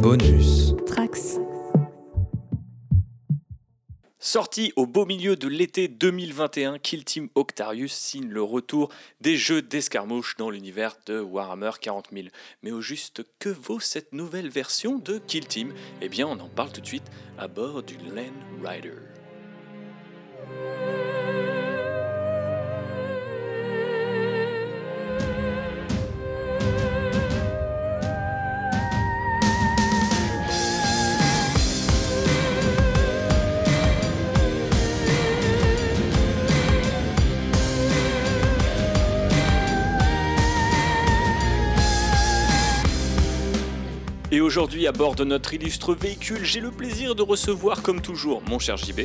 Bonus. Trax. Sorti au beau milieu de l'été 2021, Kill Team Octarius signe le retour des jeux d'escarmouche dans l'univers de Warhammer 40 000. Mais au juste, que vaut cette nouvelle version de Kill Team? Eh bien, on en parle tout de suite à bord du Land Rider. Aujourd'hui, à bord de notre illustre véhicule, j'ai le plaisir de recevoir, comme toujours, mon cher JB.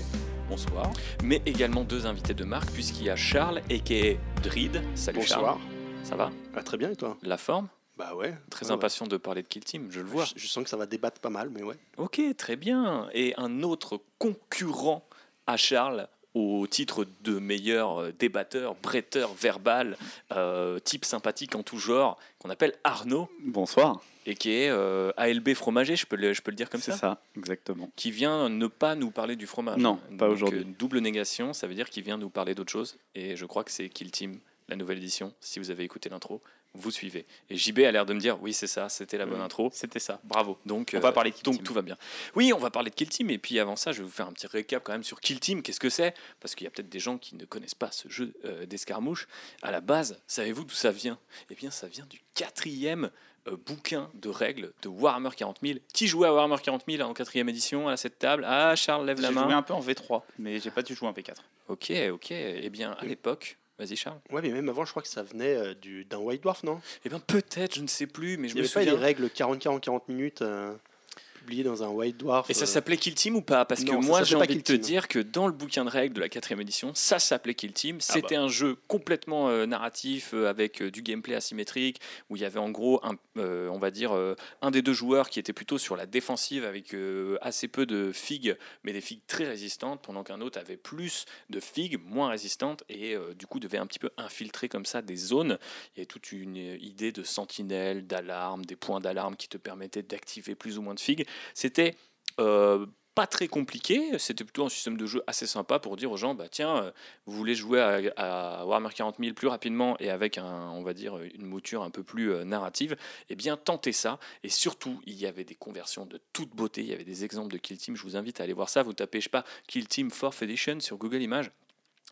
Bonsoir. Mais également deux invités de marque, puisqu'il y a Charles, a.k.a. Drid. Salut Bonsoir. Charles. Ça va? Ah, très bien et toi? La forme? Bah ouais. Très Ouais, ouais. impatient de parler de Kill Team, je le vois. Je, je sens que ça va débattre pas mal, mais ouais. Ok, très bien. Et un autre concurrent à Charles au titre de meilleur euh, débatteur, bretteur verbal, euh, type sympathique en tout genre, qu'on appelle Arnaud, Bonsoir. et qui est euh, ALB fromager, je peux le, je peux le dire comme C'est ça, ça, exactement. qui vient ne pas nous parler du fromage. Non, pas aujourd'hui. double négation, ça veut dire qu'il vient nous parler d'autre chose, et je crois que c'est Kill Team, la nouvelle édition, si vous avez écouté l'intro. Vous suivez. Et JB a l'air de me dire oui, c'est ça, c'était la bonne intro. C'était ça, bravo. Donc, On va euh, parler de Kill donc Team. tout va bien. Oui, on va parler de Kill Team. Et puis avant ça, je vais vous faire un petit récap quand même sur Kill Team. Qu'est-ce que c'est? Parce qu'il y a peut-être des gens qui ne connaissent pas ce jeu euh, d'escarmouche. À la base, savez-vous d'où ça vient? Eh bien, ça vient du quatrième euh, bouquin de règles de Warhammer 40 000. Qui jouait à Warhammer 40 000 en quatrième édition à cette table? Ah, Charles, lève J'ai la joué main. un peu en V3, mais j'ai pas dû jouer en V4. Ok, ok. Eh bien, à l'époque, vas-y Charles. Ouais, mais même avant, je crois que ça venait euh, du- d'un White Dwarf, non? Eh bien, peut-être, je ne sais plus, mais je Il n'y me avait pas les souviens. règles 40-40-40 minutes euh, publiées dans un White Dwarf. Et ça euh, s'appelait Kill Team ou pas? Parce que non, moi j'ai envie de te Team. dire que dans le bouquin de règles de la quatrième édition, ça s'appelait Kill Team. C'était un jeu complètement euh, narratif euh, avec euh, du gameplay asymétrique où il y avait en gros un, euh, on va dire euh, un des deux joueurs qui était plutôt sur la défensive avec euh, assez peu de figues, mais des figues très résistantes, pendant qu'un autre avait plus de figues moins résistantes et euh, du coup devait un petit peu infiltrer comme ça des zones. Il y avait toute une idée de sentinelle, d'alarme, des points d'alarme qui te permettaient d'activer plus ou moins de figues. C'était euh, pas très compliqué, c'était plutôt un système de jeu assez sympa pour dire aux gens, bah tiens, euh, vous voulez jouer à, Warhammer 40 000 plus rapidement et avec on va dire, une mouture un peu plus euh, narrative, eh bien tentez ça. Et surtout, il y avait des conversions de toute beauté, il y avait des exemples de Kill Team, je vous invite à aller voir ça, vous tapez, je sais pas, Kill Team 4th Edition sur Google Images.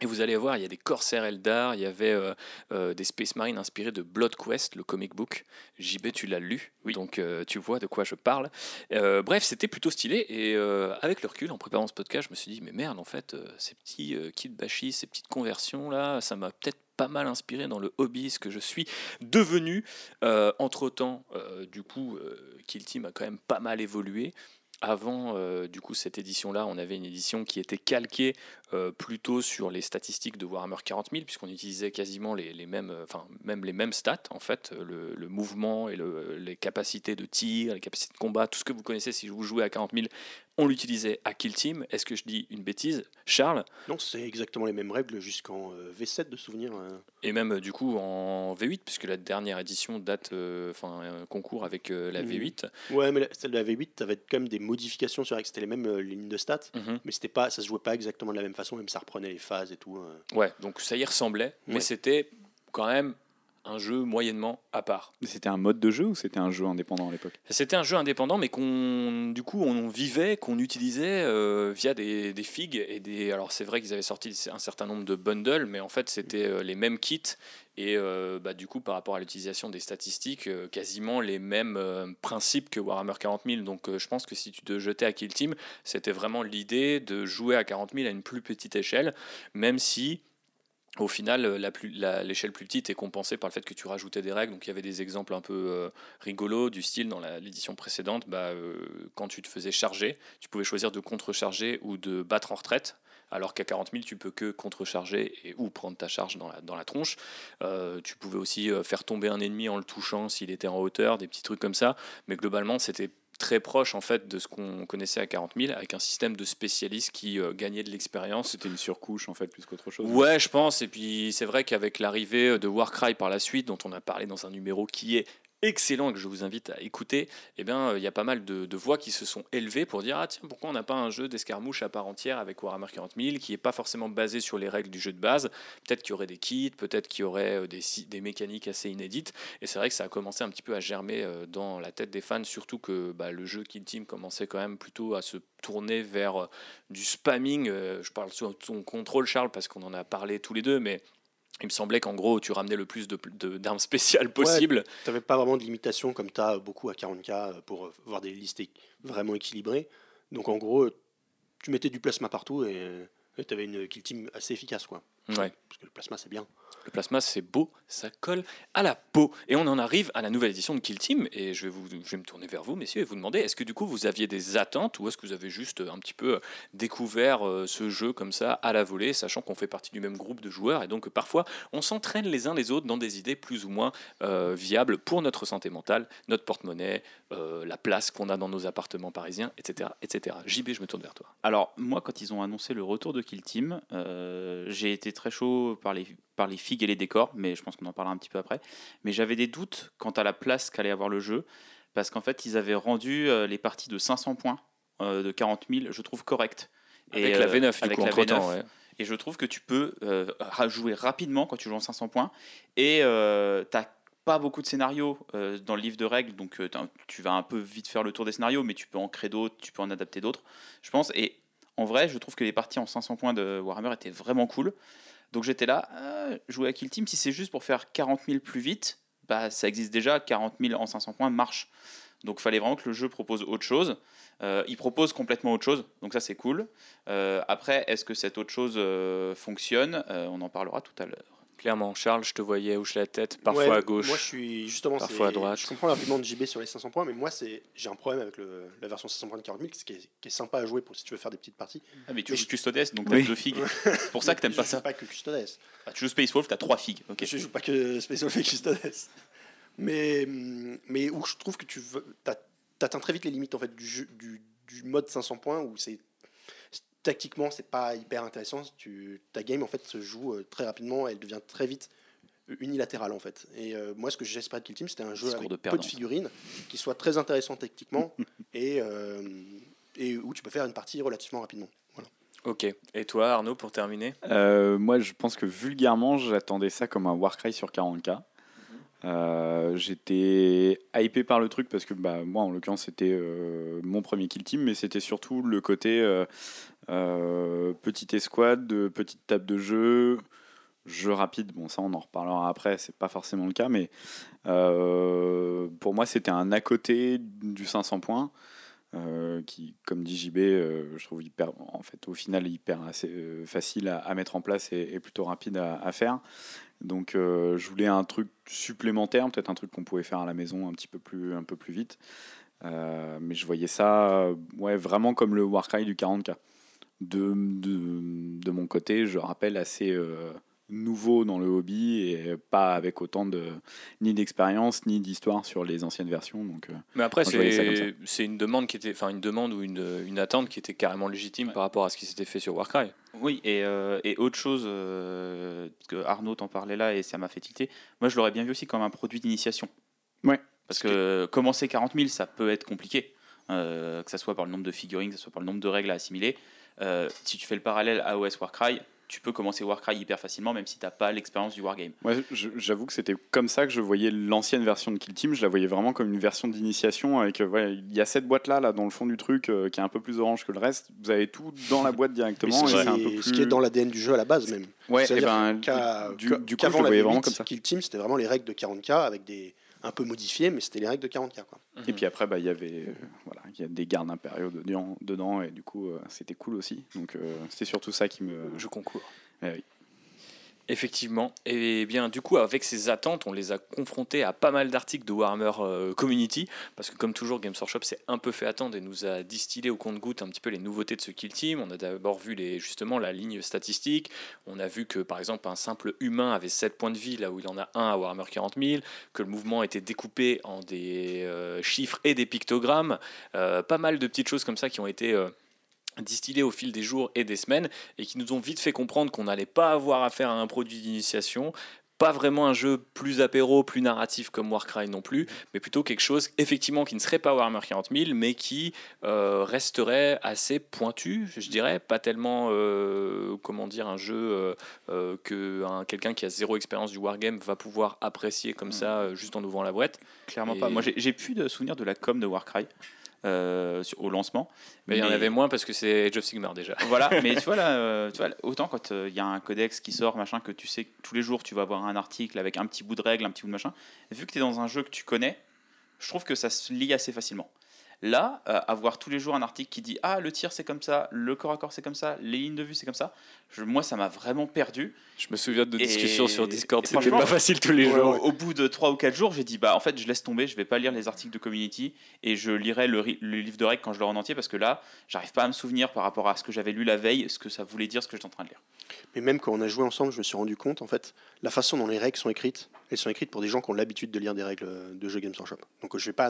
Et vous allez voir, il y a des Corsair Eldar, il y avait euh, euh, des Space Marines inspirés de Blood Quest, le comic book. JB, tu l'as lu, donc euh, tu vois de quoi je parle. Bref, c'était plutôt stylé. Et avec le recul, en préparant ce podcast, je me suis dit, mais merde, en fait, ces petits kits bashi, ces petites conversions là, ça m'a peut-être pas mal inspiré dans le hobbyiste que je suis devenu. Euh, entre temps, du coup, Kill Team a quand même pas mal évolué. Avant, euh, du coup, cette édition-là, on avait une édition qui était calquée euh, plutôt sur les statistiques de Warhammer 40 000, puisqu'on utilisait quasiment les, les mêmes, euh, enfin même les mêmes stats en fait, le, le mouvement et le- les capacités de tir, les capacités de combat, tout ce que vous connaissez si vous jouez à 40 000, on l'utilisait à Kill Team. Est-ce que je dis une bêtise, Charles? Non, c'est exactement les mêmes règles jusqu'en euh, V7 de souvenir. euh. Et même du coup en V8, puisque la dernière édition date, enfin concours avec la Mhm. V8. Ouais, mais la- celle de la V8, ça avait quand même des modifications sur C'était les mêmes euh, lignes de stats, Mhm. mais c'était pas, ça se jouait pas exactement de la même façon, même ça reprenait les phases et tout. euh. Ouais, donc ça y ressemblait, mais Ouais. c'était quand même un jeu moyennement à part. C'était un mode de jeu ou c'était un jeu indépendant à l'époque? C'était un jeu indépendant, mais qu'on, du coup, on vivait, qu'on utilisait euh, via des, des figues et des. Alors c'est vrai qu'ils avaient sorti un certain nombre de bundles, mais en fait c'était euh, les mêmes kits et euh, bah, du coup par rapport à l'utilisation des statistiques, quasiment les mêmes principes que Warhammer 40 000. Donc je pense que si tu te jetais à Kill Team, c'était vraiment l'idée de jouer à 40 000 à une plus petite échelle, même si au final, euh, la plus- l'échelle plus petite est compensée par le fait que tu rajoutais des règles. Donc il y avait des exemples un peu euh, rigolos du style dans l'édition précédente. Bah, euh, quand tu te faisais charger, tu pouvais choisir de contre-charger ou de battre en retraite. Alors qu'à 40 000, tu peux que contre-charger et ou prendre ta charge dans la, tronche. Tu pouvais aussi faire tomber un ennemi en le touchant s'il était en hauteur, des petits trucs comme ça. Mais globalement, c'était très proche en fait de ce qu'on connaissait à 40 000 avec un système de spécialistes qui euh, gagnait de l'expérience C'était une surcouche en fait plus qu'autre chose. Ouais, je pense. Et puis c'est vrai qu'avec l'arrivée de Warcry par la suite, dont on a parlé dans un numéro qui est excellent que je vous invite à écouter, eh bien, euh, il y a pas mal de, voix qui se sont élevées pour dire Ah, tiens, pourquoi on n'a pas un jeu d'escarmouche à part entière avec Warhammer 40 000 qui n'est pas forcément basé sur les règles du jeu de base? Peut-être qu'il y aurait des kits, peut-être qu'il y aurait euh, des, des mécaniques assez inédites. Et c'est vrai que ça a commencé un petit peu à germer euh, dans la tête des fans, surtout que bah, le jeu Kill Team commençait quand même plutôt à se tourner vers du spamming. Je parle sous ton contrôle, Charles, parce qu'on en a parlé tous les deux, mais. Il me semblait qu'en gros, tu ramenais le plus de- de- d'armes spéciales possible. Tu n'avais pas vraiment de limitation comme tu as beaucoup à 40K pour euh, voir des listes vraiment équilibrées. Donc en gros, euh, tu mettais du plasma partout et tu avais une kill team assez efficace. Quoi. Ouais. Parce que le plasma, c'est bien. Le plasma, c'est beau, ça colle à la peau. Et on en arrive à la nouvelle édition de Kill Team. Et je vais, vous, je vais me tourner vers vous, messieurs, et vous demander est-ce que du coup vous aviez des attentes ou est-ce que vous avez juste un petit peu découvert euh, ce jeu comme ça à la volée, sachant qu'on fait partie du même groupe de joueurs et donc euh, parfois on s'entraîne les uns les autres dans des idées plus ou moins euh, viables pour notre santé mentale, notre porte-monnaie, euh, la place qu'on a dans nos appartements parisiens, etc., etc. JB, je me tourne vers toi. Alors, moi, quand ils ont annoncé le retour de Kill Team, euh, j'ai été très chaud par les, par les figues et les décors, mais je pense qu'on en parlera un petit peu après. Mais j'avais des doutes quant à la place qu'allait avoir le jeu, parce qu'en fait, ils avaient rendu euh, les parties de 500 points, euh, de 40 000, je trouve correct. Avec la V9, du avec coup, la entre-temps, V9. ouais. Et je trouve que tu peux euh, jouer rapidement quand tu joues en 500 points. Et euh, tu n'as pas beaucoup de scénarios euh, dans le livre de règles, donc euh, tu vas un peu vite faire le tour des scénarios, mais tu peux en créer d'autres, tu peux en adapter d'autres, je pense. Et en vrai, je trouve que les parties en 500 points de Warhammer étaient vraiment cool. Donc j'étais là, euh, jouer à Kill Team, si c'est juste pour faire 40 000 plus vite, bah, ça existe déjà, 40 000 en 500 points marche. Donc fallait vraiment que le jeu propose autre chose. Euh, il propose complètement autre chose, donc ça c'est cool. Euh, après, est-ce que cette autre chose euh, fonctionne? On en parlera tout à l'heure. Clairement, Charles, je te voyais hocher la tête, parfois Ouais, à gauche. Moi, je suis justement. parfois à droite. Je comprends l'argument de JB sur les 500 points, mais moi, c'est j'ai un problème avec le- la version 500 points de 40 000, qui est, qui est sympa à jouer pour si tu veux faire des petites parties. Ah, mais tu Mais joues je- Custodes, donc Oui. t'as deux figues. C'est pour ça que t'aimes Je pas joue ça. pas que Custodes. Ah, tu joues Space Wolf, t'as trois figues. Ok. Je joue pas que Special Effects Custodes. Mais, mais où je trouve que tu atteins très vite les limites en fait, du, jeu, du, du mode 500 points où c'est tactiquement c'est pas hyper intéressant. Tu, ta game en fait se joue euh, très rapidement, elle devient très vite unilatérale en fait. Et euh, moi ce que j'espérais de Kill Team c'était un jeu avec de peu de figurines qui soit très intéressant tactiquement et, euh, et où tu peux faire une partie relativement rapidement. Voilà. Ok. Et toi, Arnaud, pour terminer? Euh, moi, je pense que vulgairement, j'attendais ça comme un Warcry sur 40K. Euh, J'étais hypé par le truc parce que bah, moi, en l'occurrence, c'était euh, mon premier kill team, mais c'était surtout le côté euh, petite escouade, de petite table de jeu, jeu rapide. Bon, ça, on en reparlera après, c'est pas forcément le cas, mais pour moi, c'était un à côté du 500 points. Euh, qui, comme dit JB, euh, je trouve hyper, en fait, au final, hyper assez euh, facile à, mettre en place et, plutôt rapide à, faire. Donc, je voulais un truc supplémentaire, peut-être un truc qu'on pouvait faire à la maison un petit peu plus, un peu plus vite. Mais je voyais ça ouais, vraiment comme le Warcry du 40K. De, de, mon côté, je rappelle, assez nouveau dans le hobby et pas avec autant de ni d'expérience ni d'histoire sur les anciennes versions. Donc, euh, Mais après, ça c'est c'est une demande qui était, enfin une demande ou une, une attente qui était carrément légitime par rapport à ce qui s'était fait sur Warcry. Oui, et, euh, et autre chose, euh, que Arnaud t'en parlait là et ça m'a fait tilter, moi je l'aurais bien vu aussi comme un produit d'initiation. Ouais. Parce que commencer 40 000, ça peut être compliqué, euh, que ce soit par le nombre de figurines, que ce soit par le nombre de règles à assimiler. Euh, si tu fais le parallèle AOS Warcry, tu peux commencer Warcry hyper facilement, même si tu n'as pas l'expérience du Wargame. Ouais, j'avoue que c'était comme ça que je voyais l'ancienne version de Kill Team. Je la voyais vraiment comme une version d'initiation avec, euh, ouais, il y a cette boîte là, là dans le fond du truc euh, qui est un peu plus orange que le reste. Vous avez tout dans la boîte directement. Mais et ce, c'est qui un peu plus. ce qui est dans l'ADN du jeu à la base même. Ouais, et C'est-à-dire ben, du, du coup, je la voyais V8, vraiment comme ça. Kill Team, c'était vraiment les règles de 40K avec des un peu modifiées, mais c'était les règles de 40K. Quoi. Et puis après, bah, il y avait, euh, voilà, il y a des gardes impériaux dedans, dedans et du coup, euh, c'était cool aussi. Donc, euh, c'était surtout ça qui me. Je concours. Eh oui. Effectivement. Et bien, du coup, avec ces attentes, on les a confrontés à pas mal d'articles de Warhammer euh, Community, parce que comme toujours, Games Workshop s'est un peu fait attendre et nous a distillé au compte-goutte un petit peu les nouveautés de ce Kill Team. On a d'abord vu les, justement la ligne statistique. On a vu que, par exemple, un simple humain avait 7 points de vie, là où il en a un à Warhammer 40 000, que le mouvement était découpé en des euh, chiffres et des pictogrammes. Euh, pas mal de petites choses comme ça qui ont été... euh, distillés au fil des jours et des semaines et qui nous ont vite fait comprendre qu'on n'allait pas avoir affaire à un produit d'initiation pas vraiment un jeu plus apéro, plus narratif comme Warcry non plus, mais plutôt quelque chose effectivement qui ne serait pas Warhammer 40 000, mais qui euh, resterait assez pointu, je dirais, pas tellement, euh, comment dire, un jeu euh, que quelqu'un qui a zéro expérience du wargame va pouvoir apprécier comme mm. ça, juste en ouvrant la boîte. Clairement pas. Moi, j'ai plus de souvenirs de la com de Warcry. Euh, au lancement. Mais, il y en avait moins parce que c'est Age of Sigmar déjà. Voilà, mais tu vois, là, euh, tu vois, autant quand euh, il y a un codex qui sort, machin, que tu sais que tous les jours tu vas avoir un article avec un petit bout de règle, un petit bout de machin, vu que tu es dans un jeu que tu connais, je trouve que ça se lie assez facilement. Là, avoir tous les jours un article qui dit Ah, le tir c'est comme ça, le corps à corps c'est comme ça, les lignes de vue c'est comme ça, moi ça m'a vraiment perdu. Je me souviens de discussions sur Discord, c'était pas facile tous les jours. Au, bout de 3 ou 4 jours, j'ai dit Bah en fait, je laisse tomber, je vais pas lire les articles de community et je lirai le, livre de règles quand je le en entier parce que là, j'arrive pas à me souvenir par rapport à ce que j'avais lu la veille, ce que ça voulait dire, ce que j'étais en train de lire. Mais même quand on a joué ensemble, je me suis rendu compte, en fait, la façon dont les règles sont écrites, elles sont écrites pour des gens qui ont l'habitude de lire des règles de jeux Games Workshop. Donc je vais pas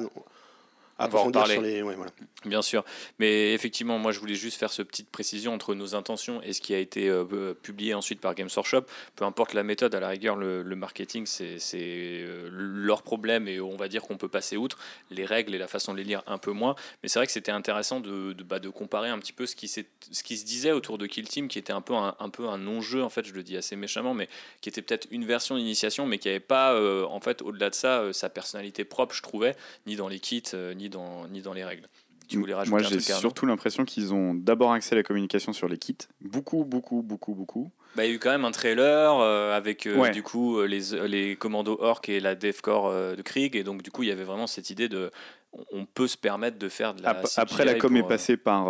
approfondir sur les. Ouais, voilà. Bien sûr. Mais effectivement, moi, je voulais juste faire cette petite précision entre nos intentions et ce qui a été euh, euh, publié ensuite par Games Workshop. Peu importe la méthode, à la rigueur, le, marketing, c'est euh, leur problème et on va dire qu'on peut passer outre. Les règles et la façon de les lire, un peu moins. Mais c'est vrai que c'était intéressant de, de, bah, de, comparer un petit peu ce qui, ce qui se disait autour de Kill Team, qui était un peu un, un peu un non-jeu, en fait, je le dis assez méchamment, mais qui était peut-être une version d'initiation, mais qui n'avait pas, en fait, au-delà de ça, sa personnalité propre, je trouvais, ni dans les kits, ni dans, ni dans les règles. Tu voulais rajouter Moi, j'ai surtout l'impression qu'ils ont d'abord accès à la communication sur les kits. Beaucoup, beaucoup, beaucoup, beaucoup. Bah, il y a eu quand même un trailer euh, avec euh, du coup euh, les, les commandos orc et la devcore de Krieg. Et donc, du coup, il y avait vraiment cette idée de. On peut se permettre de faire de la. Après, la com est passée par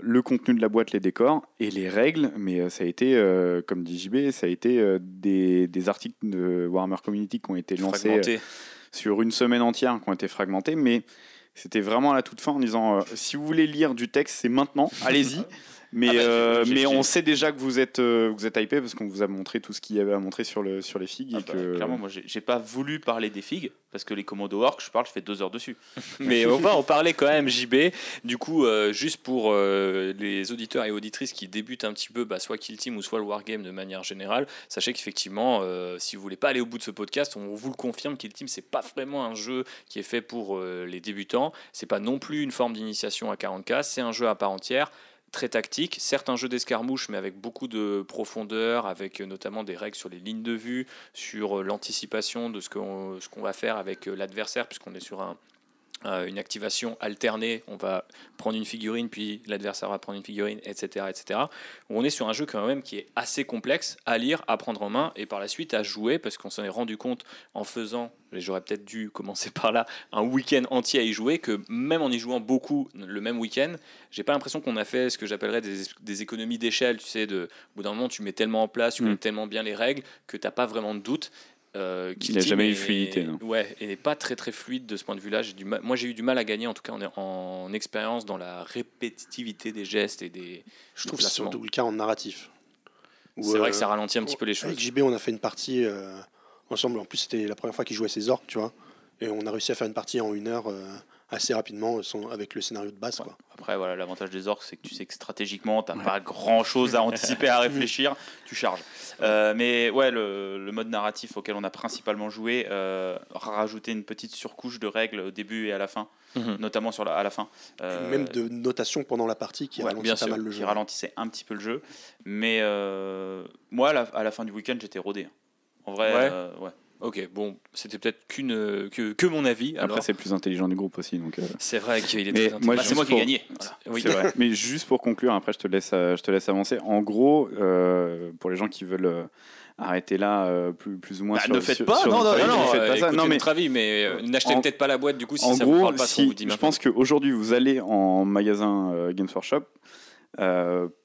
le contenu de la boîte, les décors et les règles. Mais ça a été, comme dit JB, ça a été des, des, articles de Warhammer Community qui ont été lancés sur une semaine entière, qui ont été fragmentés. Mais c'était vraiment à la toute fin en disant euh, si vous voulez lire du texte, c'est maintenant, allez-y. Mais, ah bah, euh, mais on sait déjà que vous êtes, euh, vous êtes hypé parce qu'on vous a montré tout ce qu'il y avait à montrer sur, le, sur les figues. Ah bah, clairement, moi, j'ai pas voulu parler des figues parce que les commandos orc, je parle, je fais deux heures dessus. mais on va en parler quand même, JB. Du coup, euh, juste pour les auditeurs et auditrices qui débutent un petit peu, bah, soit Kill Team ou soit le Wargame de manière générale, sachez qu'effectivement, si vous voulez pas aller au bout de ce podcast, on vous le confirme, Kill Team, c'est pas vraiment un jeu qui est fait pour les débutants. C'est pas non plus une forme d'initiation à 40K, c'est un jeu à part entière très tactique, certes un jeu d'escarmouche, mais avec beaucoup de profondeur, avec euh, notamment des règles sur les lignes de vue, sur euh, l'anticipation de ce qu'on va faire avec euh, l'adversaire, puisqu'on est sur un, une activation alternée, on va prendre une figurine, puis l'adversaire va prendre une figurine, etc., etc. On est sur un jeu quand même qui est assez complexe à lire, à prendre en main, et par la suite à jouer, parce qu'on s'en est rendu compte en faisant, et j'aurais peut-être dû commencer par là, un week-end entier à y jouer, que même en y jouant beaucoup le même week-end, j'ai pas l'impression qu'on a fait ce que j'appellerais des, économies d'échelle, tu sais, de, au bout d'un moment tu mets tellement en place, tu connais mm. tellement bien les règles, que tu n'as pas vraiment de doute. Euh, qui n'a jamais eu fluidité. Non? Ouais, et n'est pas très très fluide de ce point de vue-là. Du moi, j'ai eu du mal à gagner, en tout cas en, en expérience, dans la répétitivité des gestes et des. Je trouve que c'est surtout le cas en narratif. C'est vrai que ça ralentit un petit peu les choses. Avec JB, on a fait une partie euh, ensemble. En plus, c'était la première fois qu'il jouait ses orques, tu vois. Et on a réussi à faire une partie en une heure. Euh, assez rapidement avec le scénario de base. Quoi. Après, voilà, l'avantage des orques, c'est que tu sais que stratégiquement, tu n'as pas grand chose à anticiper, à réfléchir, tu charges. Euh, mais ouais, le, mode narratif auquel on a principalement joué, euh, rajouter une petite surcouche de règles au début et à la fin, mhm. notamment sur la, à la fin. Euh, même de notation pendant la partie qui ralentissait mal le jeu. Qui ralentissait un petit peu le jeu. Mais moi, à la, à la, fin du week-end, j'étais rodé. En vrai, ouais. Ok, bon, c'était peut-être qu'une que, que, mon avis. Après, c'est le plus intelligent du groupe aussi, donc. Euh. C'est vrai qu'il est très intelligent. Bah, c'est moi qui ai gagné. Oui. Vrai. Mais juste pour conclure, après, je te laisse, euh, je te laisse avancer. En gros, euh, pour les gens qui veulent arrêter là, plus, plus ou moins. Bah, sur, ne faites pas. non, non, non, non, faites pas ça. Non, mais votre avis, mais n'achetez peut-être pas la boîte du coup si en ça gros, vous parle pas. Si, je pense qu'aujourd'hui, vous allez en magasin Games Workshop.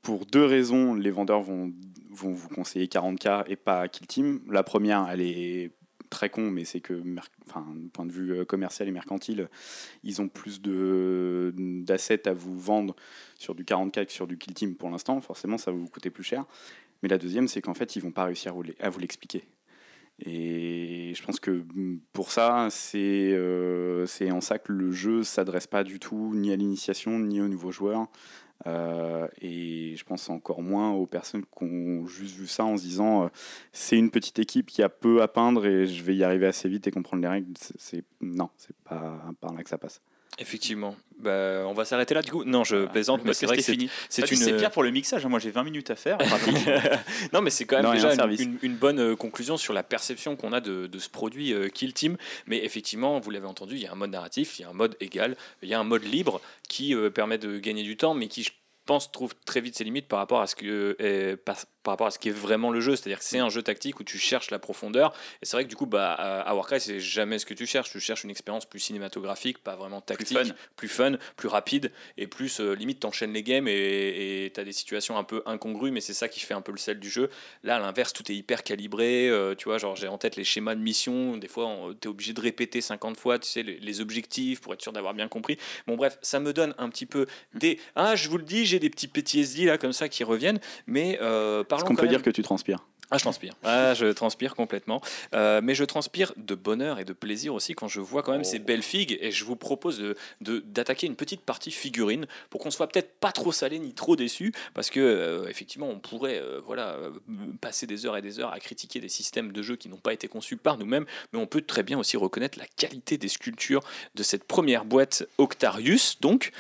pour deux raisons, les vendeurs vont vont vous conseiller 40K et pas Kill Team. La première, elle est très con, mais c'est que, enfin, point de vue euh, commercial et mercantile, ils ont plus de d'assets à vous vendre sur du 40K que sur du Kill Team pour l'instant. Forcément, ça va vous coûter plus cher. Mais la deuxième, c'est qu'en fait, ils vont pas réussir à vous l'expliquer. Et je pense que pour ça, c'est euh, c'est en ça que le jeu s'adresse pas du tout ni à l'initiation ni aux nouveaux joueurs. Euh, et je pense encore moins aux personnes qui ont juste vu ça en se disant euh, c'est une petite équipe qui a peu à peindre et je vais y arriver assez vite et comprendre les règles. C'est, non, c'est pas par là que ça passe. Effectivement. Bah, on va s'arrêter là du coup. Non, je plaisante, mais c'est vrai que c'est fini. C'est une... C'est pire pour le mixage. hein. Moi, j'ai 20 minutes à faire. non, mais c'est quand même Non, déjà une, une- une bonne euh, conclusion sur la perception qu'on a de, de ce produit euh, Kill Team. Mais effectivement, vous l'avez entendu, il y a un mode narratif, il y a un mode égal, il y a un mode libre qui euh, permet de gagner du temps, mais qui, je pense, trouve très vite ses limites par rapport à ce que euh, par, par rapport à ce qui est vraiment le jeu. C'est-à-dire que c'est un jeu tactique où tu cherches la profondeur. Et c'est vrai que du coup, bah, à à Warcry, c'est jamais ce que tu cherches. Tu cherches une expérience plus cinématographique, pas vraiment tactique, fun. plus fun, plus rapide et plus euh, limite t'enchaînes les games et tu as des situations un peu incongrues, mais c'est ça qui fait un peu le sel du jeu. Là, à l'inverse, tout est hyper calibré. euh, tu vois, genre j'ai en tête les schémas de mission. Des fois, tu es obligé de répéter 50 fois, tu sais, les, les objectifs pour être sûr d'avoir bien compris. Bon, bref, ça me donne un petit peu des. Ah, je vous le dis, j'ai des petits PTSD là comme ça qui reviennent, mais euh, Est-ce qu'on peut même- dire que tu transpires? Ah, je transpire. Ah, je transpire complètement. Euh, mais je transpire de bonheur et de plaisir aussi quand je vois quand même ces belles figues. Et je vous propose de- de- d'attaquer une petite partie figurine pour qu'on soit peut-être pas trop salé ni trop déçu. Parce que, euh, effectivement, on pourrait euh, voilà, passer des heures et des heures à critiquer des systèmes de jeu qui n'ont pas été conçus par nous-mêmes. Mais on peut très bien aussi reconnaître la qualité des sculptures de cette première boîte Octarius. Donc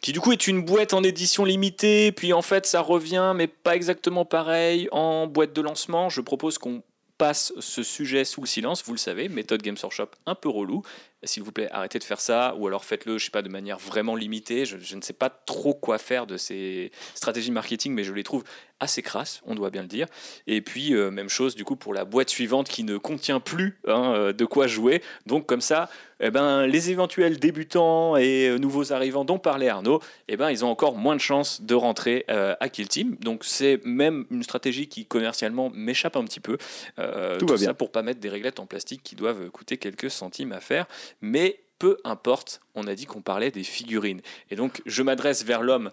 qui du coup est une boîte en édition limitée, puis en fait ça revient, mais pas exactement pareil en boîte de lancement. Je propose qu'on passe ce sujet sous le silence, vous le savez, méthode Games Workshop un peu relou. S'il vous plaît, arrêtez de faire ça, ou alors faites-le, je sais pas, de manière vraiment limitée. Je, je ne sais pas trop quoi faire de ces stratégies marketing, mais je les trouve assez crasses, on doit bien le dire. Et puis, euh, même chose du coup pour la boîte suivante qui ne contient plus hein, euh, de quoi jouer. Donc comme ça, eh ben, les éventuels débutants et euh, nouveaux arrivants dont parlait Arnaud, eh ben, ils ont encore moins de chances de rentrer euh, à Kill Team. Donc c'est même une stratégie qui commercialement m'échappe un petit peu. Euh, Tout va ça bien. pour pas mettre des réglettes en plastique qui doivent coûter quelques centimes à faire. Mais peu importe, on a dit qu'on parlait des figurines. Et donc je m'adresse vers l'homme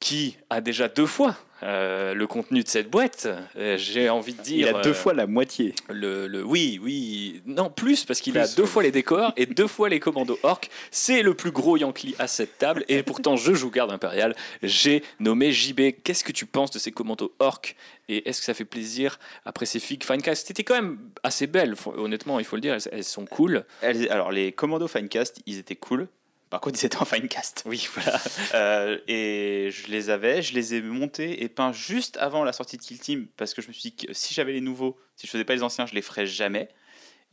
qui a déjà deux fois euh, le contenu de cette boîte. Euh, J'ai envie de dire... Il a deux euh, fois la moitié. le, le- oui, oui, non, plus, parce qu'il a deux fois les décors et deux fois les commandos orques. C'est le plus gros Yankee à cette table, et pourtant je joue garde impériale. J'ai nommé JB. Qu'est-ce que tu penses de ces commandos orques Et est-ce que ça fait plaisir après ces figues Finecast? C'était quand même assez belle, honnêtement, il faut le dire, elles, elles sont cool. Elles- alors, les commandos Finecast, ils étaient cool. Par contre, ils étaient en Finecast. Oui, voilà. Euh, et je les avais, je les ai montés et peints juste avant la sortie de Kill Team parce que je me suis dit que si j'avais les nouveaux, si je faisais pas les anciens, je les ferais jamais.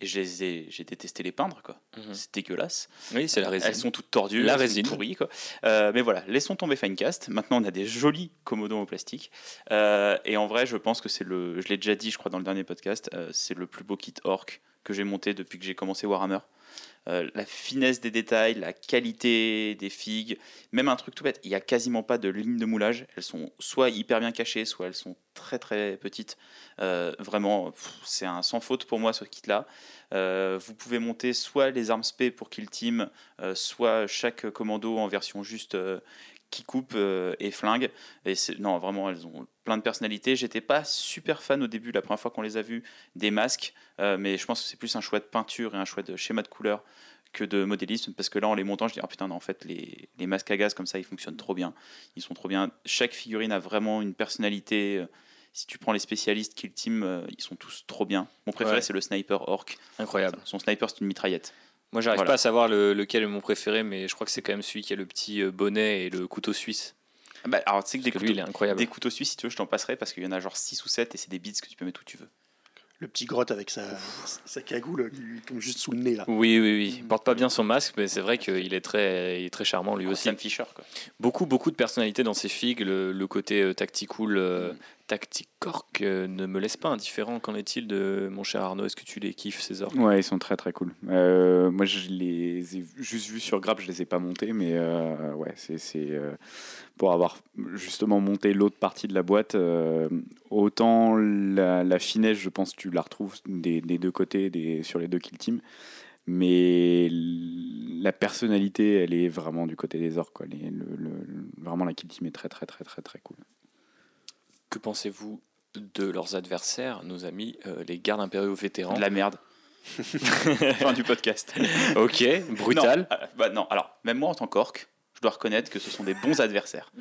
Et je les ai, j'ai détesté les peindre quoi. Mhm. C'est dégueulasse. Oui, c'est la résine. Elles sont toutes tordues, La résine. quoi. Euh, mais voilà, laissons tomber Finecast. Maintenant, on a des jolis commodons au plastique. Euh, et en vrai, je pense que c'est le, je l'ai déjà dit, je crois dans le dernier podcast, c'est le plus beau kit orc que j'ai monté depuis que j'ai commencé Warhammer. Euh, la finesse des détails, la qualité des figues, même un truc tout bête, il n'y a quasiment pas de ligne de moulage. Elles sont soit hyper bien cachées, soit elles sont très très petites. Euh, vraiment, c'est un sans faute pour moi ce kit-là. Euh, vous pouvez monter soit les armes spé pour Kill Team, soit chaque commando en version juste qui coupe euh, et flingue. Et non, vraiment, elles ont plein de personnalités. J'étais pas super fan au début, la première fois qu'on les a vus, des masques, euh, mais je pense que c'est plus un choix de peinture et un choix de schéma de couleur que de modélisme, parce que là, en les montant, je dis, ah putain, non, en fait, les, les masques à gaz comme ça, ils fonctionnent trop bien. Ils sont trop bien. Chaque figurine a vraiment une personnalité. euh, Si tu prends les spécialistes Kill Team, euh, ils sont tous trop bien. Mon préféré, Ouais. c'est le sniper orc. Incroyable. Son sniper, c'est une mitraillette. Moi, j'arrive Voilà. pas à savoir le- lequel est mon préféré, mais je crois que c'est quand même celui qui a le petit euh, bonnet et le couteau suisse. Ah Bah, alors, tu sais que des que couteaux, lui, il est incroyable. des couteaux suisses, si tu veux, je t'en passerai parce qu'il y en a genre 6 ou 7 et c'est des bits que tu peux mettre où tu veux. Le petit grotte avec sa, sa cagoule qui lui tombe juste sous le nez là. Oui, oui, oui. Il porte pas bien son masque, mais c'est vrai qu'il est très, il est très charmant lui aussi. Sam Fisher, quoi. Beaucoup, beaucoup de personnalités dans ces figues. Le, le côté euh, tacticool, euh, tacticork euh, ne me laisse pas indifférent. Qu'en est-il de mon cher Arnaud? Est-ce que tu les kiffes ces orques? Ouais, ils sont très très cool. Euh, moi, je les ai juste vus sur Grab, je les ai pas montés, mais euh, ouais, c'est c'est, euh, pour avoir justement monté l'autre partie de la boîte. euh, autant la, la finesse, je pense, tu la retrouves des, des deux côtés, des, sur les deux kill teams, mais la personnalité, elle est vraiment du côté des orques. Quoi. Les- le- le- vraiment, la kill team est très très très très très cool. Que pensez-vous de leurs adversaires, nos amis, euh, les gardes impériaux vétérans? De la merde. fin du podcast. Ok, brutal. Non, euh, bah non, alors, même moi en tant qu'orc, je dois reconnaître que ce sont des bons adversaires.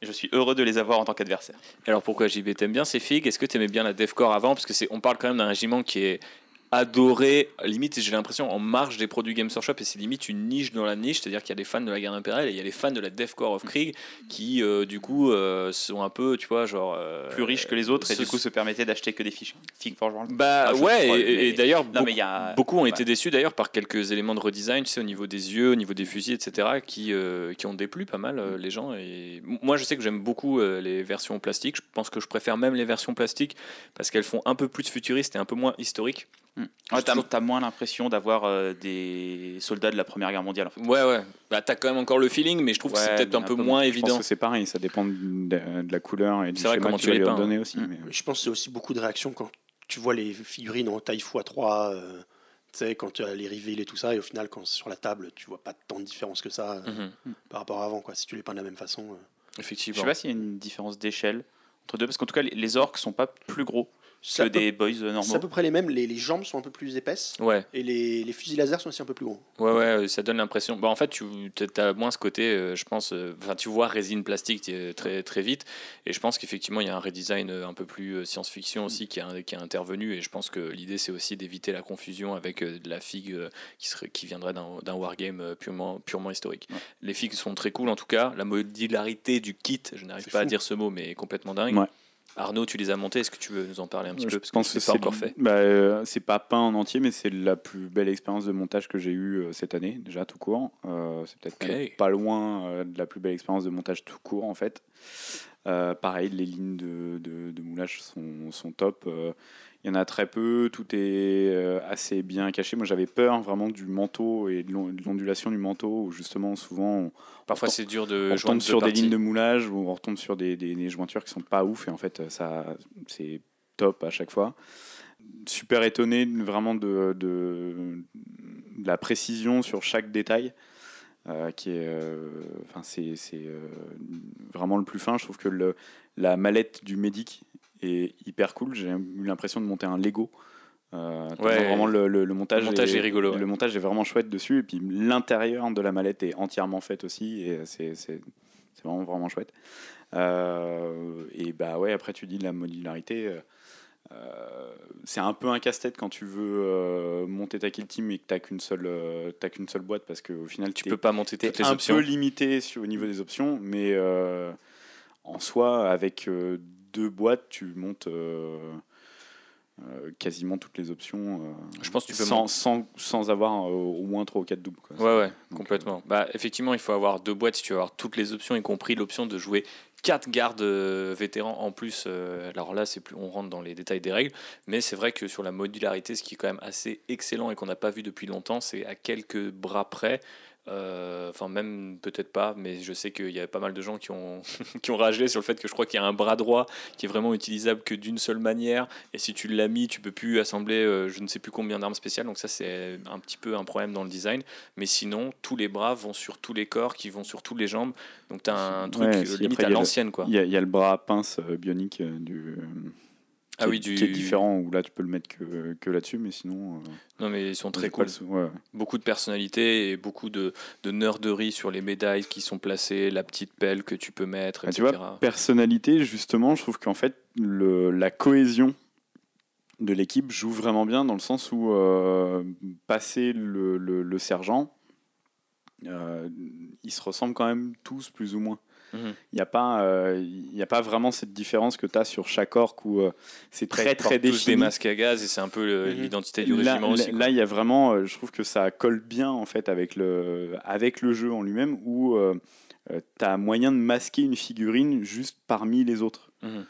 Et je suis heureux de les avoir en tant qu'adversaires. Alors pourquoi JB t'aimes bien ces figues? Est-ce que t'aimais bien la Defcore avant? Parce que c'est, on parle quand même d'un régiment qui est adoré, limite j'ai l'impression en marge des produits Games Workshop et c'est limite une niche dans la niche, c'est-à-dire qu'il y a des fans de la guerre impériale et il y a les fans de la Death Core of Krieg qui euh, du coup euh, sont un peu, tu vois, genre euh, plus riches que les autres et du coup se permettaient d'acheter que des fiches. Bah ouais, et, d'ailleurs beaucoup, beaucoup, ont été déçus d'ailleurs par quelques éléments de redesign, tu sais, au niveau des yeux, au niveau des fusils, etc., qui, qui ont déplu pas mal les gens. Et moi je sais que j'aime beaucoup les versions plastiques, je pense que je préfère même les versions plastiques parce qu'elles font un peu plus futuriste et un peu moins historique. Hmm. t'as, moins l'impression d'avoir euh, des soldats de la Première Guerre mondiale. Ouais, ouais. Bah, t'as quand même encore le feeling, mais je trouve que c'est peut-être un, peu, moins évident. Je pense que c'est pareil, ça dépend de, la couleur et du schéma comment que tu, vas leur donner aussi. Hmm. Je pense que c'est aussi beaucoup de réactions quand tu vois les figurines en taille x3, euh, tu sais, quand tu as les reveals et tout ça, et au final, quand c'est sur la table, tu vois pas tant de différence que ça euh, mhm. par rapport à avant, quoi, si tu les peins de la même façon. Effectivement. Je sais pas s'il y a une différence d'échelle entre deux, parce qu'en tout cas, les orques sont pas plus gros que des boys normaux. C'est à peu près les mêmes. Les, les, jambes sont un peu plus épaisses. Ouais. Et les, les, fusils laser sont aussi un peu plus gros. Ouais, ouais, ça donne l'impression. Bah, en fait, tu as moins ce côté, euh, je pense. Euh, enfin, tu vois résine plastique très, très vite. Et je pense qu'effectivement, il y a un redesign euh, un peu plus science-fiction aussi qui a, qui a intervenu. Et je pense que l'idée, c'est aussi d'éviter la confusion avec de la figue qui, serait, qui viendrait d'un wargame purement, purement historique. Les figues sont très cool en tout cas. La modularité du kit, je n'arrive pas à dire ce mot, mais complètement dingue. Ouais. Arnaud, tu les as montés. Est-ce que tu veux nous en parler un petit peu Parce pense que, c'est pas encore fait. Bah, euh, c'est pas peint en entier, mais c'est la plus belle expérience de montage que j'ai eue euh, cette année, déjà tout court. Euh, c'est peut-être pas loin de la plus belle expérience de montage tout court en fait. Pareil, les lignes de, de, moulage sont, sont top. Il y en a très peu, tout est assez bien caché. Moi, j'avais peur vraiment du manteau et de l'ondulation du manteau, où justement, souvent, Parfois, c'est dur de. On tombe sur des lignes de moulage ou on retombe sur des, des, jointures qui sont pas ouf et en fait, ça, c'est top à chaque fois. Super étonné vraiment de, de, la précision sur chaque détail. Euh, qui est, euh, enfin c'est, euh, vraiment le plus fin. Je trouve que le, la mallette du médic est hyper cool. J'ai eu l'impression de monter un Lego. Euh, vraiment le, le, montage, le montage est, rigolo. Le montage est vraiment chouette dessus. Et puis l'intérieur de la mallette est entièrement fait aussi. Et c'est vraiment, vraiment chouette. Euh, et bah ouais, après tu dis la modularité. Euh, c'est un peu un casse-tête quand tu veux monter ta kill team et que tu n'as qu'une seule, qu'une seule boîte parce qu'au final tu peux pas monter toutes les un peu limité sur, au niveau des options, mais en soi, avec deux boîtes, tu montes euh, quasiment toutes les options. Euh, je pense que tu peux sans, sans, sans, avoir euh, au moins 3 ou 4 doubles. Quoi. Ouais, ouais, complètement. Bah, effectivement, il faut avoir deux boîtes si tu veux avoir toutes les options, y compris l'option de jouer 4 gardes vétérans en plus. alors là, c'est plus, on rentre dans les détails des règles, mais c'est vrai que sur la modularité, ce qui est quand même assez excellent et qu'on n'a pas vu depuis longtemps, c'est à quelques bras près. Euh, enfin, même peut-être pas, mais je sais qu'il y a pas mal de gens qui ont, qui ont ragé sur le fait que je crois qu'il y a un bras droit qui est vraiment utilisable que d'une seule manière. Et si tu l'as mis, tu peux plus assembler euh, je ne sais plus combien d'armes spéciales. Donc, ça, c'est un petit peu un problème dans le design. Mais sinon, tous les bras vont sur tous les corps, qui vont sur toutes les jambes. Donc, tu as un truc euh, limite à l'ancienne. Il y, a le bras pince bionique du ah oui, du... qui est différent, où là tu peux le mettre que, que là-dessus, mais sinon. Euh, non, mais ils sont très cool. Beaucoup de personnalité et beaucoup de, de nerderie sur les médailles qui sont placées, la petite pelle que tu peux mettre, etc. Tu vois, personnalité, justement, je trouve qu'en fait, le, la cohésion de l'équipe joue vraiment bien dans le sens où, euh, passer le, le, le sergent, euh, ils se ressemblent quand même tous plus ou moins. Il mhm. n'y a, pas, euh, il a pas vraiment cette différence que tu as sur chaque orc où euh, c'est très très défini. des masques à gaz et c'est un peu mhm. l'identité du régiment aussi. Là, il y a vraiment, euh, je trouve que ça colle bien en fait avec le, avec le jeu en lui-même où tu as moyen de masquer une figurine juste parmi les autres. Mhm.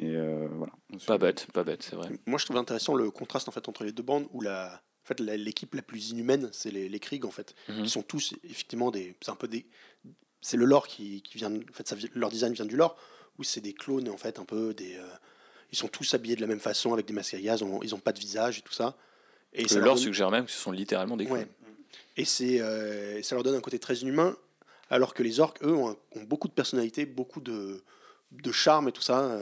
Et voilà. Pas bête, pas bête, c'est vrai. Moi, je trouve intéressant le contraste en fait entre les deux bandes où la, en fait, l'équipe la, plus inhumaine, c'est les, les Krieg en fait. Ils sont tous effectivement des, c'est un peu des, c'est le lore qui, qui vient, en fait, ça, leur design vient du lore, où c'est des clones en fait un peu des, euh, ils sont tous habillés de la même façon avec des masques à gaz, ils n'ont pas de visage et tout ça. Et le lore suggère même que ce sont littéralement des clones. Et c'est, euh, ça leur donne un côté très inhumain, alors que les orques, eux, ont, beaucoup de personnalité, beaucoup de, de charme et tout ça.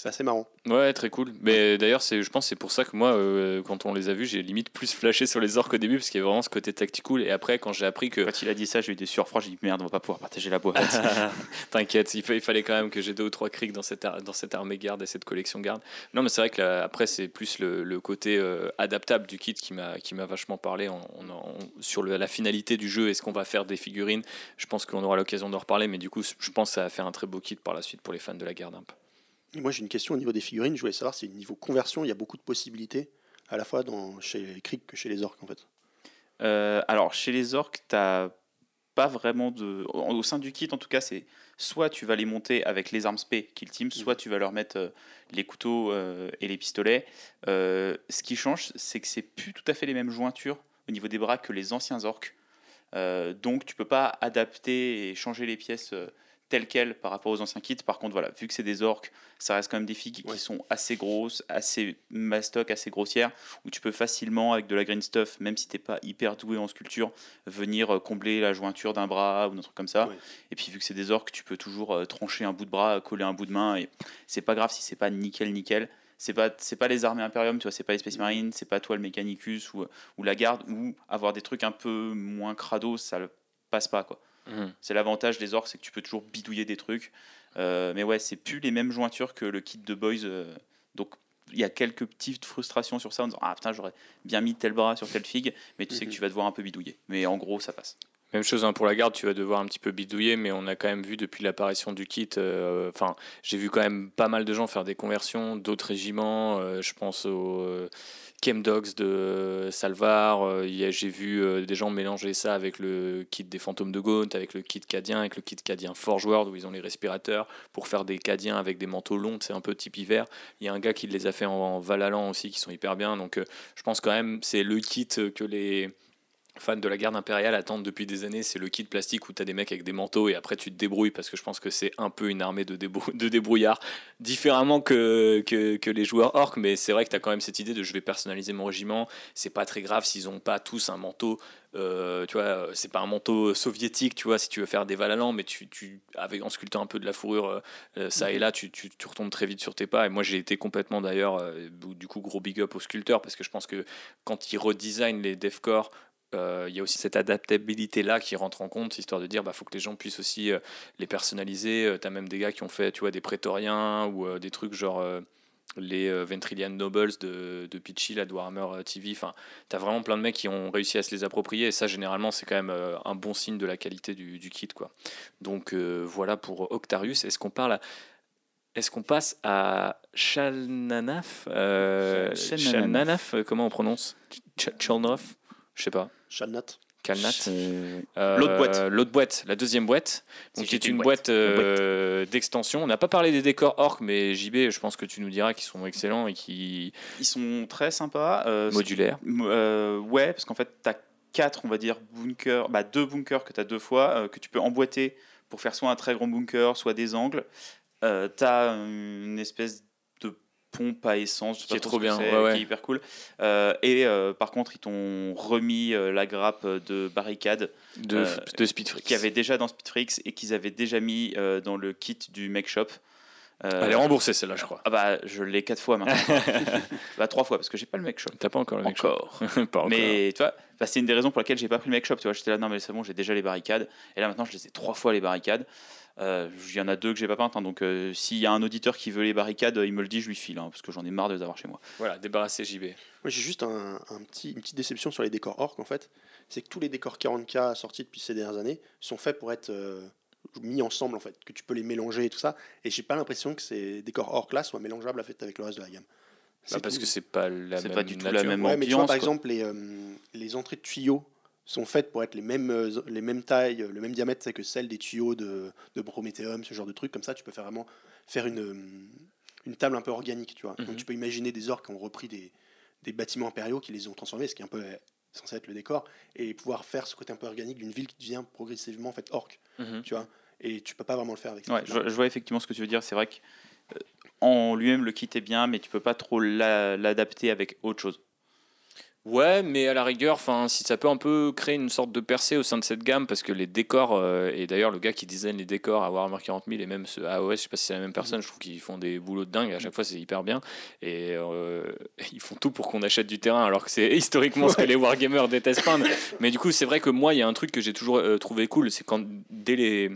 C'est assez marrant. Ouais, très cool. Mais d'ailleurs, c'est, je pense que c'est pour ça que moi, euh, quand on les a vus, j'ai limite plus flashé sur les orques au début, parce qu'il y avait vraiment ce côté tactical. Et après, quand j'ai appris que. Quand il a dit ça, j'ai eu des surfroids, j'ai dit merde, on va pas pouvoir partager la boîte. T'inquiète, il, il, fallait quand même que j'ai deux ou trois crics dans cette, dans cette armée garde et cette collection garde. Non, mais c'est vrai que là, après, c'est plus le, le côté euh, adaptable du kit qui m'a, qui m'a vachement parlé en, en, sur le, la finalité du jeu. Est-ce qu'on va faire des figurines Je pense qu'on aura l'occasion d'en reparler, mais du coup, je pense que ça va faire un très beau kit par la suite pour les fans de la garde un peu. Moi, j'ai une question au niveau des figurines. Je voulais savoir si, au niveau conversion, il y a beaucoup de possibilités, à la fois dans, chez les Krieg que chez les orques, en fait. Euh, alors, chez les orques, tu pas vraiment de. Au sein du kit, en tout cas, c'est soit tu vas les monter avec les armes spé Kill Team, soit tu vas leur mettre euh, les couteaux euh, et les pistolets. Euh, ce qui change, c'est que c'est plus tout à fait les mêmes jointures au niveau des bras que les anciens orques. Donc, tu peux pas adapter et changer les pièces telles quelles par rapport aux anciens kits. Par contre, voilà, vu que c'est des orques, ça reste quand même des figues Ouais. qui sont assez grosses, assez mastoc, assez grossières, où tu peux facilement, avec de la green stuff, même si t'es pas hyper doué en sculpture, venir euh, combler la jointure d'un bras ou d'un truc comme ça. Ouais. Et puis, vu que c'est des orques, tu peux toujours euh, trancher un bout de bras, coller un bout de main, et c'est pas grave si c'est pas nickel, nickel. C'est pas, c'est pas les armées Imperium, tu vois, c'est pas les Space Marines, c'est pas toi le Mechanicus ou, ou la garde, ou avoir des trucs un peu moins crado, ça le passe pas, quoi. Mhm. C'est l'avantage des orques, c'est que tu peux toujours bidouiller des trucs. Euh, mais ouais, c'est plus les mêmes jointures que le kit de Boys. euh, donc il y a quelques petites frustrations sur ça en disant Ah putain, j'aurais bien mis tel bras sur telle figue, mais tu sais que Mhm. tu vas devoir un peu bidouiller. Mais en gros, ça passe. Même chose hein, pour la garde, tu vas devoir un petit peu bidouiller, mais on a quand même vu depuis l'apparition du kit, euh, enfin, j'ai vu quand même pas mal de gens faire des conversions, d'autres régiments, euh, je pense aux euh, Chemdogs de Salvar, euh, j'ai vu des gens mélanger ça avec le kit des fantômes de Gaunt, avec le kit cadien, avec le kit cadien Forge World, où ils ont les respirateurs, pour faire des cadiens avec des manteaux longs, c'est un peu type hiver. Il y a un gars qui les a fait en, en Valalan aussi, qui sont hyper bien, donc je pense quand même c'est le kit que les fans de la garde impériale attendent depuis des années, c'est le kit plastique où tu as des mecs avec des manteaux et après tu te débrouilles parce que je pense que c'est un peu une armée de, débrou- de débrouillards, différemment que, que, que les joueurs orques, mais c'est vrai que tu as quand même cette idée de je vais personnaliser mon régiment, c'est pas très grave s'ils ont pas tous un manteau, euh, tu vois, c'est pas un manteau soviétique, tu vois, si tu veux faire des Valallans, mais tu, tu, avec, en sculptant un peu de la fourrure, euh, euh, ça et là, tu, tu, tu retombes très vite sur tes pas. Et moi, j'ai été complètement d'ailleurs, euh, du coup, gros big up aux sculpteurs parce que je pense que quand ils redesignent les devcore, euh, il y a aussi cette adaptabilité là qui rentre en compte, histoire de dire bah faut que les gens puissent aussi euh, les personnaliser. tu as même des gars qui ont fait tu vois des prétoriens ou euh, des trucs genre euh, les euh, Ventrilian Nobles de, de Pitchy, la de Warhammer euh, TV. Enfin, tu as vraiment plein de mecs qui ont réussi à se les approprier et ça généralement c'est quand même euh, un bon signe de la qualité du, du kit quoi. Donc euh, voilà pour Octarius. Est-ce qu'on parle à est-ce qu'on passe à Chalnanaf euh, Chalnanaf. Chalnanaf, euh, comment on prononce? Ch- Chalnov Je sais pas. Shalnat. Calnat. C'est- Euh, L'autre boîte. L'autre boîte, la deuxième boîte, donc qui est une une boîte, boîte. euh, d'extension. On n'a pas parlé des décors orques, mais JB, je pense que tu nous diras qu'ils sont excellents et qui Ils sont très sympas. euh, modulaires. Euh, ouais, parce qu'en fait, tu as quatre, on va dire, bunkers, bah, deux bunkers que tu as deux fois, euh, que tu peux emboîter pour faire soit un très grand bunker, soit des angles. Euh, tu as une espèce de pompe à essence, je sais Qui pas est trop bien, c'est, ouais, ouais. qui est hyper cool. Euh, et euh, par contre, ils t'ont remis euh, la grappe de barricade De, Euh, de Speedfreaks. y avait déjà dans Speedfreaks et qu'ils avaient déjà mis euh, dans le kit du Make Shop. Euh, Elle est remboursée celle-là, je crois. ah bah, je l'ai quatre fois maintenant. bah, trois fois, parce que j'ai pas le Make Shop. T'as pas encore le mec shop Encore. Pas encore. Mais tu vois, bah, c'est une des raisons pour lesquelles j'ai pas pris le make shop. Tu vois, j'étais là, non mais c'est bon, j'ai déjà les barricades. Et là maintenant, je les ai trois fois les barricades. Euh, Il y en a deux que j'ai pas peintes. hein, donc euh, s'il y a un auditeur qui veut les barricades, il me le dit, je lui file, hein, parce que j'en ai marre de les avoir chez moi. Voilà, débarrasser JB. Moi, j'ai juste un, un petit, une petite déception sur les décors orques, en fait. C'est que tous les décors 40K sortis depuis ces dernières années sont faits pour être euh, mis ensemble, en fait. Que tu peux les mélanger et tout ça. Et j'ai pas l'impression que ces décors orques là soient mélangeables en fait, avec le reste de la gamme. Bah, parce tout. que c'est pas la C'est même pas du tout la même Ouais, mais tu vois, ambiance, par quoi. exemple, les, euh, les entrées de tuyaux sont faites pour être les mêmes, euh, les mêmes tailles, le même diamètre que celles des tuyaux de, de Prométhéum, ce genre de truc. Comme ça, tu peux faire vraiment faire une, euh, une table un peu organique, tu vois. Mhm. Donc tu peux imaginer des orques qui ont repris des, des bâtiments impériaux, qui les ont transformés, ce qui est un peu censé être le décor, et pouvoir faire ce côté un peu organique d'une ville qui devient progressivement en fait orque, Mhm. tu vois. Et tu peux pas vraiment le faire avec ça. Ouais, je, vois- je vois effectivement ce que tu veux dire. C'est vrai que euh, en lui-même, le kit est bien, mais tu peux pas trop la- l'adapter avec autre chose. Ouais, mais à la rigueur, enfin, si ça peut un peu créer une sorte de percée au sein de cette gamme, parce que les décors, euh, et d'ailleurs le gars qui design les décors à Warhammer 40 000 et même à AOS, je sais pas si c'est la même personne, je trouve qu'ils font des boulots de dingue, à chaque fois c'est hyper bien, et euh, ils font tout pour qu'on achète du terrain, alors que c'est historiquement ce que les wargamers détestent peindre. Mais du coup, c'est vrai que moi, il y a un truc que j'ai toujours euh, trouvé cool, c'est quand dès les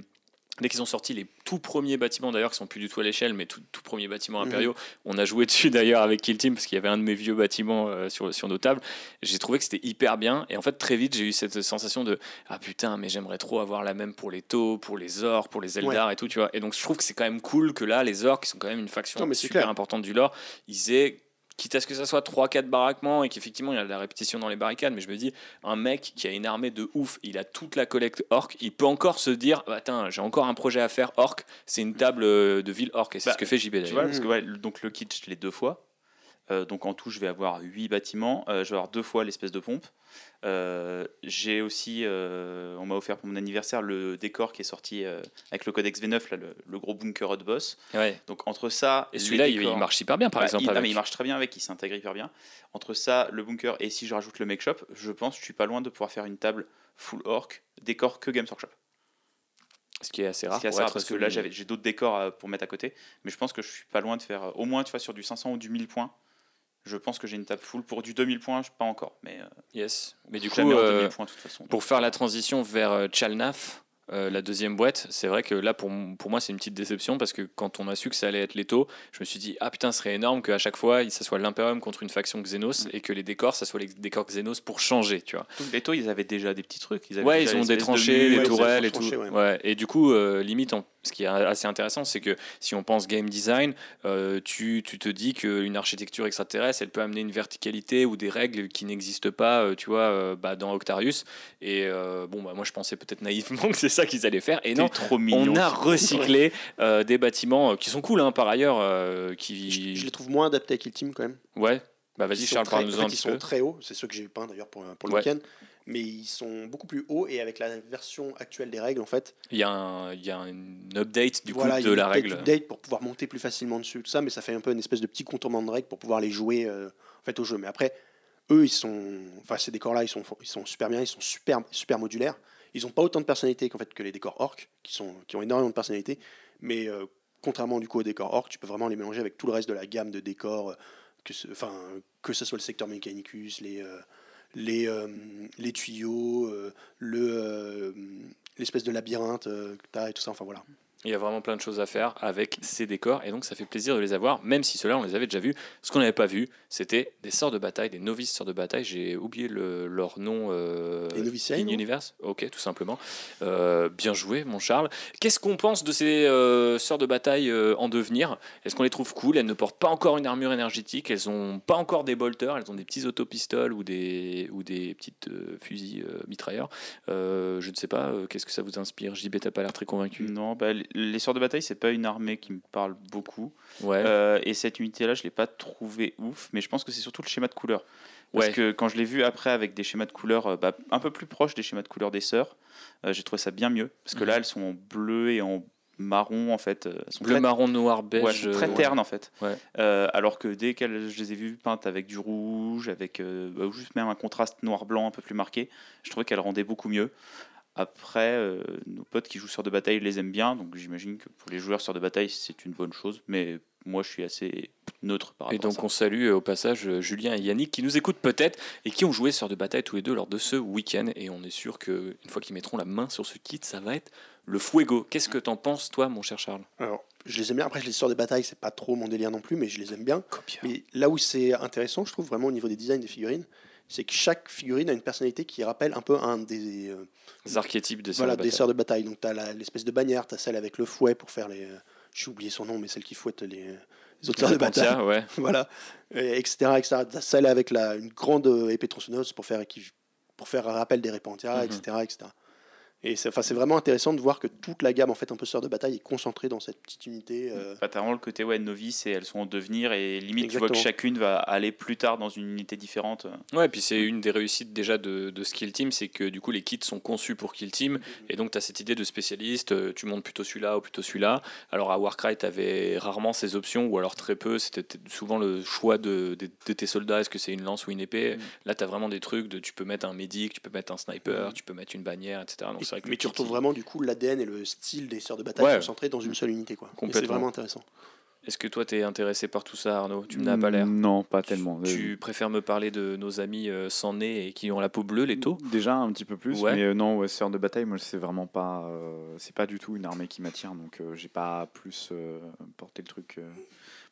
Dès qu'ils ont sorti les tout premiers bâtiments, d'ailleurs, qui sont plus du tout à l'échelle, mais tout, tout premiers bâtiments Mhm. impériaux, on a joué dessus d'ailleurs avec Kill Team, parce qu'il y avait un de mes vieux bâtiments euh, sur, sur nos tables. J'ai trouvé que c'était hyper bien. Et en fait, très vite, j'ai eu cette sensation de Ah putain, mais j'aimerais trop avoir la même pour les Tau, pour les Orcs, pour les Eldar et tout, tu vois. Et donc, je trouve que c'est quand même cool que là, les Orcs, qui sont quand même une faction Non, mais c'est super clair. importante du lore, ils aient. Quitte à ce que ça soit 3-4 baraquements et qu'effectivement il y a de la répétition dans les barricades, mais je me dis, un mec qui a une armée de ouf, il a toute la collecte orc, il peut encore se dire, bah, attends, j'ai encore un projet à faire orc, c'est une table euh, de ville orc, et c'est Bah, ce que fait JB Tu d'ailleurs. vois, parce que ouais, le- donc le kit, je l'ai deux fois. Euh, donc en tout, je vais avoir 8 bâtiments. Euh, je vais avoir deux fois l'espèce de pompe. Euh, J'ai aussi, on m'a offert pour mon anniversaire le décor qui est sorti avec le codex V9, là, le, le gros bunker hot boss. Ouais. Donc entre ça, Et celui-là, il, décors- il marche hyper bien par Bah, exemple. il, avec. mais il marche très bien avec, il s'intègre hyper bien. Entre ça, le bunker et si je rajoute le make shop, je pense que je suis pas loin de pouvoir faire une table full orc, décor que Games Workshop. Ce qui est assez rare. Est assez rare parce que là j'ai d'autres décors pour mettre à côté, mais je pense que je suis pas loin de faire au moins tu vois sur du 500 ou du 1000 points. Je pense que j'ai une table full pour du 2000 points, pas encore, mais euh, Yes. Mais du coup, euh, 2000 points de toute façon. pour faire la transition vers euh, Chalnaf, euh, la deuxième boîte, c'est vrai que là, pour, pour moi, c'est une petite déception parce que quand on a su que ça allait être Leto, je me suis dit, ah putain, ce serait énorme qu'à chaque fois, ça soit l'Imperium contre une faction Xenos Mm. et que les décors, ça soit les décors Xenos pour changer, tu vois. Donc, taux, ils avaient déjà des petits trucs. Ils avaient Ouais, ils ont des de tranchées, mur, des tourelles et tout. ouais. Ouais. Et du coup, euh, limite, en- ce qui est assez intéressant, c'est que si on pense game design, euh, tu, tu te dis qu'une architecture extraterrestre, elle peut amener une verticalité ou des règles qui n'existent pas, euh, tu vois, bah, dans Octarius. Et bon, bah, moi, je pensais peut-être naïvement que c'est ça qu'ils allaient faire. Et non, trop mignon. on a recyclé euh, des bâtiments euh, qui sont cool, hein, par ailleurs, euh, qui... Je, je les trouve moins adaptés à Kill Team quand même. Ouais, bah vas-y, Ils sont Charles, parle-nous en fait, un ils petit sont peu. très hauts, c'est ceux que j'ai peint d'ailleurs pour, pour le Ouais. week-end. Mais ils sont beaucoup plus hauts et avec la version actuelle des règles en fait. Il y a, un, il y a une update du voilà, coup il y a de une la update, règle. update pour pouvoir monter plus facilement dessus, tout ça, mais ça fait un peu une espèce de petit contournement de règles pour pouvoir les jouer euh, en fait au jeu. Mais après, eux, ils sont, enfin ces décors-là, ils sont, ils sont super bien, ils sont super, super modulaires. Ils ont pas autant de personnalité qu'en fait que les décors orques, qui sont, qui ont énormément de personnalité, mais euh, contrairement du coup aux décors orques, tu peux vraiment les mélanger avec tout le reste de la gamme de décors, euh, que ce, enfin que ce soit le secteur Mechanicus, les euh, les, les tuyaux, le l'espèce de labyrinthe que tu as et tout ça. Enfin voilà. Il y a vraiment plein de choses à faire avec ces décors et donc ça fait plaisir de les avoir, même si ceux-là on les avait déjà vus. Ce qu'on n'avait pas vu, c'était des sorts de bataille, des novices sorts de bataille. J'ai oublié le- leur nom. Euh, Les Noviciae, In Universe Ok, tout simplement. Euh, bien joué, mon Charles. Qu'est-ce qu'on pense de ces euh, sorts de bataille euh, en devenir? Est-ce qu'on les trouve cool? Elles ne portent pas encore une armure énergétique, elles ont pas encore des bolters, elles ont des petits autopistoles ou des, ou des petites euh, fusils euh, mitrailleurs. Euh, je ne sais pas, euh, qu'est-ce que ça vous inspire? JB, t'as pas l'air très convaincu Non, bah, les- sorts de bataille, c'est pas une armée qui me parle beaucoup. Ouais. Euh, et cette unité-là, je l'ai pas trouvé ouf, mais je pense que c'est surtout le schéma de couleur. Parce Ouais. que quand je l'ai vu après avec des schémas de couleur euh, bah, un peu plus proches des schémas de couleur des sœurs, euh, j'ai trouvé ça bien mieux. Parce que Mhm. là, elles sont en bleu et en marron, en fait. elles sont Bleu, très- marron, noir, Ouais, elles beige. sont très euh, ternes en fait. Ouais. Euh, alors que dès que je les ai vues peintes avec du rouge, avec bah, juste même un contraste noir-blanc un peu plus marqué, je trouvais qu'elles rendaient beaucoup mieux. Après, euh, nos potes qui jouent sur de bataille les aiment bien, donc j'imagine que pour les joueurs sur de bataille c'est une bonne chose, mais moi je suis assez neutre par Et rapport donc à ça. on salue euh, au passage euh, Julien et Yannick qui nous écoutent peut-être et qui ont joué sur de bataille tous les deux lors de ce week-end et on est sûr que une fois qu'ils mettront la main sur ce kit, ça va être le fuego. Qu'est-ce que t'en penses toi, mon cher Charles? Alors, je les aime bien. Après, je les sors des batailles, c'est pas trop mon délire non plus, mais je les aime bien. Mais là où c'est intéressant, je trouve vraiment au niveau des designs des figurines, c'est que chaque figurine a une personnalité qui rappelle un peu un des, euh, Les archétypes des voilà, sorts de des sœurs de bataille. Donc, tu as l'espèce de bannière, tu as celle avec le fouet pour faire les. euh, J'ai oublié son nom, mais celle qui fouette les, les autres sœurs de bataille. Ouais. voilà, et etc. etc. T'as celle avec la, une grande euh, épée tronçonneuse pour faire, qui- pour faire un rappel des Repentia, Mhm. etc., etc. Et c'est, enfin, c'est vraiment intéressant de voir que toute la gamme en fait un peu sœur de bataille est concentrée dans cette petite unité. euh, Bah, t'as vraiment le côté ouais, novice et elles sont en devenir et limite tu vois que Exactement. chacune va aller plus tard dans une unité différente. Ouais, puis c'est une des réussites déjà de, de ce Kill Team, c'est que du coup les kits sont conçus pour Kill Team, et donc tu as cette idée de spécialiste, euh, tu montes plutôt celui-là ou plutôt celui-là. Alors à Warcry, tu avais rarement ces options, ou alors très peu, c'était souvent le choix de, de- de tes soldats, est-ce que c'est une lance ou une épée. Mm. Là, tu as vraiment des trucs de tu peux mettre un médic, tu peux mettre un sniper, tu peux mettre une bannière, etc. Donc et- vrai que mais tu retrouves vraiment du coup l'ADN et le style des sœurs de bataille Ouais. concentrés dans une seule unité. Quoi. C'est vraiment intéressant. Est-ce que toi, tu es intéressé par tout ça, Arnaud? Tu me n'as pas l'air. Non, pas tellement. Tu préfères me parler de nos amis euh, sans nez et qui ont la peau bleue, les taux? Déjà un petit peu plus, Ouais. mais euh, non, ouais, sœur de bataille, moi c'est vraiment pas, euh, c'est pas du tout une armée qui m'attire, donc euh, j'ai pas plus euh, porté le truc,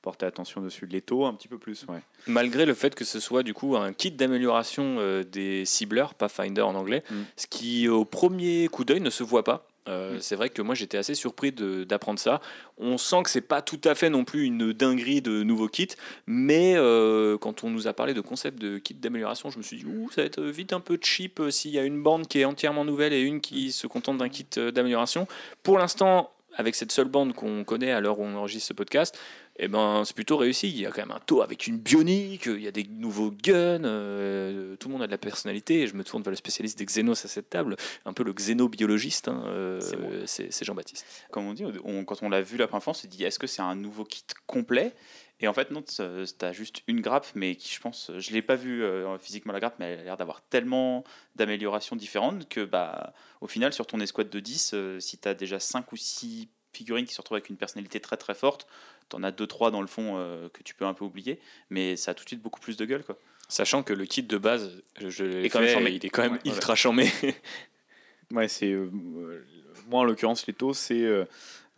porté attention dessus. Les taux un petit peu plus, ouais. Malgré le fait que ce soit du coup un kit d'amélioration euh, des cibleurs, Pathfinder en anglais, Mm. ce qui au premier coup d'œil ne se voit pas. Euh, Mm. C'est vrai que moi j'étais assez surpris d'apprendre ça. On sent que c'est pas tout à fait non plus une dinguerie de nouveaux kits, mais euh, quand on nous a parlé de concept de kit d'amélioration, je me suis dit ouh ça va être vite un peu cheap s'il y a une bande qui est entièrement nouvelle et une qui se contente d'un kit d'amélioration. Pour l'instant, avec cette seule bande qu'on connaît à l'heure où on enregistre ce podcast, eh ben, c'est plutôt réussi. Il y a quand même un taux avec une bionique, il y a des nouveaux guns, euh, tout le monde a de la personnalité. Et je me tourne vers le spécialiste des xénos à cette table, un peu le xénobiologiste, hein, euh, C'est c'est Jean-Baptiste. Comme on dit, on- quand on l'a vu la première fois, on s'est dit est-ce que c'est un nouveau kit complet? Et en fait, non, tu as juste une grappe, mais qui, je pense, je l'ai pas vu euh, physiquement la grappe, mais elle a l'air d'avoir tellement d'améliorations différentes que, bah, au final, sur ton escouade de 10, euh, si tu as déjà 5 ou 6 figurines qui se retrouvent avec une personnalité très très forte, tu en as 2-3 dans le fond euh, que tu peux un peu oublier, mais ça a tout de suite beaucoup plus de gueule. Quoi. Sachant que le kit de base, je, je quand fait, il est quand même Ouais, ultra. Ouais, c'est euh, moi en l'occurrence les taux, c'est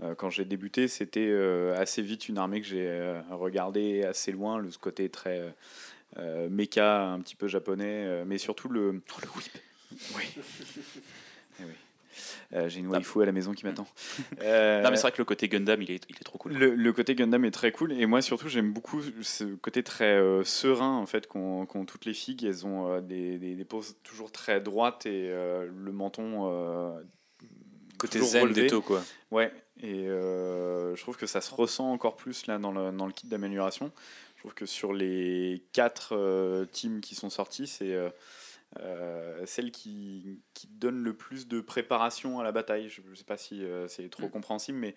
euh, quand j'ai débuté, c'était euh, assez vite une armée que j'ai euh, regardée assez loin, le ce côté très méca, un petit peu japonais, euh, mais surtout le le whip. Oui. Eh oui. Euh, j'ai une waifu à la maison qui m'attend. Euh, Non, mais c'est vrai que le côté Gundam, il est, il est trop cool. le, le côté Gundam est très cool et moi surtout j'aime beaucoup ce côté très euh, serein en fait qu'ont qu'ont toutes les filles. Elles ont euh, des, des, des poses toujours très droites et euh, le menton euh, Côté zen des taux, quoi. Ouais, et euh, je trouve que ça se ressent encore plus là dans le, dans le kit d'amélioration. Je trouve que sur les quatre euh, teams qui sont sortis, c'est euh, celle qui, qui donne le plus de préparation à la bataille. Je ne sais pas si euh, c'est trop Mm. compréhensible, mais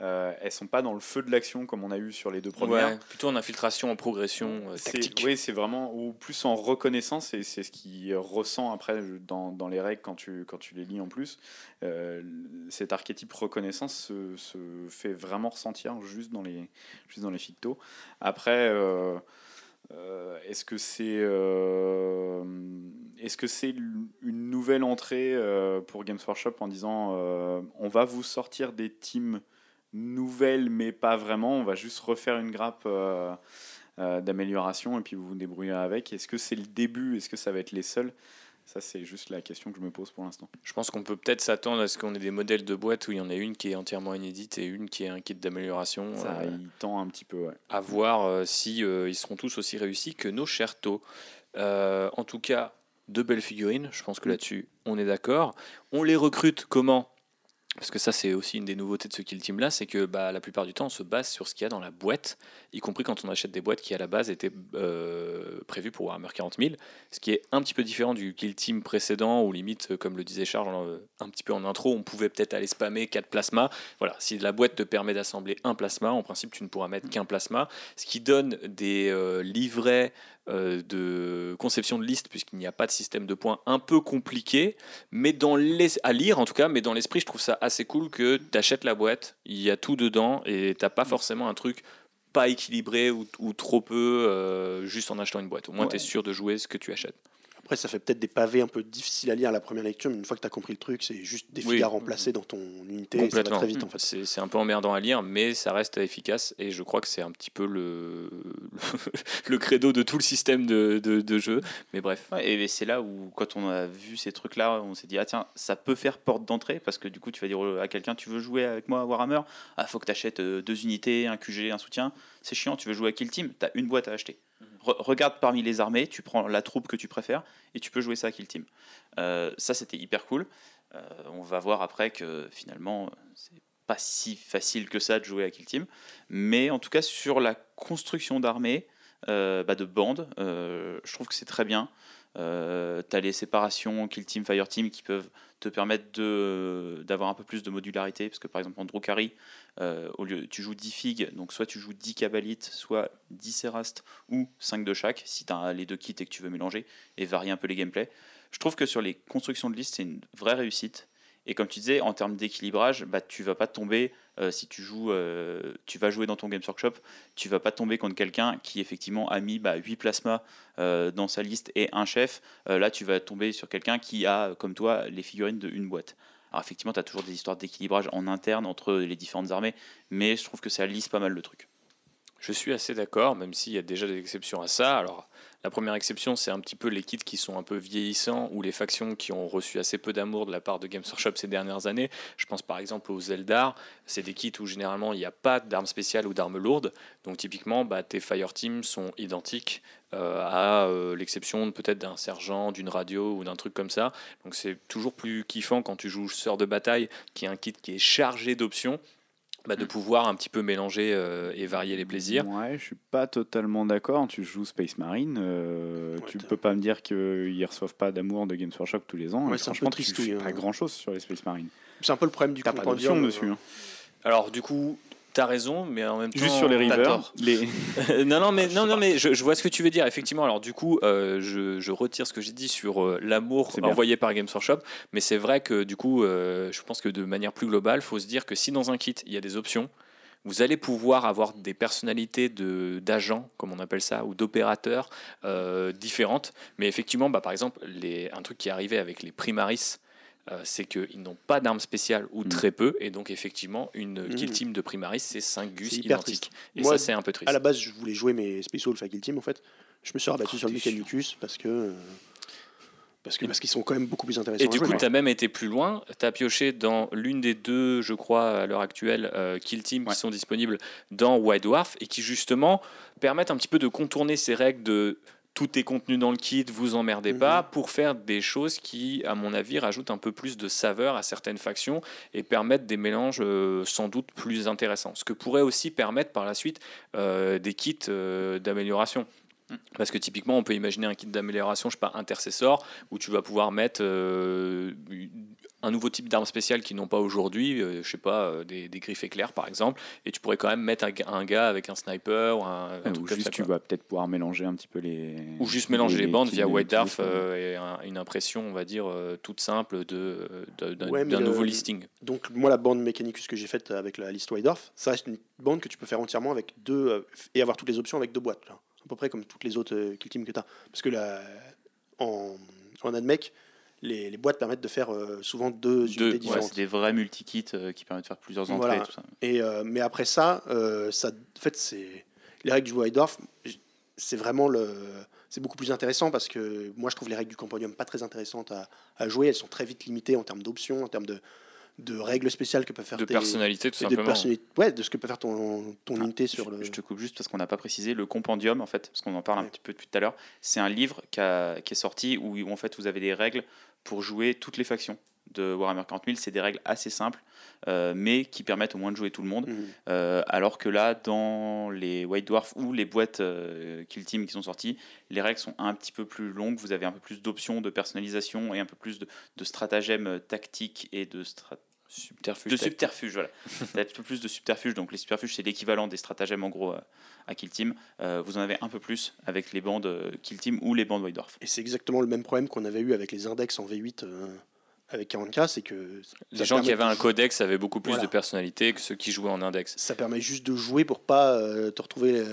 euh, elles sont pas dans le feu de l'action comme on a eu sur les deux premières. Ouais, plutôt en infiltration, en progression euh, tactique. Oui, c'est vraiment, ou plus en reconnaissance, et c'est ce qui ressent après dans, dans les règles quand tu, quand tu les lis en plus. Euh, cet archétype reconnaissance se, se fait vraiment ressentir juste dans les, juste dans les fictos. Après, est-ce que c'est euh, est-ce que c'est une nouvelle entrée euh, pour Games Workshop en disant euh, on va vous sortir des teams nouvelles mais pas vraiment, on va juste refaire une grappe euh, euh, d'amélioration et puis vous vous débrouillez avec. Est-ce que c'est le début? Est-ce que ça va être les seuls? Ça c'est juste la question que je me pose pour l'instant. Je pense qu'on peut peut-être s'attendre à ce qu'on ait des modèles de boîte où il y en a une qui est entièrement inédite et une qui est un kit d'amélioration. Ça euh, il tend un petit peu. Ouais. à voir euh, si euh, ils seront tous aussi réussis que nos chers taux. Euh, en tout cas, de belles figurines. Je pense que là-dessus, on est d'accord. On les recrute comment? Parce que ça, c'est aussi une des nouveautés de ce Kill Team là, c'est que bah, la plupart du temps, on se base sur ce qu'il y a dans la boîte, y compris quand on achète des boîtes qui à la base étaient euh, prévues pour Warhammer 40 000, ce qui est un petit peu différent du Kill Team précédent, où limite, euh, comme le disait Charles euh, un petit peu en intro, on pouvait peut-être aller spammer 4 plasmas. Voilà, si la boîte te permet d'assembler un plasma, en principe, tu ne pourras mettre qu'un plasma, ce qui donne des euh, livrets de conception de liste, puisqu'il n'y a pas de système de points un peu compliqué, mais dans les... à lire en tout cas, mais dans l'esprit, je trouve ça assez cool que tu achètes la boîte, il y a tout dedans, et t'as pas forcément un truc pas équilibré ou, ou trop peu euh, juste en achetant une boîte. Au moins, Ouais. tu es sûr de jouer ce que tu achètes. Après, ça fait peut-être des pavés un peu difficiles à lire à la première lecture, mais une fois que tu as compris le truc, c'est juste des Oui. filles à remplacer dans ton unité et ça va très vite en fait. C'est c'est un peu emmerdant à lire, mais ça reste efficace et je crois que c'est un petit peu le, le credo de tout le système de, de, de jeu. Mais bref. Ouais, et c'est là où, quand on a vu ces trucs-là, on s'est dit, ah tiens, ça peut faire porte d'entrée, parce que du coup, tu vas dire à quelqu'un, tu veux jouer avec moi à Warhammer? Ah, faut que tu achètes deux unités, un QG, un soutien. C'est chiant, tu veux jouer à Kill Team? Tu as une boîte à acheter. Re- regarde parmi les armées, tu prends la troupe que tu préfères, et tu peux jouer ça à Kill Team. Euh, ça, c'était hyper cool. on va voir après que finalement, c'est pas si facile que ça de jouer à Kill Team. Mais en tout cas, sur la construction d'armée, bah, de bandes, je trouve que c'est très bien. Euh, tu as les séparations Kill Team, Fire Team qui peuvent te permettre d'avoir un peu plus de modularité. Parce que par exemple, en Drukari, euh, au lieu, tu joues 10 figues, donc soit tu joues 10 Kabalites, soit 10 Serast ou 5 de chaque, si tu as les deux kits et que tu veux mélanger et varier un peu les gameplays. Je trouve que sur les constructions de liste, c'est une vraie réussite. Et comme tu disais, en termes d'équilibrage, bah, tu vas pas tomber, euh, si tu joues, euh, tu vas jouer dans ton Games Workshop, tu vas pas tomber contre quelqu'un qui effectivement a mis bah, 8 plasmas euh, dans sa liste et un chef. là, tu vas tomber sur quelqu'un qui a, comme toi, les figurines de une boîte. Alors effectivement, tu as toujours des histoires d'équilibrage en interne entre les différentes armées, mais je trouve que ça lisse pas mal le truc. Je suis assez d'accord, même s'il y a déjà des exceptions à ça. Alors, la première exception, c'est un petit peu les kits qui sont un peu vieillissants ou les factions qui ont reçu assez peu d'amour de la part de Games Workshop ces dernières années. Je pense par exemple aux Zeldar. C'est des kits où généralement il n'y a pas d'armes spéciales ou d'armes lourdes. Donc typiquement, bah, tes Fire Teams sont identiques euh, à euh, l'exception peut-être d'un sergent, d'une radio ou d'un truc comme ça. Donc c'est toujours plus kiffant quand tu joues Sœur de bataille, qui est un kit qui est chargé d'options bah, de mm. pouvoir un petit peu mélanger euh, et varier les plaisirs. Ouais, je suis pas totalement d'accord. Tu joues Space Marine, euh, tu peux pas me dire qu'ils reçoivent pas d'amour de Games Workshop tous les ans. Ouais, franchement, tu fais pas hein. grand chose sur les Space Marines. C'est un peu le problème du compendium dessus. Hein. Alors du coup, T'as raison, mais en même temps. Juste sur les rivers. Les... non, non, mais, non, non, mais je, vois ce que tu veux dire. Effectivement, alors du coup, euh, je, retire ce que j'ai dit sur euh, l'amour envoyé par Games Workshop. Mais c'est vrai que du coup, euh, je pense que de manière plus globale, il faut se dire que si dans un kit, il y a des options, vous allez pouvoir avoir des personnalités d'agents, comme on appelle ça, ou d'opérateurs différentes. Mais effectivement, bah, par exemple, les, un truc qui est arrivé avec les Primaris euh, c'est qu'ils n'ont pas d'armes spéciales ou mm. très peu, et donc effectivement, une mm. kill team de Primaris, c'est 5 gus identiques. Et ça, c'est un peu triste. À la base, je voulais jouer mes spéciaux Alpha Kill Team, en fait. Je me suis rabattu oh, sur le Mechanicus parce que. Euh, parce que parce qu'ils sont quand même beaucoup plus intéressants. Et du coup, tu as même été plus loin. Tu as pioché dans l'une des deux, je crois, à l'heure actuelle, euh, Kill Team qui sont disponibles dans White Dwarf et qui justement permettent un petit peu de contourner ces règles de tout est contenu dans le kit, vous emmerdez pas, mhm. pour faire des choses qui, à mon avis, rajoutent un peu plus de saveur à certaines factions et permettent des mélanges euh, sans doute plus intéressants. Ce que pourrait aussi permettre par la suite euh, des kits euh, d'amélioration. Mm. Parce que typiquement, on peut imaginer un kit d'amélioration, je sais pas, intercessor, où tu vas pouvoir mettre un nouveau type d'armes spéciales qu'ils n'ont pas aujourd'hui, euh, je sais pas, euh, des, des, griffes éclairs par exemple, et tu pourrais quand même mettre un, gars avec un sniper ou un, ou juste tu vas peut-être pouvoir mélanger un petit peu les. Ou juste mélanger les, bandes via White Dwarf euh, et une impression, on va dire, toute simple de, d'un nouveau listing. Donc moi la bande Mechanicus que j'ai faite avec la liste White Dwarf, ça reste une bande que tu peux faire entièrement avec deux et avoir toutes les options avec deux boîtes, là. à peu près comme toutes les autres kill teams que tu as. Parce que la, en, en AdMech, les, boîtes permettent de faire euh, souvent deux, unités différentes. c'est des vrais multi-kits euh, qui permettent de faire plusieurs entrées. Tout ça. Et, euh, mais après ça, ça en fait, c'est les règles du White c'est vraiment le c'est beaucoup plus intéressant parce que moi je trouve les règles du Compendium pas très intéressantes à, à jouer. Elles sont très vite limitées en termes d'options, en termes de, de règles spéciales que peut faire de personnalité tout simplement de ouais de ce que peut faire ton, ton unité sur le je te coupe juste parce qu'on n'a pas précisé le compendium en fait parce qu'on en parle un petit peu depuis tout à l'heure c'est un livre qui, qui, est sorti où, en fait vous avez des règles pour jouer toutes les factions de Warhammer 40 000 c'est des règles assez simples euh, mais qui permettent au moins de jouer tout le monde. Mhm. euh, alors que là dans les White Dwarf ou les boîtes euh, Kill Team qui sont sorties les règles sont un petit peu plus longues. Vous avez un peu plus d'options de personnalisation et un peu plus de, de stratagèmes tactiques et de stratégies Subterfuge. De subterfuge, voilà. un peu plus de subterfuge. Donc les subterfuges, c'est l'équivalent des stratagèmes en gros à Kill Team. Euh, vous en avez un peu plus avec les bandes euh, Kill Team ou les bandes White Dwarf. Et c'est exactement le même problème qu'on avait eu avec les index en V8 euh, avec 40K, c'est que... Les gens qui avaient un codex avaient beaucoup plus de personnalité que ceux qui jouaient en index. Ça permet juste de jouer pour pas te retrouver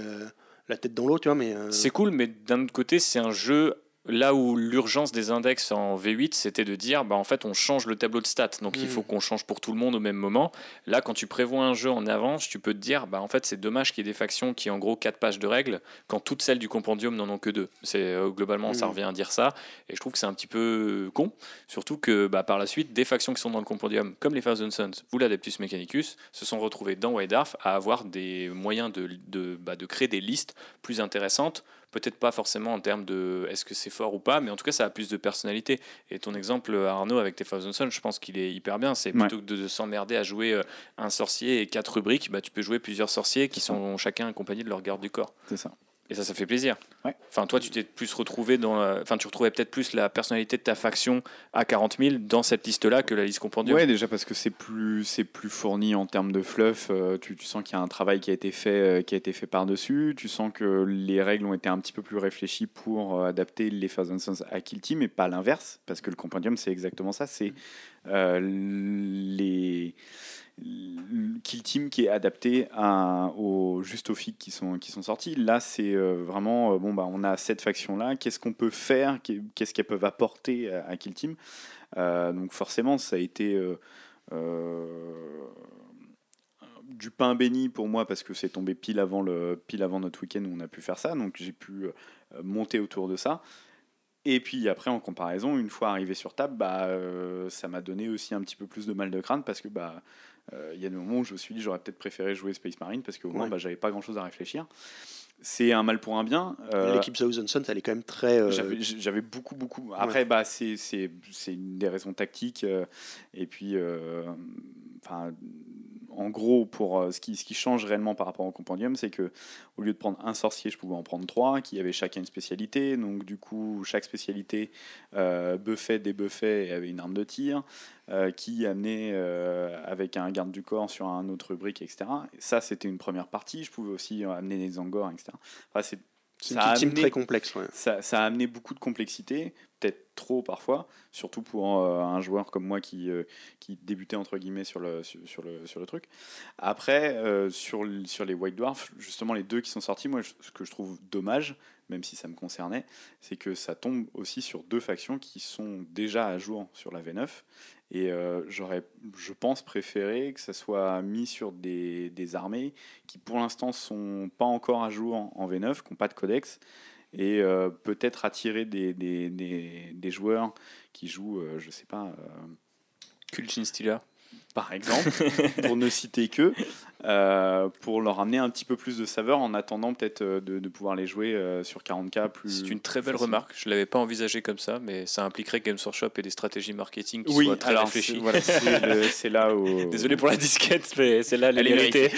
la tête dans l'eau, tu vois, mais... C'est cool, mais d'un autre côté, c'est un jeu là où l'urgence des index en V8, c'était de dire, bah, en fait, on change le tableau de stats, donc il mm. faut qu'on change pour tout le monde au même moment. Là, quand tu prévois un jeu en avance, tu peux te dire, bah, en fait, c'est dommage qu'il y ait des factions qui, en gros, 4 pages de règles, quand toutes celles du compendium n'en ont que deux. C'est euh, globalement, ça mm. revient à dire ça, et je trouve que c'est un petit peu con, surtout que bah, par la suite, des factions qui sont dans le compendium, comme les Thousand Sons ou l'Adeptus Mechanicus, se sont retrouvées dans White à avoir des moyens de, de, bah, de créer des listes plus intéressantes Peut-être pas forcément en termes de est-ce que c'est fort ou pas, mais en tout cas, ça a plus de personnalité. Et ton exemple, Arnaud, avec tes Thousand je pense qu'il est hyper bien. C'est plutôt que de, s'emmerder à jouer euh, un sorcier et quatre rubriques, bah, tu peux jouer plusieurs sorciers qui sont chacun accompagnés de leur garde du corps. C'est ça. Et ça, ça fait plaisir. Enfin, toi, tu t'es plus retrouvé dans. Enfin, tu retrouvais peut-être plus la personnalité de ta faction à 40 000 dans cette liste-là que la liste compendium. Ouais, déjà parce que c'est plus, c'est plus fourni en termes de fluff. Euh, tu, tu, sens qu'il y a un travail qui a été fait, euh, qui a été fait par-dessus. Tu sens que les règles ont été un petit peu plus réfléchies pour euh, adapter les Thousand Sons à Kill Team et pas l'inverse. Parce que le compendium, c'est exactement ça. C'est les Kill Team qui est adapté à, aux juste aux qui sont, qui sont sortis. Là, c'est euh, vraiment, euh, bon, bah, on a cette faction-là, qu'est-ce qu'on peut faire, qu'est-ce qu'elles peuvent apporter à, Kill Team? Euh, donc forcément, ça a été du pain béni pour moi parce que c'est tombé pile avant, le, pile avant notre week-end où on a pu faire ça. Donc j'ai pu monter autour de ça. Et puis après, en comparaison, une fois arrivé sur table, bah, ça m'a donné aussi un petit peu plus de mal de crâne parce que bah, il y a des moments où je me suis dit j'aurais peut-être préféré jouer Space Marine parce qu'au moins bah, j'avais pas grand chose à réfléchir. C'est un mal pour un bien. Euh, L'équipe Thousand Suns, elle est quand même très. Euh, j'avais beaucoup, beaucoup. Après, bah, c'est une des raisons tactiques. et puis, enfin en gros, pour euh, ce, qui, ce qui change réellement par rapport au compendium, c'est que au lieu de prendre un sorcier, je pouvais en prendre trois, qui avaient chacun une spécialité. Donc, du coup, chaque spécialité euh, buffait, débuffait et avait une arme de tir, euh, qui amenait euh, avec un garde du corps sur un autre rubrique, etc. Et ça, c'était une première partie. Je pouvais aussi amener des angors, etc. Enfin, c'est une team très complexe. Ça, ça, a amené beaucoup de complexité, peut-être trop parfois, surtout pour euh, un joueur comme moi qui, euh, qui débutait entre guillemets sur le, sur, le, sur le truc. Après, euh, sur, sur les White Dwarfs, justement les deux qui sont sortis, moi ce que je trouve dommage, même si ça me concernait, c'est que ça tombe aussi sur deux factions qui sont déjà à jour sur la V9 et j'aurais, je pense, préféré que ça soit mis sur des, des armées qui, pour l'instant, sont pas encore à jour en V9, qui n'ont pas de codex, et euh, peut-être attirer des, joueurs qui jouent, euh, je sais pas. Kulchin Stealer par exemple, pour ne citer que, euh, pour leur amener un petit peu plus de saveur en attendant peut-être euh, de, pouvoir les jouer euh, sur 40K plus. C'est une très belle remarque, je ne l'avais pas envisagé comme ça, mais ça impliquerait Games Workshop et des stratégies marketing qui soient très réfléchies. C'est là où. Désolé pour la disquette, mais c'est là la vérité.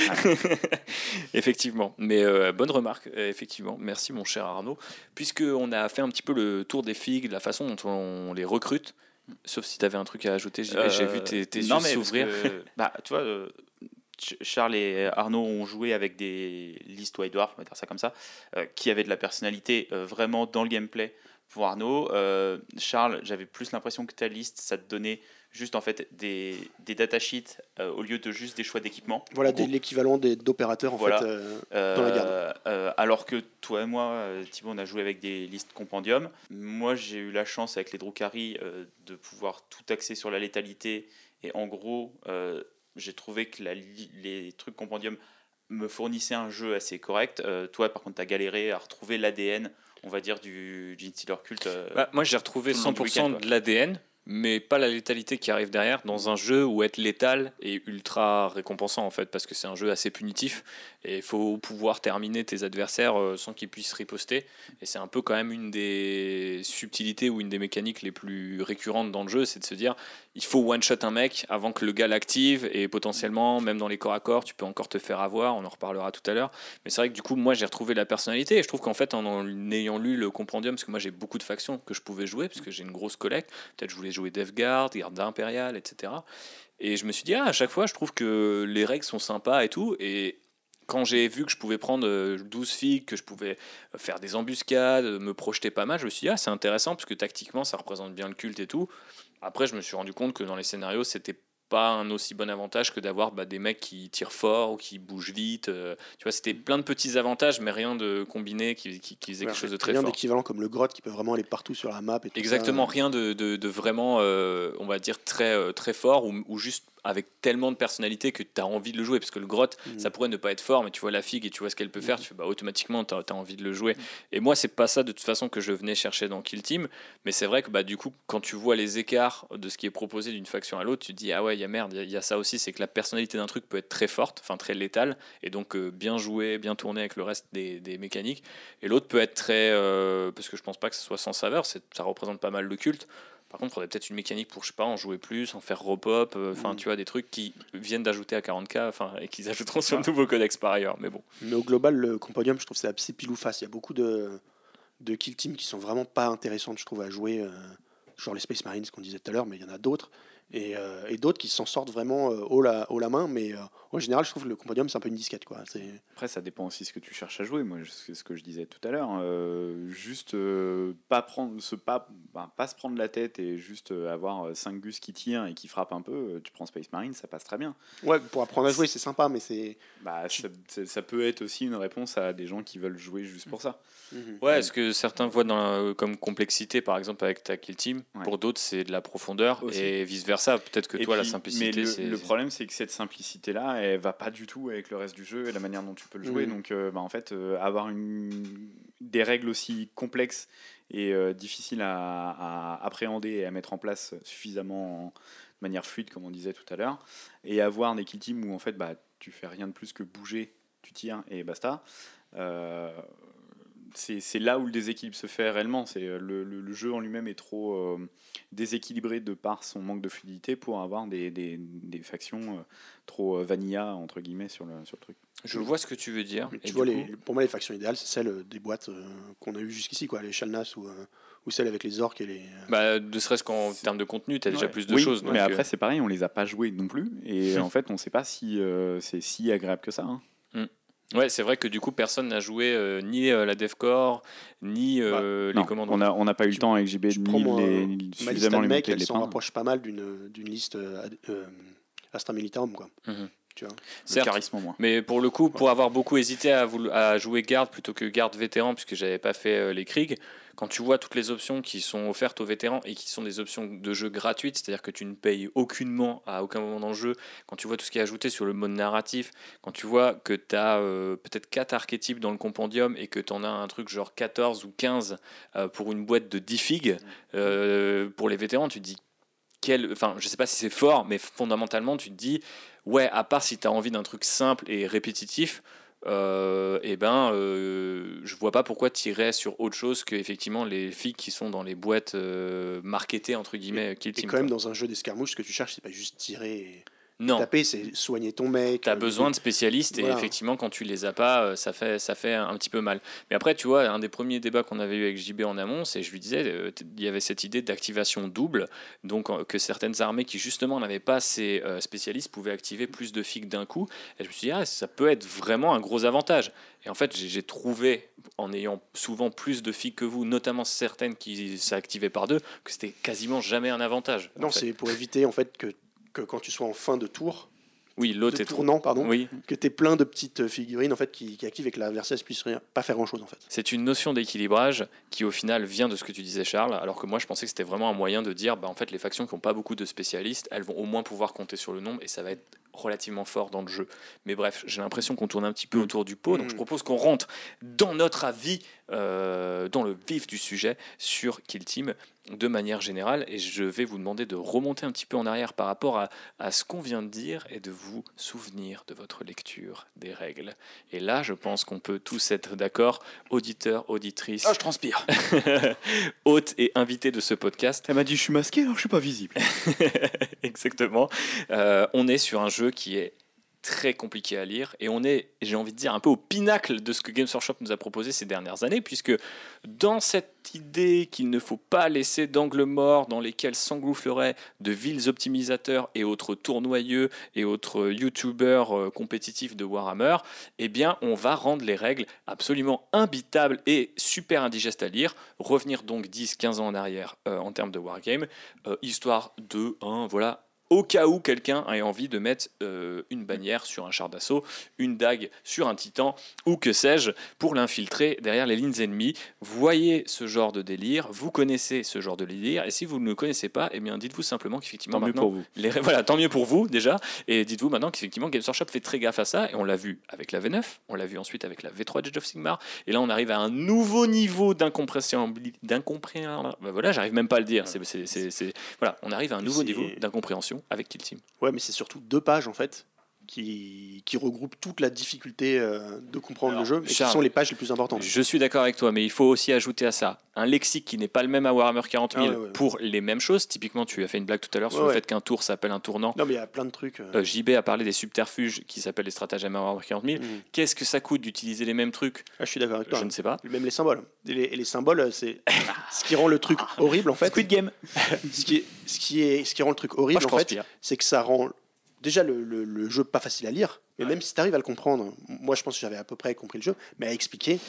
effectivement, mais bonne remarque, effectivement. Merci mon cher Arnaud. Puisqu'on a fait un petit peu le tour des figues, la façon dont on les recrute. Sauf si tu avais un truc à ajouter, j'ai vu tes, tes yeux s'ouvrir. bah, tu vois, euh, Charles et Arnaud ont joué avec des listes White Dwarf, on va dire ça comme ça, euh, qui avaient de la personnalité euh, vraiment dans le gameplay. Pour Arnaud, Charles, j'avais plus l'impression que ta liste, ça te donnait juste en fait des, des datasheets euh, au lieu de juste des choix d'équipement. Voilà l'équivalent d'opérateurs en fait euh, dans la garde. Euh, alors que toi et moi, Thibaut, on a joué avec des listes compendium. Moi, j'ai eu la chance avec les Drukhari de pouvoir tout axer sur la létalité et en gros, j'ai trouvé que la, les trucs compendium me fournissaient un jeu assez correct. toi, par contre, tu as galéré à retrouver l'ADN on va dire du Gene Stealer culte. Bah, moi j'ai retrouvé 100% de l'ADN mais pas la létalité qui arrive derrière dans un jeu où être létal est ultra récompensant en fait parce que c'est un jeu assez punitif et il faut pouvoir terminer tes adversaires euh, sans qu'ils puissent riposter. Et c'est un peu quand même une des subtilités ou une des mécaniques les plus récurrentes dans le jeu c'est de se dire il faut one shot un mec avant que le gars l'active et potentiellement même dans les corps à corps tu peux encore te faire avoir on en reparlera tout à l'heure. Mais c'est vrai que du coup moi j'ai retrouvé la personnalité et je trouve qu'en fait en ayant lu le compendium parce que moi j'ai beaucoup de factions que je pouvais jouer parce que j'ai une grosse collecte peut-être je voulais jouer Death Guard, Garde Impériale, etc. Et je me suis dit, ah, à chaque fois, je trouve que les règles sont sympas et tout. Et quand j'ai vu que je pouvais prendre 12 euh, figues, que je pouvais faire des embuscades, me projeter pas mal, je me suis dit, ah, c'est intéressant, parce que tactiquement, ça représente bien le culte et tout. Après, je me suis rendu compte que dans les scénarios, c'était pas un aussi bon avantage que d'avoir bah, des mecs qui tirent fort ou qui bougent vite. Euh, tu vois, c'était plein de petits avantages, mais rien de combiné qui, qui, qui faisait quelque chose de très rien fort. Rien d'équivalent comme le grotte qui peut vraiment aller partout sur la map. Et Exactement, rien de, de, de vraiment, euh, on va dire, très, euh, très fort ou, ou, juste avec tellement de personnalité que tu as envie de le jouer. Parce que le grotte, Mhm. ça pourrait ne pas être fort, mais tu vois la figue et tu vois ce qu'elle peut faire, Mhm. tu fais bah, automatiquement, tu as, envie de le jouer. Et moi, c'est pas ça de toute façon que je venais chercher dans Kill Team. Mais c'est vrai que bah, du coup, quand tu vois les écarts de ce qui est proposé d'une faction à l'autre, tu te dis ah ouais, il y a merde, il y, a- il y a ça aussi, c'est que la personnalité d'un truc peut être très forte, enfin très létale, et donc euh, bien joué, bien tourné avec le reste des, des mécaniques. Et l'autre peut être très. euh, parce que je pense pas que ce soit sans saveur, ça représente pas mal le culte. Par contre, il faudrait peut-être une mécanique pour, je sais pas, en jouer plus, en faire repop, euh, enfin, Mhm. tu vois, des trucs qui viennent d'ajouter à 40k, enfin, et qu'ils ajouteront sur le nouveau codex par ailleurs. Mais bon. Mais au global, le Compodium, je trouve que c'est assez pile ou face. Il y a beaucoup de, de kill teams qui sont vraiment pas intéressantes, je trouve, à jouer. euh, genre les Space Marines qu'on disait tout à l'heure, mais il y en a d'autres. Et, euh, et d'autres qui s'en sortent vraiment euh, haut, la, haut la main. Mais euh, en général, je trouve que le Compodium, c'est un peu une disquette. Quoi. C'est... Après, ça dépend aussi ce que tu cherches à jouer. Moi, c'est ce que je disais tout à l'heure. euh, juste euh, pas prendre, se pas, bah, pas se prendre la tête et juste euh, avoir 5 gus qui tirent et qui frappent un peu. euh, Tu prends Space Marine, ça passe très bien. Ouais, pour apprendre à jouer, c'est sympa, mais c'est. Bah, ça, peut être aussi une réponse à des gens qui veulent jouer juste pour ça. Ouais, est-ce que certains voient dans la- comme complexité, par exemple, avec ta kill team Ouais. Pour d'autres, c'est de la profondeur, Aussi. et vice-versa. Peut-être que Et toi, la simplicité, Mais c'est. le, le problème, c'est que cette simplicité-là, elle va pas du tout avec le reste du jeu et la manière dont tu peux le jouer. Donc, euh, bah, en fait, euh, avoir une, des règles aussi complexes et euh, difficiles à, appréhender et à mettre en place suffisamment en- de manière fluide, comme on disait tout à l'heure, et avoir des kill teams où en fait, bah, tu fais rien de plus que bouger, tu tires et basta. Euh, c'est c'est là où le déséquilibre se fait réellement. C'est euh, le, le- le jeu en lui-même est trop euh, déséquilibré de par son manque de fluidité pour avoir des, des- des factions euh, trop euh, vanilla entre guillemets sur le, sur le truc. Je vois ce que tu veux dire. Mais et tu du vois, coup- les, pour moi, les factions idéales, c'est celles des boîtes euh, qu'on a eues jusqu'ici, quoi, les Shalnas ou, euh, ou celles avec les orques et les. Bah, ne serait-ce qu'en C'est- termes de contenu, tu as déjà plus de Oui, choses. mais donc, après c'est pareil, on les a pas joués non plus et en fait on sait pas si euh, c'est si agréable que ça. hein. Ouais, c'est vrai que du coup, personne n'a joué euh, ni euh, la DevCore, ni euh, les Non, commandes. on a on n'a pas eu le temps avec JB moi, les, Ma liste suffisamment les mecs, monter elle les s'en rapproche pas mal d'une d'une liste Astra Militarum, quoi. Mhm. Tu vois. Le charisme moins. Mais pour le coup, pour avoir beaucoup hésité à, jouer garde plutôt que garde vétéran, puisque j'avais pas fait euh, les Krieg, quand tu vois toutes les options qui sont offertes aux vétérans et qui sont des options de jeu gratuites, c'est-à-dire que tu ne payes aucunement à aucun moment dans le jeu, quand tu vois tout ce qui est ajouté sur le mode narratif, quand tu vois que tu as peut-être 4 archétypes dans le compendium et que tu en as un truc genre 14 ou 15 euh, pour une boîte de 10 figues, euh, pour les vétérans, tu te dis quel, enfin, je sais pas si c'est fort, mais fondamentalement, tu te dis, ouais, à part si tu as envie d'un truc simple et répétitif, euh, eh ben, euh, je vois pas pourquoi irais sur autre chose que effectivement les filles qui sont dans les boîtes euh, marketées entre guillemets Et Team. quand même, dans un jeu d'escarmouche, ce que tu cherches, c'est pas juste tirer et Non, taper, c'est soigner ton mec. tu as euh, besoin de spécialistes et Voilà. effectivement, quand tu les as pas, euh, ça fait, ça fait un petit peu mal. Mais après, tu vois, un des premiers débats qu'on avait eu avec JB en amont, c'est je lui disais, euh, il y avait cette idée d'activation double, donc que certaines armées qui justement n'avaient pas ces spécialistes pouvaient activer plus de figues d'un coup. Et je me suis dit, ah, ça peut être vraiment un gros avantage. Et en fait, j'ai trouvé, en ayant souvent plus de figues que vous, notamment certaines qui s'activaient par deux, que c'était quasiment jamais un avantage. Non, c'est pour éviter en fait que, que quand tu sois en fin de tour, Oui, l'autre trop. tournant, pardon, Oui, que tu plein de petites figurines en fait qui, qui activent et que l'adversaire ne puisse rien, pas faire grand chose en fait. C'est une notion d'équilibrage qui au final vient de ce que tu disais Charles, alors que moi je pensais que c'était vraiment un moyen de dire bah, en fait les factions qui n'ont pas beaucoup de spécialistes, elles vont au moins pouvoir compter sur le nombre et ça va être relativement fort dans le jeu. Mais bref, j'ai l'impression qu'on tourne un petit peu Mm. autour du pot, donc Mm. je propose qu'on rentre dans notre avis, euh, dans le vif du sujet sur Kill Team de manière générale et je vais vous demander de remonter un petit peu en arrière par rapport à, à ce qu'on vient de dire et de vous souvenir de votre lecture des règles. Et là, je pense qu'on peut tous être d'accord, auditeurs, auditrices, Ah, je transpire. hôtes et invités de ce podcast. Elle m'a dit je suis masqué alors je suis pas visible. Exactement. Euh, on est sur un jeu qui est très compliqué à lire et on est, j'ai envie de dire, un peu au pinacle de ce que Games Workshop nous a proposé ces dernières années, puisque dans cette idée qu'il ne faut pas laisser d'angles morts dans lesquels s'engouffreraient de vils optimisateurs et autres tournoyeux et autres youtubeurs euh, compétitifs de Warhammer, eh bien, on va rendre les règles absolument imbitables et super indigestes à lire. Revenir donc 10-15 ans en arrière euh, en termes de wargame, euh, histoire de, hein, voilà, au cas où quelqu'un ait envie de mettre euh, une bannière sur un char d'assaut, une dague sur un titan, ou que sais-je, pour l'infiltrer derrière les lignes ennemies. Voyez ce genre de délire, vous connaissez ce genre de délire, et si vous ne le connaissez pas, eh bien dites-vous simplement qu'effectivement Tant mieux pour vous. les- voilà, tant mieux pour vous déjà, et dites-vous maintenant qu'effectivement Games Workshop fait très gaffe à ça, et on l'a vu avec la V9, on l'a vu ensuite avec la V3 d'Age of Sigmar, et là on arrive à un nouveau niveau d'incompréhensibilité, d'incompréhension, bah voilà, j'arrive même pas à le dire, c'est, c'est- c'est- c'est- voilà, on arrive à un nouveau niveau d'incompréhension avec Kill Team. Ouais, mais c'est surtout deux pages en fait qui, qui regroupent toute la difficulté euh, de comprendre Alors, le jeu et qui sont les pages les plus importantes. Je suis d'accord avec toi, mais il faut aussi ajouter à ça un lexique qui n'est pas le même à Warhammer 40 000 Ah ouais, ouais. pour les mêmes choses. Typiquement, tu as fait une blague tout à l'heure sur le fait qu'un tour s'appelle un tournant. Non, mais il y a plein de trucs. euh, Euh, JB a parlé des subterfuges qui s'appellent les stratagèmes à Warhammer 40 000. mm. Qu'est-ce que ça coûte d'utiliser les mêmes trucs? Ah, je suis d'accord avec toi. Je ne sais pas. Même les symboles. Et les, et les symboles, c'est ce qui rend le truc horrible en fait. Squid Game. ce, qui ce, qui est, ce qui rend le truc horrible Moi, en fait, c'est que ça rend déjà le, le- le jeu pas facile à lire. Mais même si tu arrives à le comprendre, moi je pense que j'avais à peu près compris le jeu, mais à expliquer,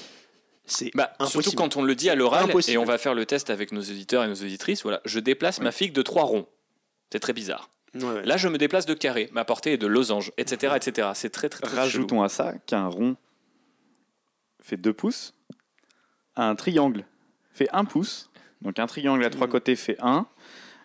c'est Bah, impossible. surtout quand on le dit à l'oral, et on va faire le test avec nos auditeurs et nos auditrices. Voilà, je déplace ma figue de trois ronds. C'est très bizarre. Ouais, ouais. Là, je me déplace de carré. Ma portée est de losange, etc., etc. C'est très très très chelou. Rajoutons à ça qu'un rond fait 2 pouces, un triangle fait 1 pouce, donc un triangle à trois Mhm. côtés fait 1,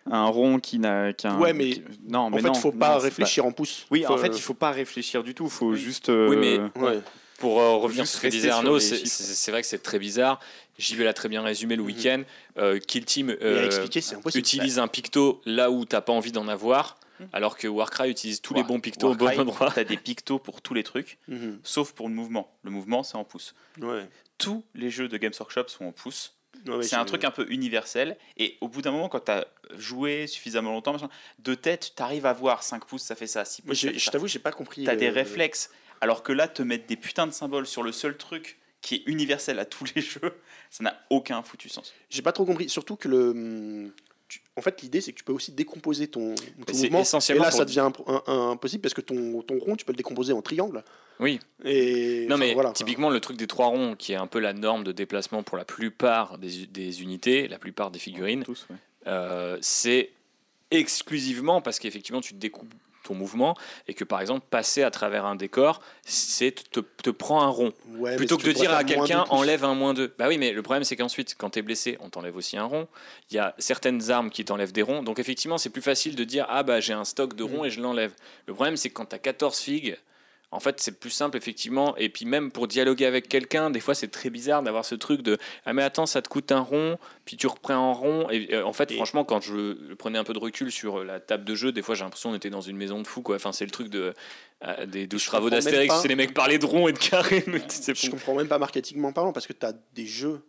un rond qui n'a qu'un. Ouais, mais qui- non, en mais fait, non, faut non, pas réfléchir en pouces. Oui, en fait, il faut pas réfléchir du tout, il faut juste. euh, Oui, mais- Ouais. Pour euh, revenir sur ce que disait Arnaud, les c'est vrai que c'est très bizarre. JB l'a très bien résumé le Mhm. week-end. Euh, Kill Team euh, impossible. utilise un picto là où t'as pas envie d'en avoir, alors que Warcry utilise tous les bons pictos au bon endroit. T'as des pictos pour tous les trucs, Mhm. sauf pour le mouvement. Le mouvement, c'est en pouces. Ouais. Tous les jeux de Games Workshop sont en pouces. Ouais, c'est un truc un peu universel. Et au bout d'un moment, quand tu as joué suffisamment longtemps, machin, de tête, tu arrives à voir 5 pouces, ça fait ça, 6 Moi, pouces, je t'avoue, j'ai pas compris. Tu as des euh, réflexes. Alors que là, te mettre des putains de symboles sur le seul truc qui est universel à tous les jeux, ça n'a aucun foutu sens. J'ai pas trop compris. Surtout que le. En fait, l'idée, c'est que tu peux aussi décomposer ton, ton c'est mouvement. Et essentiellement là, pour- ça devient impossible parce que ton, ton rond, tu peux le décomposer en triangle. Oui. Et Non mais voilà, typiquement le truc des trois ronds, qui est un peu la norme de déplacement pour la plupart des, des unités, la plupart des figurines, ouais. euh, c'est exclusivement parce qu'effectivement tu découpes ton mouvement et que par exemple passer à travers un décor, c'est te, te prend un rond. Ouais, Plutôt que de dire à quelqu'un enlève un moins 2. Bah oui, mais le problème c'est qu'ensuite, quand tu es blessé, on t'enlève aussi un rond. Il y a certaines armes qui t'enlèvent des ronds. Donc effectivement, c'est plus facile de dire ah bah j'ai un stock de ronds Mm. et je l'enlève. Le problème c'est que quand tu as 14 figues, en fait, c'est plus simple, effectivement. Et puis, même pour dialoguer avec quelqu'un, des fois, c'est très bizarre d'avoir ce truc de Ah, mais attends, ça te coûte un rond, puis tu reprends un rond. Et euh, en fait, Et- franchement, quand je prenais un peu de recul sur la table de jeu, des fois, j'ai l'impression qu'on était dans une maison de fous, quoi. Enfin, c'est le truc de, euh, des douze travaux d'Astérix, c'est les mecs parlaient de rond et de carré. mais Je fou. comprends même pas marketingment parlant parce que tu as des jeux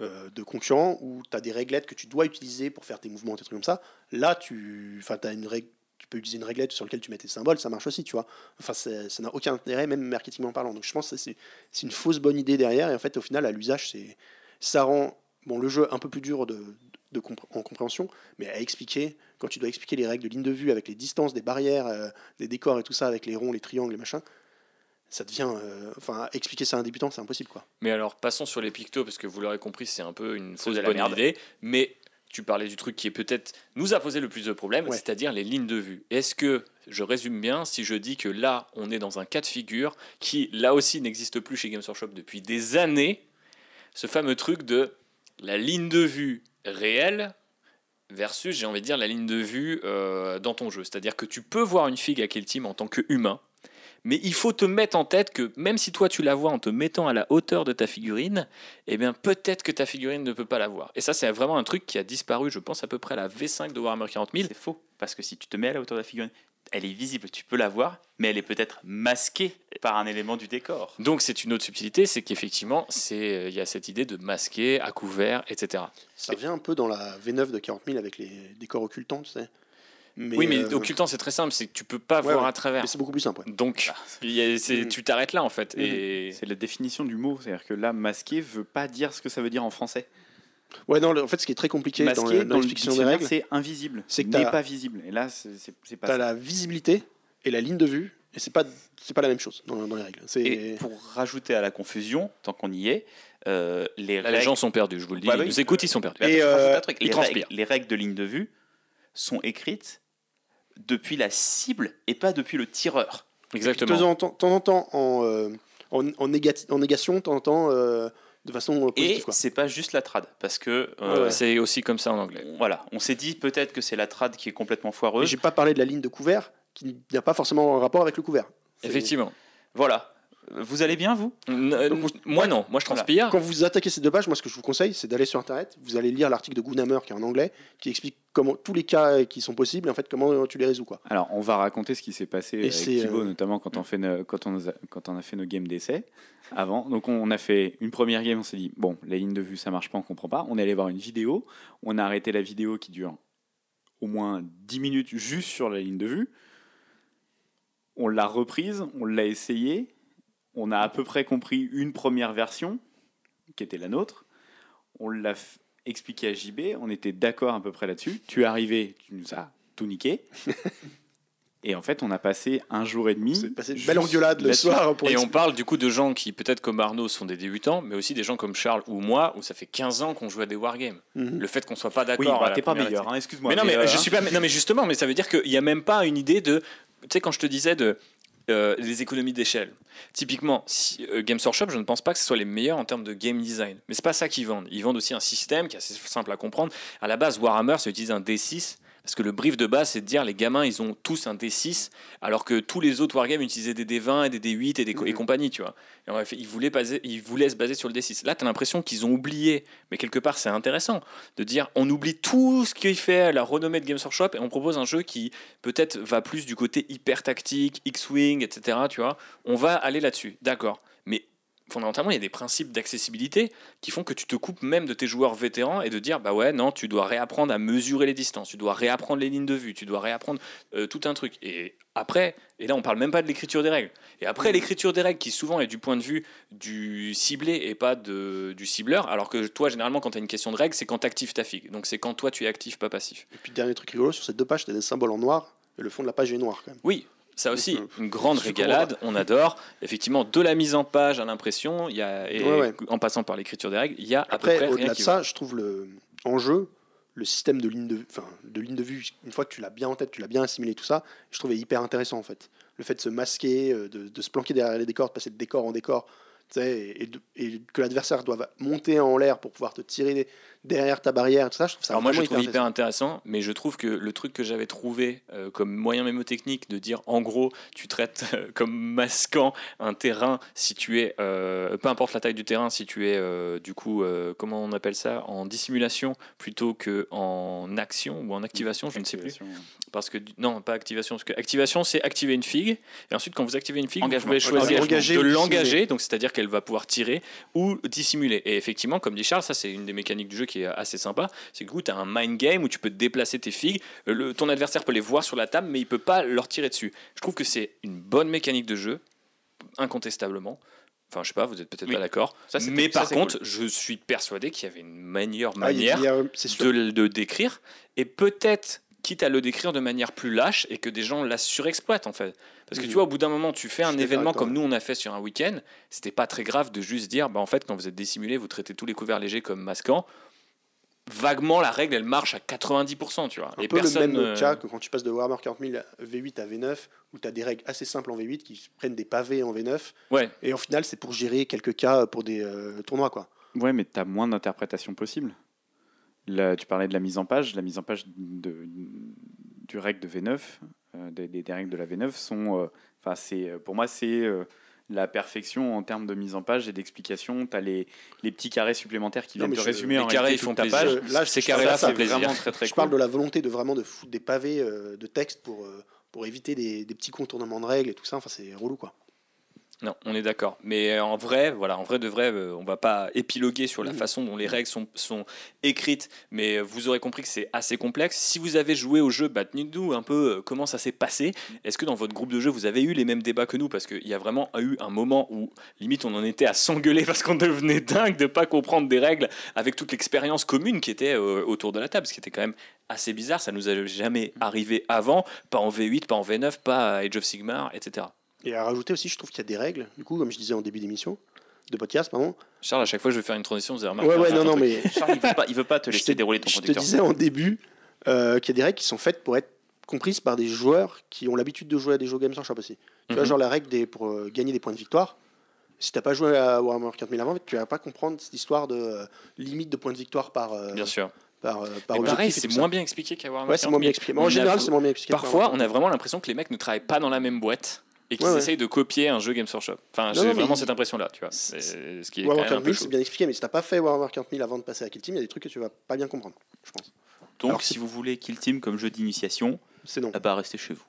euh, de concurrents où tu as des réglettes que tu dois utiliser pour faire tes mouvements, tes trucs comme ça. Là, tu enfin, as une règle. Peux utiliser une réglette sur laquelle tu mets tes symboles, ça marche aussi, tu vois. Enfin, ça n'a aucun intérêt, même marketingment parlant. Donc, je pense que c'est une fausse bonne idée derrière. Et en fait, au final, à l'usage, c'est ça rend bon, le jeu un peu plus dur de, de compré- en compréhension, mais à expliquer, quand tu dois expliquer les règles de ligne de vue avec les distances, des barrières, euh, des décors et tout ça, avec les ronds, les triangles, les machins, ça devient. euh, Enfin, expliquer ça à un débutant, c'est impossible, quoi. Mais alors, passons sur les pictos, parce que vous l'aurez compris, c'est un peu une fausse bonne merde. idée. Mais tu parlais du truc qui est peut-être nous a posé le plus de problèmes, Ouais. c'est-à-dire les lignes de vue. Est-ce que je résume bien si je dis que là, on est dans un cas de figure qui, là aussi, n'existe plus chez Games Workshop depuis des années Ce fameux truc de la ligne de vue réelle versus, j'ai envie de dire, la ligne de vue euh, dans ton jeu. C'est-à-dire que tu peux voir une figue à Kill Team en tant qu'humain, mais il faut te mettre en tête que même si toi tu la vois en te mettant à la hauteur de ta figurine, eh bien peut-être que ta figurine ne peut pas la voir. Et ça, c'est vraiment un truc qui a disparu, je pense, à peu près à la V5 de Warhammer 40 000. C'est faux, parce que si tu te mets à la hauteur de la figurine, elle est visible, tu peux la voir, mais elle est peut-être masquée par un élément du décor. Donc c'est une autre subtilité, c'est qu'effectivement, c'est euh, il y a cette idée de masquer, à couvert, etc. Ça revient un peu dans la V9 de 40 000 avec les décors occultants, tu sais. Mais, oui, mais euh, occultant, c'est très simple, c'est que tu peux pas ouais, voir ouais. à travers. c'est beaucoup plus simple. ouais. Donc il y a- c'est- Mhm. tu t'arrêtes là en fait. Et C'est la définition du mot, c'est-à-dire que là, masqué veut pas dire ce que ça veut dire en français. Ouais, non, le- en fait, ce qui est très compliqué dans, Masqué, le- dans le l'explication des règles, c'est invisible, c'est que n'est pas visible. Et là, c'est pas t'as la visibilité et la ligne de vue, et c'est pas c'est pas la même chose dans, dans les règles. Et pour rajouter à la confusion, tant qu'on y est, euh, les là, règles... les gens sont perdus, je vous le dis. Ouais, ils bah nous oui. écoutent, ils sont perdus. Attends, Et, rajoute euh, un truc. ils les, transpirent. règles, les règles de ligne de vue sont écrites depuis la cible et pas depuis le tireur. Exactement. De temps en temps, en, temps en, euh, en, en, négati- en négation, de temps en temps euh, de façon euh, positive. Et quoi. c'est pas juste la trad, parce que euh, Ouais. C'est aussi comme ça en anglais. voilà, on s'est dit peut-être que c'est la trad qui est complètement Et foireuse. J'ai pas parlé de la ligne de couvert qui n'a pas forcément un rapport avec le couvert. C'est- Effectivement. Voilà. Vous allez bien, vous? Euh, Donc, moi non, moi je Voilà. transpire. Quand vous attaquez ces deux pages, moi ce que je vous conseille, c'est d'aller sur internet. Vous allez lire l'article de Gunhammer qui est en anglais, qui explique comment tous les cas qui sont possibles, et en fait comment tu les résous quoi. Alors, on va raconter ce qui s'est passé avec c'est, Thibaut, euh, notamment quand on, fait no- quand, on a, quand on a fait nos games d'essai avant. Donc, on a fait une première game, on s'est dit, bon, la ligne de vue, ça marche pas, on comprend pas. On est allé voir une vidéo. On a arrêté la vidéo qui dure au moins 10 minutes juste sur la ligne de vue. On l'a reprise, on l'a essayé. On a à peu près compris une première version, qui était la nôtre. On l'a f- expliqué à JB, on était d'accord à peu près là-dessus. Tu es arrivé, tu nous as tout niqué. Et en fait, on a passé un jour et demi. C'est passé une belle engueulade le soir pour Et on parle du coup de gens qui, peut-être comme Arnaud, sont des débutants, mais aussi des gens comme Charles ou moi, où ça fait 15 ans qu'on joue à des wargames. Mhm. Le fait qu'on soit pas Oui, d'accord. bah, à la t'es pas meilleur, hein, excuse-moi. Mais non, mais euh, je suis pas. Non, mais justement, mais ça veut dire qu'il n'y a même pas une idée de. Tu sais, quand je te disais de. Euh, les économies d'échelle. Typiquement, si, euh, Games Workshop, je ne pense pas que ce soit les meilleurs en termes de game design. Mais c'est pas ça qu'ils vendent. Ils vendent aussi un système qui est assez simple à comprendre. À la base, Warhammer, ça utilise un D6. Parce que le brief de base, c'est de dire les gamins, ils ont tous un D6, alors que tous les autres wargames utilisaient des D20 et des D8 et, des co- et Mhm. compagnie, tu vois. Et en fait, ils voulaient, baser, ils voulaient se baser sur le D6. Là, tu as l'impression qu'ils ont oublié, mais quelque part, c'est intéressant de dire on oublie tout ce qui fait la renommée de Games Workshop et on propose un jeu qui peut-être va plus du côté hyper tactique, X-Wing, etc. Tu vois, on va aller là-dessus, d'accord. Mais fondamentalement, il y a des principes d'accessibilité qui font que tu te coupes même de tes joueurs vétérans et de dire bah ouais, non, tu dois réapprendre à mesurer les distances, tu dois réapprendre les lignes de vue, tu dois réapprendre euh, tout un truc. Et après, et là, on parle même pas de l'écriture des règles. Et après, l'écriture des règles qui souvent est du point de vue du ciblé et pas de, du cibleur, alors que toi, généralement, quand tu as une question de règles, c'est quand tu actives ta figue. Donc c'est quand toi, tu es actif, pas passif. Et puis dernier truc rigolo, sur ces deux pages, tu as des symboles en noir, et le fond de la page est noir quand même. Oui, ça aussi, une grande régalade, on adore. Effectivement, de la mise en page à l'impression, il y a, et Ouais, ouais. en passant par l'écriture des règles, il y a à peu Après, près rien au-delà de ça, je trouve le en jeu le système de ligne de, enfin, de ligne de vue, une fois que tu l'as bien en tête, tu l'as bien assimilé, tout ça, je trouvais hyper intéressant en fait. Le fait de se masquer, euh, de, de se planquer derrière les décors, de passer de décor en décor, et, et que l'adversaire doive monter en l'air pour pouvoir te tirer derrière ta barrière, tout ça, je trouve ça Alors moi je trouve hyper intéressant, mais je trouve que le truc que j'avais trouvé euh, comme moyen mémotechnique de dire en gros tu traites euh, comme masquant un terrain si tu es, euh, peu importe la taille du terrain, si tu es euh, du coup, euh, comment on appelle ça, en dissimulation plutôt que en action ou en activation, je ne sais plus. Parce que non, pas activation, parce que activation c'est activer une figue, et ensuite quand vous activez une figue, Engagement. vous pouvez choisir Engager de l'engager, donc c'est-à-dire qu'elle va pouvoir tirer ou dissimuler. Et effectivement, comme dit Charles, ça c'est une des mécaniques du jeu qui est assez sympa, c'est que du coup tu as un mind game où tu peux déplacer tes figues, Euh, le, ton adversaire peut les voir sur la table, mais il peut pas leur tirer dessus. Je trouve que c'est une bonne mécanique de jeu, incontestablement. Enfin, je sais pas, vous êtes peut-être Oui. pas d'accord. Mais par contre, je suis persuadé qu'il y avait une meilleure Ah, manière a- de le de décrire et peut-être quitte à le décrire de manière plus lâche et que des gens la surexploitent en fait parce que Mhm. tu vois au bout d'un moment tu fais un événement comme nous on a fait sur un week-end c'était pas très grave de juste dire bah en fait quand vous êtes dissimulé vous traitez tous les couverts légers comme masquants vaguement la règle elle marche à 90% tu vois Un et peu le personne même euh, cas que quand tu passes de Warhammer 40 000 V8 à V9, où tu as des règles assez simples en V8 qui prennent des pavés en V9, ouais et au final, c'est pour gérer quelques cas pour des euh, tournois. quoi. Ouais, mais tu as moins d'interprétations possibles. Là, tu parlais de la mise en page. La mise en page de, du règle de V9, euh, des, règles de la V9 sont. euh, Enfin, c'est pour moi, c'est euh, la perfection en termes de mise en page et d'explication. Tu as les, les petits carrés supplémentaires qui Non, viennent te je- résumer les en carrés, réalité ils font ta plaisir. page. Là, ces carrés-là c'est vraiment très très je cool. parle de la volonté de vraiment de foutre des pavés euh, de texte pour, euh, pour éviter des, des petits contournements de règles et tout ça. Enfin, c'est relou, quoi. Non, on est d'accord. Mais en vrai, voilà, en vrai de vrai, euh, on va pas épiloguer sur la Mhm. façon dont les règles sont, sont écrites, mais vous aurez compris que c'est assez complexe. Si vous avez joué au jeu, bah, dites-nous un peu euh, comment ça s'est passé. Est-ce que dans votre groupe de jeu, vous avez eu les mêmes débats que nous? Parce qu'il y a vraiment eu un moment où, limite, on en était à s'engueuler parce qu'on devenait dingue de pas comprendre des règles avec toute l'expérience commune qui était euh, autour de la table, ce qui était quand même assez bizarre. Ça nous a jamais arrivé avant, pas en V8, pas en V9, pas Age of Sigmar, etc. Et à rajouter aussi, je trouve qu'il y a des règles, du coup, comme je disais en début d'émission, de podcast, pardon. Charles, à chaque fois, je vais faire une transition, vous avez remarqué Ouais, non, non, truc. mais Charles, il veut pas, il veut pas te laisser te, dérouler ton je te conducteur. disais en début euh, qu'il y a des règles qui sont faites pour être comprises par des joueurs qui ont l'habitude de jouer à des jeux Games Workshop aussi. Tu vois, Mhm. genre la règle des, pour euh, gagner des points de victoire. Si t'as pas joué à Warhammer 4000 avant, tu vas pas comprendre cette histoire de euh, limite de points de victoire par, Bien sûr. par, par Mais pareil, c'est moins bien expliqué qu'à Warhammer Ouais, c'est moins 4000. bien expliqué. Mais en général, c'est moins bien expliqué. Parfois, on a vraiment l'impression que les mecs ne travaillent pas dans la même boîte et qu'ils Ouais, ouais. essayent de copier un jeu Games Workshop. Enfin, j'ai mais vraiment cette impression-là, tu vois. C'est ce qui est quand Warhammer même un peu 4000, chaud. c'est bien expliqué, mais si t'as pas fait Warhammer 4000 avant de passer à Kill Team, il y a des trucs que tu vas pas bien comprendre, je pense. Donc, Alors, si vous voulez Kill Team comme jeu d'initiation, C'est non. ah bah restez chez vous.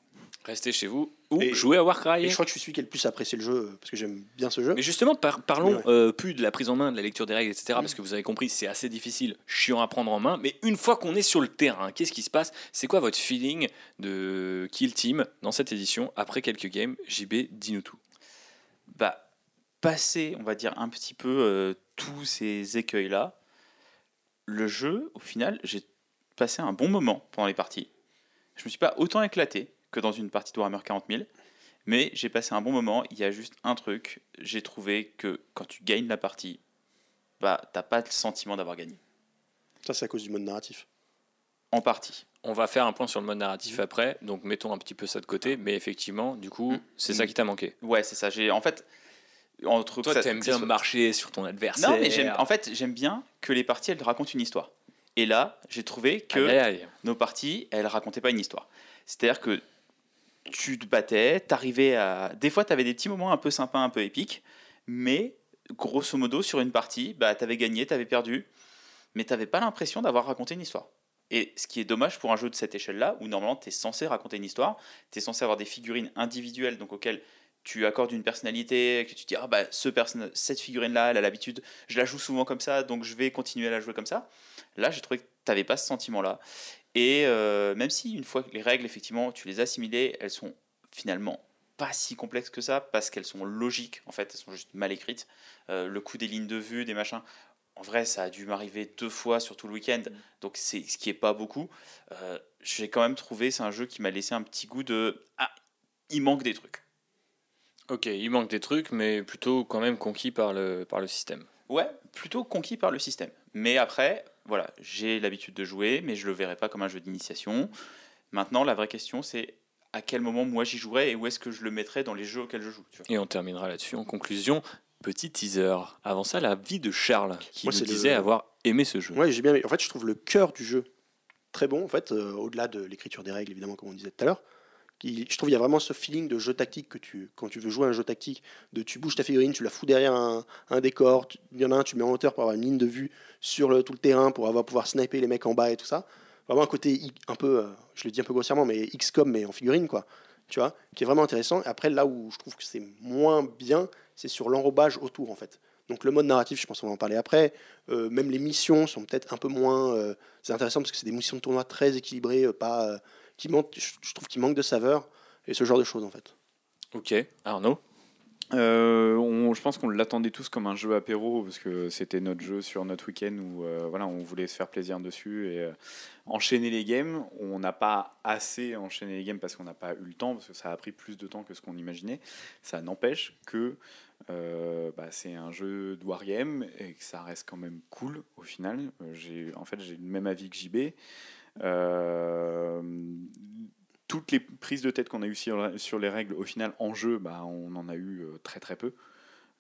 Restez chez vous ou Et- jouez à Warcry. Et je crois que je suis celui qui a le plus apprécié le jeu euh, parce que j'aime bien ce jeu. Mais justement, par- parlons Mais ouais. euh, plus de la prise en main, de la lecture des règles, etc. Mm. Parce que vous avez compris, c'est assez difficile, chiant à prendre en main. Mais une fois qu'on est sur le terrain, qu'est-ce qui se passe? C'est quoi votre feeling de Kill Team dans cette édition après quelques games JB, dis-nous tout. bah, passer, on va dire, un petit peu euh, tous ces écueils-là, le jeu, au final, j'ai passé un bon moment pendant les parties. Je me suis pas autant éclaté que dans une partie de Warhammer 40 000, mais j'ai passé un bon moment. Il y a juste un truc, j'ai trouvé que quand tu gagnes la partie, bah, t'as pas le sentiment d'avoir gagné. Ça, c'est à cause du mode narratif. En partie. On va faire un point sur le mode narratif après, donc mettons un petit peu ça de côté. Mais effectivement, du coup, Mm. c'est ça qui t'a manqué. Ouais, c'est ça. J'ai en fait entre Toi, t'aimes bien soit- marcher sur ton adversaire. Non, mais j'aime. En fait, j'aime bien que les parties elles racontent une histoire. Et là, j'ai trouvé que Aïe, aïe, aïe. nos parties, elles racontaient pas une histoire. C'est-à-dire que tu te battais, t'arrivais à. Des fois, t'avais des petits moments un peu sympas, un peu épiques, mais grosso modo, sur une partie, bah, t'avais gagné, t'avais perdu, mais t'avais pas l'impression d'avoir raconté une histoire. Et ce qui est dommage pour un jeu de cette échelle-là, où normalement tu es censé raconter une histoire, tu es censé avoir des figurines individuelles, donc auxquelles tu accordes une personnalité, que tu dis, ah bah ce cette figurine-là, elle a l'habitude, je la joue souvent comme ça, donc je vais continuer à la jouer comme ça. Là, j'ai trouvé que tu n'avais pas ce sentiment-là. Et euh, même si, une fois que les règles, effectivement, tu les as assimilées, elles sont finalement pas si complexes que ça, parce qu'elles sont logiques, en fait, elles sont juste mal écrites. Euh, le coup des lignes de vue, des machins, en vrai, ça a dû m'arriver deux fois sur tout le week-end, donc c'est ce qui est pas beaucoup. Euh, j'ai quand même trouvé, c'est un jeu qui m'a laissé un petit goût de ah, il manque des trucs. Ok, il manque des trucs, mais plutôt quand même conquis par le, par le système. Ouais, plutôt conquis par le système. Mais après, voilà, j'ai l'habitude de jouer, mais je le verrai pas comme un jeu d'initiation. Maintenant, la vraie question, c'est à quel moment moi j'y jouerai et où est-ce que je le mettrai dans les jeux auxquels je joue. tu vois. Et on terminera là-dessus en conclusion. Petit teaser. Avant ça, la vie de Charles, qui Moi, nous c'est le- disait avoir aimé ce jeu. Ouais, j'ai bien. aimé. En fait, je trouve le cœur du jeu très bon. En fait, euh, au-delà de l'écriture des règles, évidemment, comme on disait tout à l'heure, je trouve qu'il y a vraiment ce feeling de jeu tactique que tu, quand tu veux jouer à un jeu tactique, de tu bouges ta figurine, tu la fous derrière un, décor, il y en a un, tu mets en hauteur pour avoir une ligne de vue sur tout le terrain pour avoir pouvoir sniper les mecs en bas et tout ça. Vraiment un côté un peu, euh, je le dis un peu grossièrement, mais XCOM mais en figurine quoi. Tu vois, qui est vraiment intéressant. Après, là où je trouve que c'est moins bien, c'est sur l'enrobage autour en fait. Donc le mode narratif, je pense qu'on va en parler après. Euh, même les missions sont peut-être un peu moins euh, c'est intéressant parce que c'est des missions de tournoi très équilibrées, euh, pas qui manquent, je, je trouve qu'il manque de saveur et ce genre de choses en fait. Ok, Arnaud? Euh, on- je pense qu'on l'attendait tous comme un jeu apéro parce que c'était notre jeu sur notre week-end où euh, voilà, on voulait se faire plaisir dessus et euh, enchaîner les games. On n'a pas assez enchaîné les games parce qu'on n'a pas eu le temps, parce que ça a pris plus de temps que ce qu'on imaginait. Ça n'empêche que euh, bah, c'est un jeu de wargame et que ça reste quand même cool au final. Euh, j'ai, en fait, j'ai le même avis que JB. Euh, toutes les prises de tête qu'on a eues sur, sur les règles, au final, en jeu, bah, on en a eu euh, très très peu.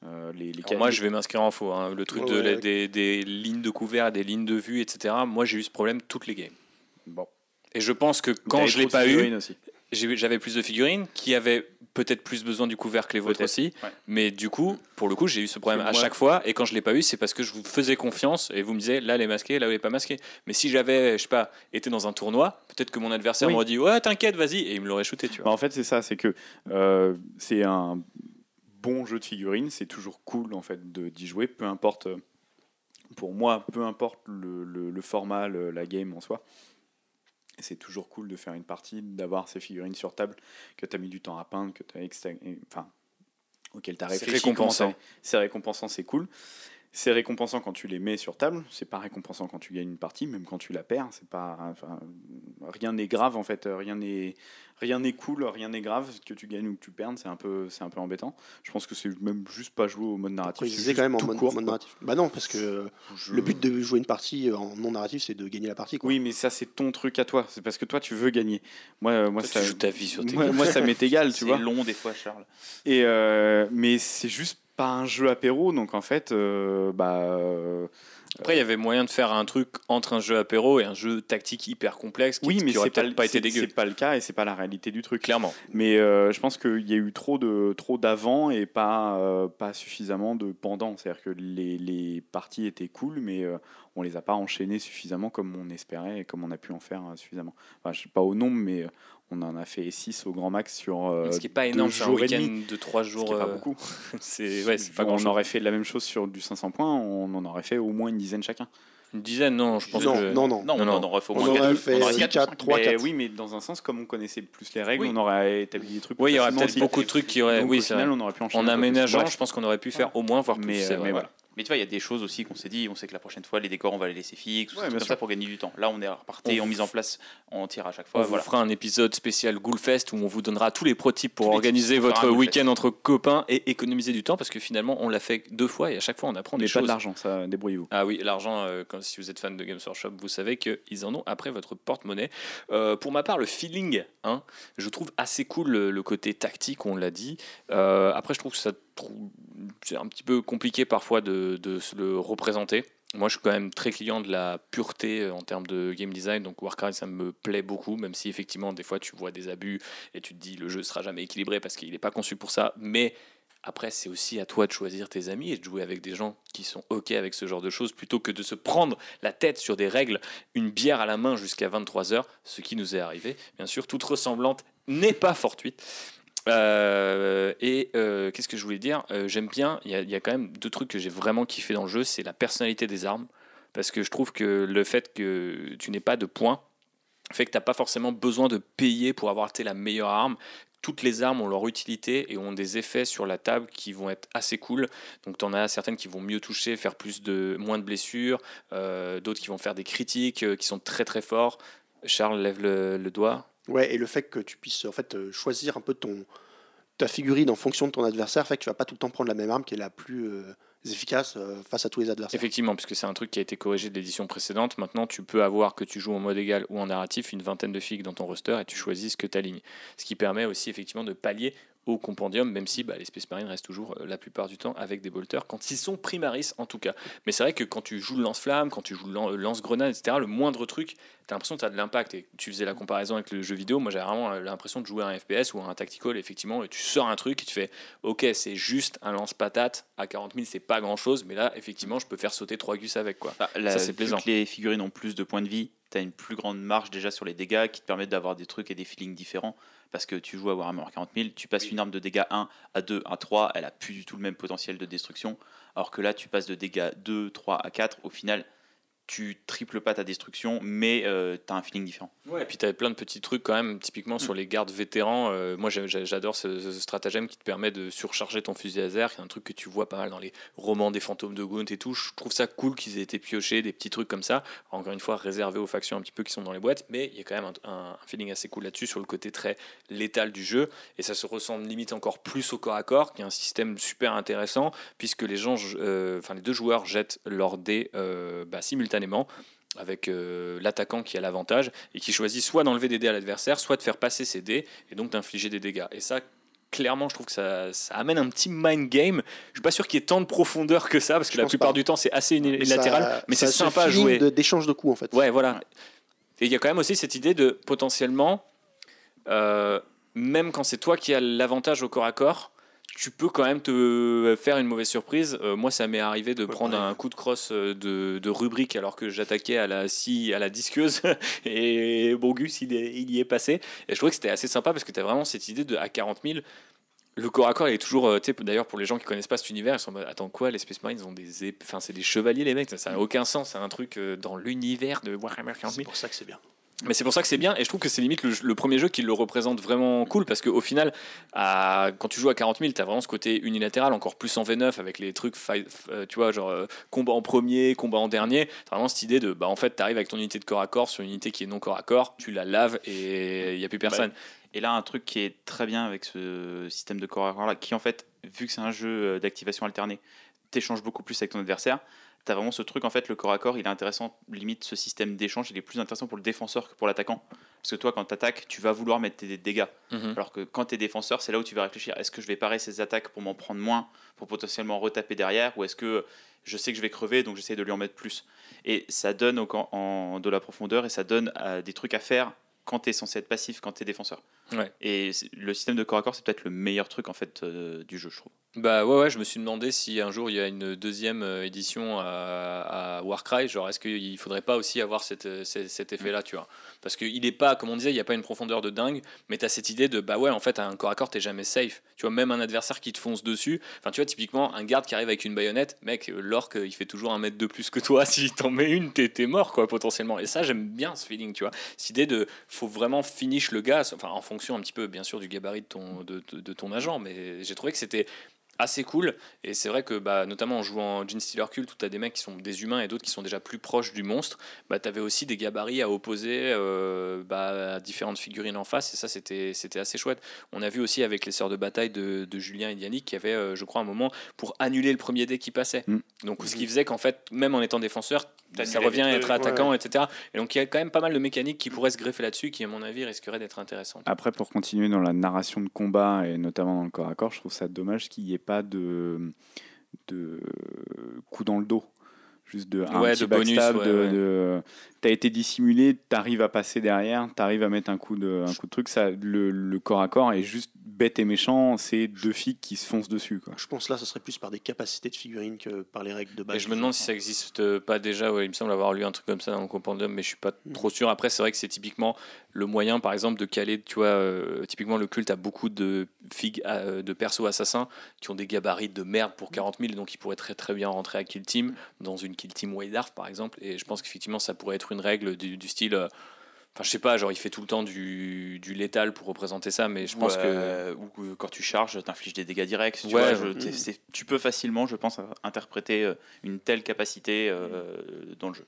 Euh, les, moi, je vais m'inscrire en faux. hein. Le truc Ouais, de, ouais, la- ouais. des, des lignes de couvert, des lignes de vue, etc. Moi, j'ai eu ce problème toutes les games. Bon. Et je pense que quand je l'ai pas eu, aussi. J'avais plus de figurines qui avaient peut-être plus besoin du couvert que les vôtres aussi. ouais. Mais du coup, pour le coup, j'ai eu ce problème à chaque fois. Et quand je l'ai pas eu, c'est parce que je vous faisais confiance et vous me disiez là, elle est masquée, là, elle est pas masquée. Mais si j'avais, je sais pas, été dans un tournoi, peut-être que mon adversaire Oui. m'aurait dit ouais, t'inquiète, vas-y, et il me l'aurait shooté, tu Bah, vois. en fait, c'est ça, c'est que euh, c'est un bon jeu de figurines, c'est toujours cool en fait d'y jouer, peu importe, euh, pour moi, peu importe le, le- le format, le- la game en soi. C'est toujours cool de faire une partie, d'avoir ces figurines sur table que tu as mis du temps à peindre, que tu as enfin, auquel tu as C'est réfléchi. comment récompensant. C'est récompensant, c'est cool. C'est récompensant quand tu les mets sur table, c'est pas récompensant quand tu gagnes une partie, même quand tu la perds, c'est pas enfin, rien n'est grave en fait, rien n'est rien n'est cool, rien n'est grave que tu gagnes ou que tu perdes, c'est un peu c'est un peu embêtant. Je pense que c'est même juste pas jouer au mode narratif. c'est quand même en mode, mode, narratif. Bah non parce que le but de jouer une partie en non narratif c'est de gagner la partie quoi. Oui, mais ça c'est ton truc à toi, c'est parce que toi tu veux gagner. Moi moi ça tu ta vie sur tes moi, moi ça m'est égal, tu vois. C'est long des fois Charles. Et euh, mais c'est juste pas un jeu apéro, donc en fait, euh, bah. Euh, après, il y avait moyen de faire un truc entre un jeu apéro et un jeu tactique hyper complexe qui, oui, mais c'est pas, pas été dégueu. C'est pas le cas et c'est pas la réalité du truc. Clairement. Mais euh, je pense qu'il y a eu trop de trop d'avant et pas pas suffisamment de pendant. C'est-à-dire que les, les, parties étaient cool, mais on les a pas enchaînées suffisamment comme on espérait et comme on a pu en faire suffisamment. Enfin, je sais pas au nombre, mais on en a fait 6 au grand max sur. Euh, ce qui n'est pas énorme sur un week-end de 3 jours. Ce pas euh, beaucoup. c'est ouais, pas on aurait fait la même chose sur du 500 points, on en aurait fait au moins une dizaine chacun. Une dizaine, non, je pense non, que... non, non, non, non, on aurait fait au moins 4, 4, 3, 4. Oui, mais dans un sens, comme on connaissait plus les règles, on aurait établi des trucs. Oui, il y aurait peut-être beaucoup de trucs qui auraient. oui, au final, on aurait pu enchaîner. En aménageant, je pense qu'on aurait pu faire au moins voir plus. Mais, mais voilà. Mais tu vois, il y a des choses aussi qu'on s'est dit, on sait que la prochaine fois, les décors, on va les laisser fixes, comme ça pour gagner du temps. Là, on est reparti en mise en place, on tire à chaque fois. On vous fera un épisode spécial Ghoulfest où on vous donnera tous les pro-tips pour organiser votre week-end entre copains et économiser du temps parce que finalement, on l'a fait deux fois et à chaque fois, on apprend des choses. pas de l'argent, ça, débrouillez-vous. Ah oui, l'argent, euh, si vous êtes fan de Games Workshop, vous savez qu'ils en ont après votre porte-monnaie. Euh, pour ma part, le feeling, hein, je trouve assez cool le, côté tactique, on l'a dit. Euh, après, je trouve que ça c'est un petit peu compliqué parfois de, de, se le représenter. Moi, je suis quand même très client de la pureté euh, en termes de game design, donc Warcraft, ça me plaît beaucoup, même si effectivement, des fois, tu vois des abus et tu te dis le jeu sera jamais équilibré parce qu'il n'est pas conçu pour ça. Mais après, c'est aussi à toi de choisir tes amis et de jouer avec des gens qui sont OK avec ce genre de choses, plutôt que de se prendre la tête sur des règles, une bière à la main jusqu'à 23h, ce qui nous est arrivé. Bien sûr, toute ressemblante n'est pas fortuite. Euh, et euh, qu'est-ce que je voulais dire? Euh, J'aime bien, il y, a quand même deux trucs que j'ai vraiment kiffé dans le jeu, c'est la personnalité des armes, parce que je trouve que le fait que tu n'aies pas de points fait que tu n'as pas forcément besoin de payer pour avoir la meilleure arme. Toutes les armes ont leur utilité et ont des effets sur la table qui vont être assez cool. Donc tu en as certaines qui vont mieux toucher, faire plus de moins de blessures, d'autres qui vont faire des critiques qui sont très très forts. Charles lève le doigt. Ouais, et le fait que tu puisses en fait euh, choisir un peu ton ta figurine en fonction de ton adversaire fait que tu vas pas tout le temps prendre la même arme qui est la plus euh, efficace euh, face à tous les adversaires. Effectivement, puisque c'est un truc qui a été corrigé de l'édition précédente. Maintenant, tu peux avoir que tu joues en mode égal ou en narratif une vingtaine de figues dans ton roster et tu choisis ce que tu alignes. Ce qui permet aussi effectivement de pallier au compendium, même si bah, les Space Marines restent toujours euh, la plupart du temps avec des bolters, quand ils sont primaris en tout cas. Mais c'est vrai que quand tu joues le lance-flamme, quand tu joues le euh, lance-grenade, etc., le moindre truc, tu as l'impression que tu as de l'impact. Et tu faisais la comparaison avec le jeu vidéo, moi j'avais vraiment l'impression de jouer à un FPS ou à un tactical, effectivement, et tu sors un truc et tu fais Ok, c'est juste un lance-patate, à 40 000 c'est pas grand-chose, mais là, effectivement, je peux faire sauter trois gus avec. quoi. Bah, Ça c'est plaisant. Que les figurines ont plus de points de vie, tu as une plus grande marge déjà sur les dégâts qui te permettent d'avoir des trucs et des feelings différents parce que tu joues à Warhammer 40 000, tu passes une arme de dégâts 1 à 2 à 3, elle a plus du tout le même potentiel de destruction, alors que là tu passes de dégâts 2, 3 à 4, au final tu triples pas ta destruction, mais euh, tu as un feeling différent. Ouais, et puis tu as plein de petits trucs quand même, typiquement sur mm. les gardes vétérans. Euh, moi j'adore ce, stratagème qui te permet de surcharger ton fusil laser, qui est un truc que tu vois pas mal dans les romans des fantômes de Gaunt et tout. Je trouve ça cool qu'ils aient été piochés, des petits trucs comme ça. Encore une fois, réservés aux factions un petit peu qui sont dans les boîtes, mais il y a quand même un, feeling assez cool là-dessus sur le côté très létal du jeu. Et ça se ressemble limite encore plus au corps à corps, qui est un système super intéressant, puisque les gens, euh, enfin les deux joueurs jettent leurs dés bah, simultanément avec euh, l'attaquant qui a l'avantage et qui choisit soit d'enlever des dés à l'adversaire, soit de faire passer ses dés et donc d'infliger des dégâts. Et ça, clairement, je trouve que ça, amène un petit mind game. Je suis pas sûr qu'il y ait tant de profondeur que ça, parce que la plupart du temps, c'est assez unilatéral, mais c'est sympa à jouer. d'échange de, coups, en fait. Ouais, voilà. Et il y a quand même aussi cette idée de potentiellement, euh, même quand c'est toi qui as l'avantage au corps à corps, tu peux quand même te faire une mauvaise surprise. Euh, moi, ça m'est arrivé de prendre un coup de crosse euh, de, de rubrique alors que j'attaquais à la scie, à la disqueuse et Bogus il, il, y est passé. Et je trouvais que c'était assez sympa parce que tu as vraiment cette idée de à 40 000. Le corps à corps il est toujours, euh, d'ailleurs pour les gens qui connaissent pas cet univers, ils sont attends quoi, les Space Marines ont des, enfin c'est des chevaliers les mecs, ça n'a aucun sens, c'est un truc dans l'univers de Warhammer 40 000. C'est pour ça que c'est bien. Mais c'est pour ça que c'est bien, et je trouve que c'est limite le, premier jeu qui le représente vraiment cool, parce qu'au final, à, quand tu joues à 40 000, tu as vraiment ce côté unilatéral, encore plus en V9, avec les trucs, euh, tu vois, genre euh, combat en premier, combat en dernier. Tu vraiment cette idée de, bah en fait, tu arrives avec ton unité de corps à corps sur une unité qui est non corps à corps, tu la laves et il n'y a plus personne. Et là, un truc qui est très bien avec ce système de corps à corps là, qui en fait, vu que c'est un jeu euh, d'activation alternée, t'échanges beaucoup plus avec ton adversaire tu as vraiment ce truc, en fait, le corps à corps, il est intéressant, limite, ce système d'échange, il est plus intéressant pour le défenseur que pour l'attaquant. Parce que toi, quand tu attaques, tu vas vouloir mettre des dégâts. Mhm. Alors que quand tu es défenseur, c'est là où tu vas réfléchir est-ce que je vais parer ces attaques pour m'en prendre moins, pour potentiellement retaper derrière, ou est-ce que je sais que je vais crever, donc j'essaie de lui en mettre plus Et ça donne au, en, de la profondeur et ça donne euh, des trucs à faire quand tu es censé être passif, quand tu es Et le système de corps à corps, c'est peut-être le meilleur truc en fait euh, du jeu, je trouve. Bah ouais, ouais, je me suis demandé si un jour il y a une deuxième euh, édition à, Warcry, genre est-ce qu'il faudrait pas aussi avoir cette, euh, cet effet-là, tu vois? Parce qu'il n'est pas, comme on disait, il n'y a pas une profondeur de dingue, mais tu as cette idée de bah ouais, en fait, à un corps à corps, t'es jamais safe. Tu vois, même un adversaire qui te fonce dessus, enfin, tu vois, typiquement, un garde qui arrive avec une baïonnette, mec, l'orc, il fait toujours un mètre de plus que toi, si t'en mets une, t'es es mort, quoi, potentiellement. Et ça, j'aime bien ce feeling, tu vois. Cette idée de faut vraiment finish le gars, enfin, en fonction un petit peu, bien sûr, du gabarit de ton, de, ton agent, mais j'ai trouvé que c'était assez cool. Et c'est vrai que, bah, notamment en jouant en Gene Stealer Cult, où tu as des mecs qui sont des humains et d'autres qui sont déjà plus proches du monstre, bah, tu avais aussi des gabarits à opposer euh, bah, à différentes figurines en face. Et ça, c'était assez chouette. On a vu aussi avec les sœurs de bataille de, de Julien et Yannick qui avait, euh, je crois, un moment pour annuler le premier dé qui passait. Mm. Donc, ce qui faisait qu'en fait, même en étant défenseur, ça revient à être attaquant, etc. Et donc il y a quand même pas mal de mécaniques qui pourraient se greffer là-dessus, qui à mon avis risqueraient d'être intéressantes. Après, pour continuer dans la narration de combat et notamment dans le corps à corps, je trouve ça dommage qu'il n'y ait pas de, de coup dans le dos. Juste de un petit backstab de, t'as été dissimulé t'arrives à passer derrière t'arrives à mettre un coup de un coup de truc. Ça le, le corps à corps est juste bête et méchant, c'est deux filles qui se foncent dessus. Quoi. Je pense là, ce serait plus par des capacités de figurines que par les règles de base. Et je me demande si ça existe pas déjà. Ouais, il me semble avoir lu un truc comme ça dans le compendium, mais je suis pas hmm. trop sûr. Après, c'est vrai que c'est typiquement le moyen, par exemple, de caler. Tu vois, euh, typiquement, le culte a beaucoup de figues, euh, de persos assassins qui ont des gabarits de merde pour 40 000, donc ils pourraient très très bien rentrer à Kill Team, dans une Kill Team White par exemple. Et je pense qu'effectivement, ça pourrait être une règle du, du style. Euh, Enfin, je sais pas, genre il fait tout le temps du, du létal pour représenter ça, mais je pense que. Ou quand tu charges, t'infliges des dégâts directs. Tu, vois, tu peux facilement, je pense, interpréter euh, une telle capacité euh, dans le jeu.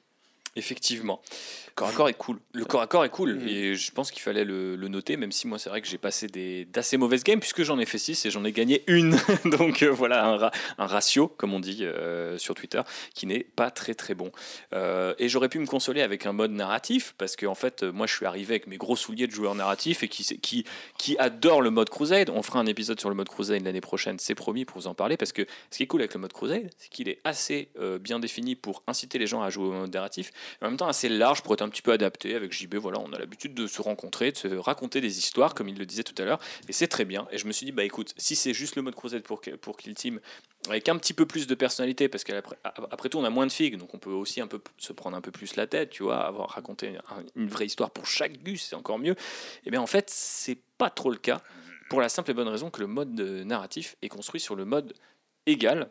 Effectivement. Le corps à corps est cool. Le corps à corps est cool. Mm. Et je pense qu'il fallait le, noter, même si moi, c'est vrai que j'ai passé d'assez mauvaises games, puisque j'en ai fait 6 et j'en ai gagné une. Donc euh, voilà, un, un, ratio, comme on dit euh, sur Twitter, qui n'est pas très très bon. Euh, et j'aurais pu me consoler avec un mode narratif, parce que en fait, moi, je suis arrivé avec mes gros souliers de joueur narratif et qui, qui, qui adore le mode Crusade. On fera un épisode sur le mode Crusade l'année prochaine, c'est promis, pour vous en parler, parce que ce qui est cool avec le mode Crusade, c'est qu'il est assez bien défini pour inciter les gens à jouer au mode narratif en même temps assez large pour être un petit peu adapté. Avec JB, voilà, on a l'habitude de se rencontrer, de se raconter des histoires, comme il le disait tout à l'heure, et c'est très bien. Et je me suis dit, bah écoute, si c'est juste le mode Crusade pour, pour Kill Team, avec un petit peu plus de personnalité, parce qu'après après tout, on a moins de figues, donc on peut aussi un peu se prendre un peu plus la tête, tu vois, avoir raconté une vraie histoire pour chaque gus, c'est encore mieux. Et eh bien en fait, c'est pas trop le cas, pour la simple et bonne raison que le mode narratif est construit sur le mode égal,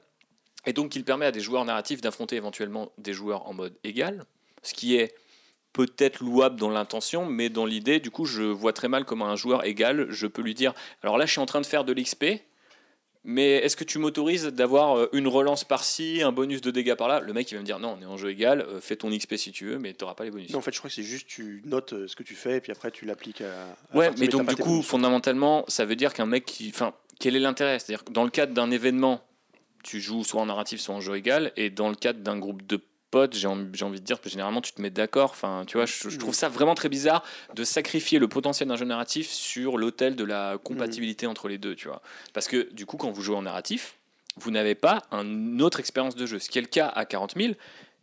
et donc il permet à des joueurs narratifs d'affronter éventuellement des joueurs en mode égal, ce qui est peut-être louable dans l'intention, mais dans l'idée, du coup, je vois très mal comment un joueur égal, je peux lui dire, alors là, je suis en train de faire de l'XP, mais est-ce que tu m'autorises d'avoir euh, une relance par-ci, un bonus de dégâts par-là? Le mec, il va me dire, non, on est en jeu égal, euh, fais ton XP si tu veux, mais tu n'auras pas les bonus. Non, en fait, je crois que c'est juste, tu notes euh, ce que tu fais, et puis après, tu l'appliques à, Ouais, mais donc, du coup, fondamentalement, ça veut dire qu'un mec qui... Enfin, quel est l'intérêt? C'est-à-dire que dans le cadre d'un événement, tu joues soit en narratif, soit en jeu égal, et dans le cadre d'un groupe de j'ai envie, de dire que généralement tu te mets d'accord. Enfin, tu vois, je, trouve ça vraiment très bizarre de sacrifier le potentiel d'un jeu narratif sur l'autel de la compatibilité entre les deux, tu vois. Parce que du coup, quand vous jouez en narratif, vous n'avez pas une autre expérience de jeu. Ce qui est le cas à 40 000.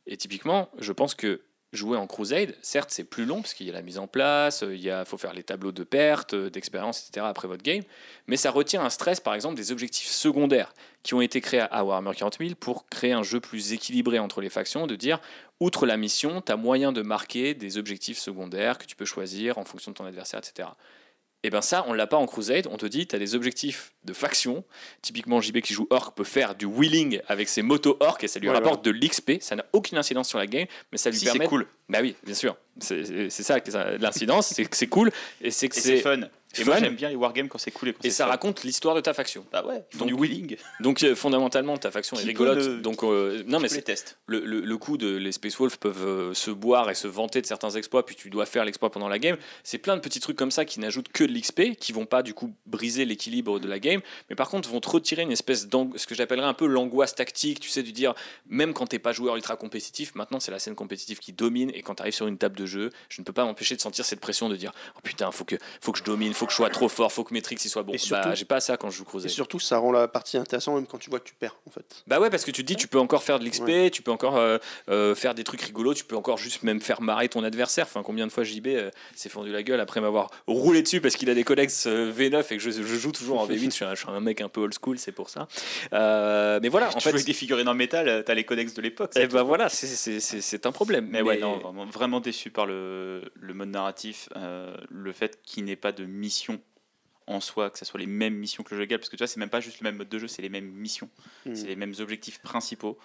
Et typiquement, je pense que jouer en Crusade, certes, c'est plus long parce qu'il y a la mise en place, il y a, faut faire les tableaux de perte, d'expérience, etc. après votre game, mais ça retient un stress, par exemple, des objectifs secondaires qui ont été créés à Warhammer 40 000 pour créer un jeu plus équilibré entre les factions, de dire, outre la mission, tu as moyen de marquer des objectifs secondaires que tu peux choisir en fonction de ton adversaire, etc. Et ben ça, on l'a pas en Crusade. On te dit, tu as des objectifs de faction. Typiquement, JB qui joue Orc peut faire du wheeling avec ses motos Orc et ça lui Ouais, rapporte de l'XP. Ça n'a aucune incidence sur la game, mais ça lui Si, permet. c'est cool. Bah oui, bien sûr. C'est ça l'incidence, c'est que c'est cool et c'est que c'est fun. Et moi j'aime bien les wargames quand c'est cool et quand et ça fun. raconte l'histoire de ta faction. Bah ouais, ils font Donc- du wheeling. Donc euh, fondamentalement, ta faction est peut rigolote. le- Donc euh, non, mais les c'est teste. le, le, le coup de les Space Wolves peuvent euh, se boire et se vanter de certains exploits, puis tu dois faire l'exploit pendant la game. C'est plein de petits trucs comme ça qui n'ajoutent que de l'XP, qui vont pas du coup briser l'équilibre de la game, mais par contre vont te retirer une espèce d'ang- ce que j'appellerais un peu l'angoisse tactique, tu sais, du dire même quand t'es pas joueur ultra compétitif, maintenant c'est la scène compétitive qui domine, et quand tu arrives sur une table de jeu, je ne peux pas m'empêcher de sentir cette pression de dire oh putain, faut que, faut que je domine, faut que je sois trop fort, faut que mes tricks ils soient bons. Et bah, j'ai pas ça quand je joue Et Crusade. surtout, ça rend la partie intéressante même quand tu vois que tu perds, en fait. Bah ouais, parce que tu te dis, tu peux encore faire de l'XP, tu peux encore euh, euh, faire des trucs rigolos, tu peux encore juste même faire marrer ton adversaire. Enfin, combien de fois JB euh, s'est fendu la gueule après m'avoir roulé dessus parce qu'il a des codex euh, V9 et que je, je joue toujours en V8. je, suis un, je suis un mec un peu old school, c'est pour ça. Euh, mais voilà, en tu fait. avec des figurines en métal, t'as les codex de l'époque. eh c'est bah tout. voilà, c'est- c'est c'est- c'est un problème. Mais, ouais, non, vraiment, vraiment déçu par le, le mode narratif, euh, le fait qu'il n'ait pas de mission en soi, que ce soit les mêmes missions que le jeu égal, parce que tu vois, c'est même pas juste le même mode de jeu, c'est les mêmes missions, Hmm. c'est les mêmes objectifs principaux.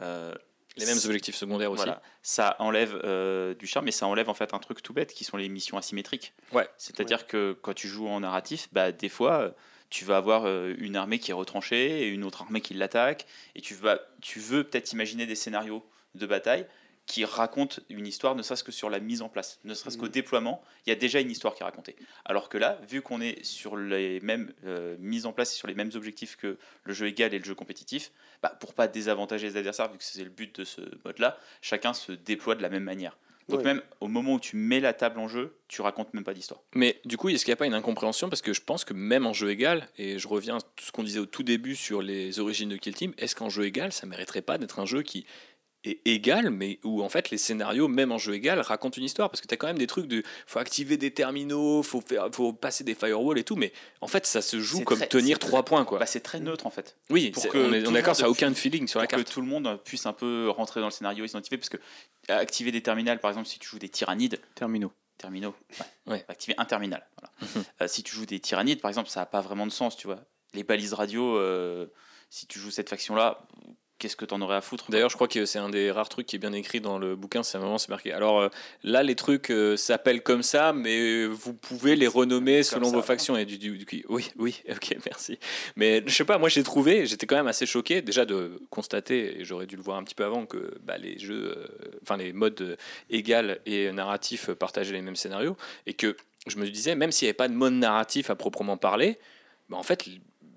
Euh, les mêmes objectifs secondaires aussi. Voilà, ça enlève euh, du charme, mais ça enlève en fait un truc tout bête qui sont les missions asymétriques. Ouais. C'est-à-dire que quand tu joues en narratif, bah, des fois, euh, tu vas avoir euh, une armée qui est retranchée et une autre armée qui l'attaque, et tu, vas, tu veux peut-être imaginer des scénarios de bataille qui racontent une histoire, ne serait-ce que sur la mise en place, ne serait-ce qu'au Mhm. déploiement, il y a déjà une histoire qui est racontée. Alors que là, vu qu'on est sur les mêmes euh, mises en place et sur les mêmes objectifs que le jeu égal et le jeu compétitif, bah, pour pas désavantager les adversaires, vu que c'est le but de ce mode-là, chacun se déploie de la même manière. Donc Ouais. même au moment où tu mets la table en jeu, tu racontes même pas d'histoire. Mais du coup, est-ce qu'il n'y a pas une incompréhension? Parce que je pense que même en jeu égal, et je reviens à tout ce qu'on disait au tout début sur les origines de Kill Team, est-ce qu'en jeu égal, ça mériterait pas d'être un jeu qui est égal, mais où en fait les scénarios, même en jeu égal, racontent une histoire Parce que tu as quand même des trucs de faut activer des terminaux, faut, faire, faut passer des firewalls et tout, mais en fait ça se joue comme très- tenir trois points. quoi. Bah, c'est très neutre en fait. oui, pour c'est- que on est, d'accord, ça n'a aucun feeling sur la Pour que carte. tout le monde puisse un peu rentrer dans le scénario et s'identifier, parce que activer des terminals, par exemple, si tu joues des tyrannides, Terminaux. terminaux, ouais, Ouais. activer un terminal. voilà. Euh, si tu joues des tyrannides, par exemple, ça n'a pas vraiment de sens, tu vois. Les balises radio, euh, si tu joues cette faction-là, qu'est-ce que t'en aurais à foutre D'ailleurs, je crois que c'est un des rares trucs qui est bien écrit dans le bouquin. C'est un moment, c'est marqué. Alors euh, là, les trucs euh, s'appellent comme ça, mais vous pouvez les renommer selon ça. vos factions. Et du, du, oui, oui, ok, merci. Mais je sais pas, moi j'ai trouvé, j'étais quand même assez choqué déjà de constater, et j'aurais dû le voir un petit peu avant, que bah, les jeux, euh, enfin les modes euh, égal et narratif euh, partageaient les mêmes scénarios, et que je me disais, même s'il n'y avait pas de mode narratif à proprement parler, bah, en fait,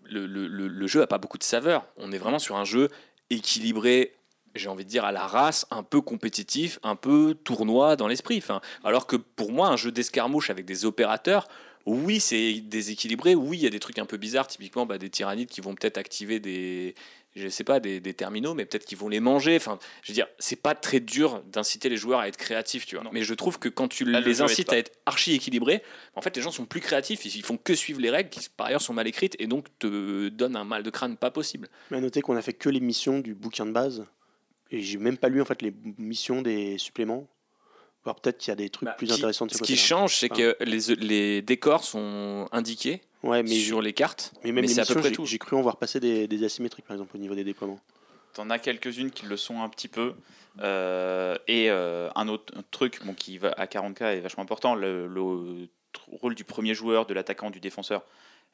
le, le, le, le jeu a pas beaucoup de saveur. On est vraiment sur un jeu équilibré, j'ai envie de dire à la race, un peu compétitif, un peu tournoi dans l'esprit. Alors que pour moi, un jeu d'escarmouche avec des opérateurs, oui, c'est déséquilibré, oui, il y a des trucs un peu bizarres, typiquement bah, des tyrannides qui vont peut-être activer des, je sais pas, des, des terminaux, mais peut-être qu'ils vont les manger. Enfin, je veux dire, c'est pas très dur d'inciter les joueurs à être créatifs, tu vois. Non. Mais je trouve que quand tu Là, les incites à être archi équilibrés, en fait, les gens sont plus créatifs, ils font que suivre les règles qui, par ailleurs, sont mal écrites et donc te donnent un mal de crâne pas possible. Mais à noter qu'on a fait que les missions du bouquin de base. Et j'ai même pas lu en fait les missions des suppléments. Alors peut-être qu'il y a des trucs Bah, plus qui- intéressants de ce Ce qui change, c'est que les, les décors sont indiqués Ouais, mais, sur les cartes, mais même c'est à peu près j'ai- tout. j'ai cru en voir passer des, des asymétriques par exemple au niveau des déploiements. T'en as quelques-unes qui le sont un petit peu. Euh, et euh, un autre truc bon, qui va à 40K est vachement important, le, le rôle du premier joueur, de l'attaquant, du défenseur.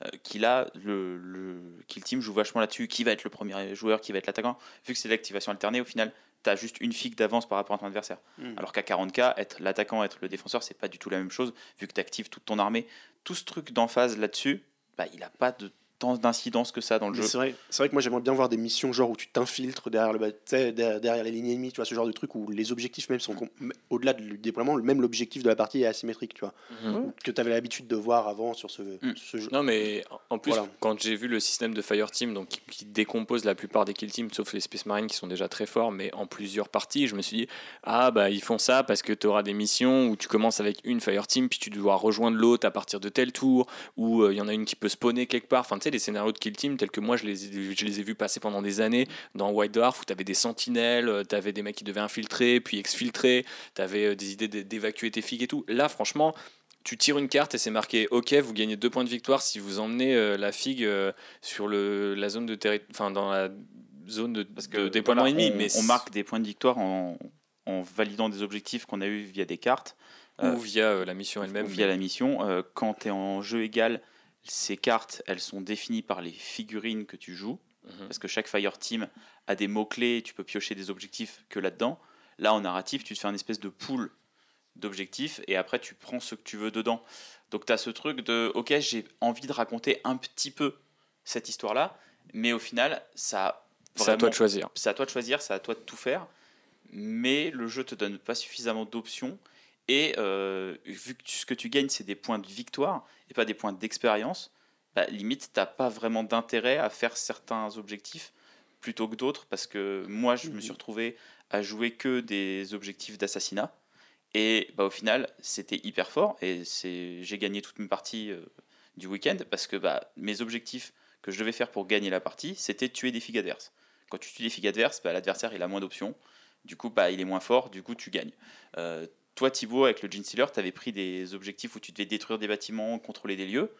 Euh, qui là, le, le Kill Team joue vachement là-dessus. Qui va être le premier joueur, qui va être l'attaquant? Vu que c'est l'activation alternée, au final, tu as juste une figue d'avance par rapport à ton adversaire. Mm. Alors qu'à 40K, être l'attaquant, être le défenseur, c'est pas du tout la même chose, vu que tu actives toute ton armée. Tout ce truc d'emphase là-dessus, bah, il n'a pas de tant d'incidence que ça dans le Mais jeu. C'est vrai, c'est vrai que moi j'aimerais bien voir des missions genre où tu t'infiltres derrière, le, derrière, derrière les lignes ennemies, tu vois, ce genre de truc où les objectifs même sont au-delà du déploiement, même l'objectif de la partie est asymétrique, tu vois, que tu avais l'habitude de voir avant sur ce, Mm. ce jeu. Non, mais en plus, Voilà. quand j'ai vu le système de Fire Team, donc qui, qui décompose la plupart des kill teams, sauf les Space Marines qui sont déjà très forts, mais en plusieurs parties, je me suis dit, ah bah ils font ça parce que tu auras des missions où tu commences avec une Fire Team, puis tu dois rejoindre l'autre à partir de tel tour, ou euh, il y en a une qui peut spawner quelque part. Enfin, tu sais, les scénarios de kill team tels que moi je les, ai- je les ai vus passer pendant des années dans White Dwarf où tu avais des sentinelles, tu avais des mecs qui devaient infiltrer, puis exfiltrer, tu avais des idées d'é- d'évacuer tes figues et tout. Là, franchement, tu tires une carte et c'est marqué OK, vous gagnez deux points de victoire si vous emmenez euh, la figue euh, sur le, la zone de territoire, enfin dans la zone de, Parce de que déploiement voilà, ennemi. on, mais on marque des points de victoire en, en validant des objectifs qu'on a eu via des cartes. ou euh, via euh, la mission elle-même. via la mission. Euh, quand tu es en jeu égal, ces cartes, elles sont définies par les figurines que tu joues. Mhm. Parce que chaque Fire Team a des mots-clés, tu peux piocher des objectifs que là-dedans. Là, en narratif, tu te fais un espèce de pool d'objectifs et après, tu prends ce que tu veux dedans. Donc, tu as ce truc de OK, j'ai envie de raconter un petit peu cette histoire-là, mais au final, ça. C'est à toi de choisir. C'est à toi de choisir, c'est à toi de tout faire. Mais le jeu te donne pas suffisamment d'options. Et euh, vu que tu- ce que tu gagnes, c'est des points de victoire et pas des points d'expérience, bah, limite, t'as pas vraiment d'intérêt à faire certains objectifs plutôt que d'autres. Parce que moi, je me suis retrouvé à jouer que des objectifs d'assassinat. Et bah, au final, c'était hyper fort. Et j'ai gagné toutes mes parties euh, du week-end parce que bah, mes objectifs que je devais faire pour gagner la partie, c'était tuer des figues adverses. Quand tu tues des figues adverses, bah, l'adversaire il a moins d'options. Du coup, bah, il est moins fort, du coup, tu gagnes. Euh, toi, Thibaut, avec le Gene Stealer, tu avais pris des objectifs où tu devais détruire des bâtiments, contrôler des lieux.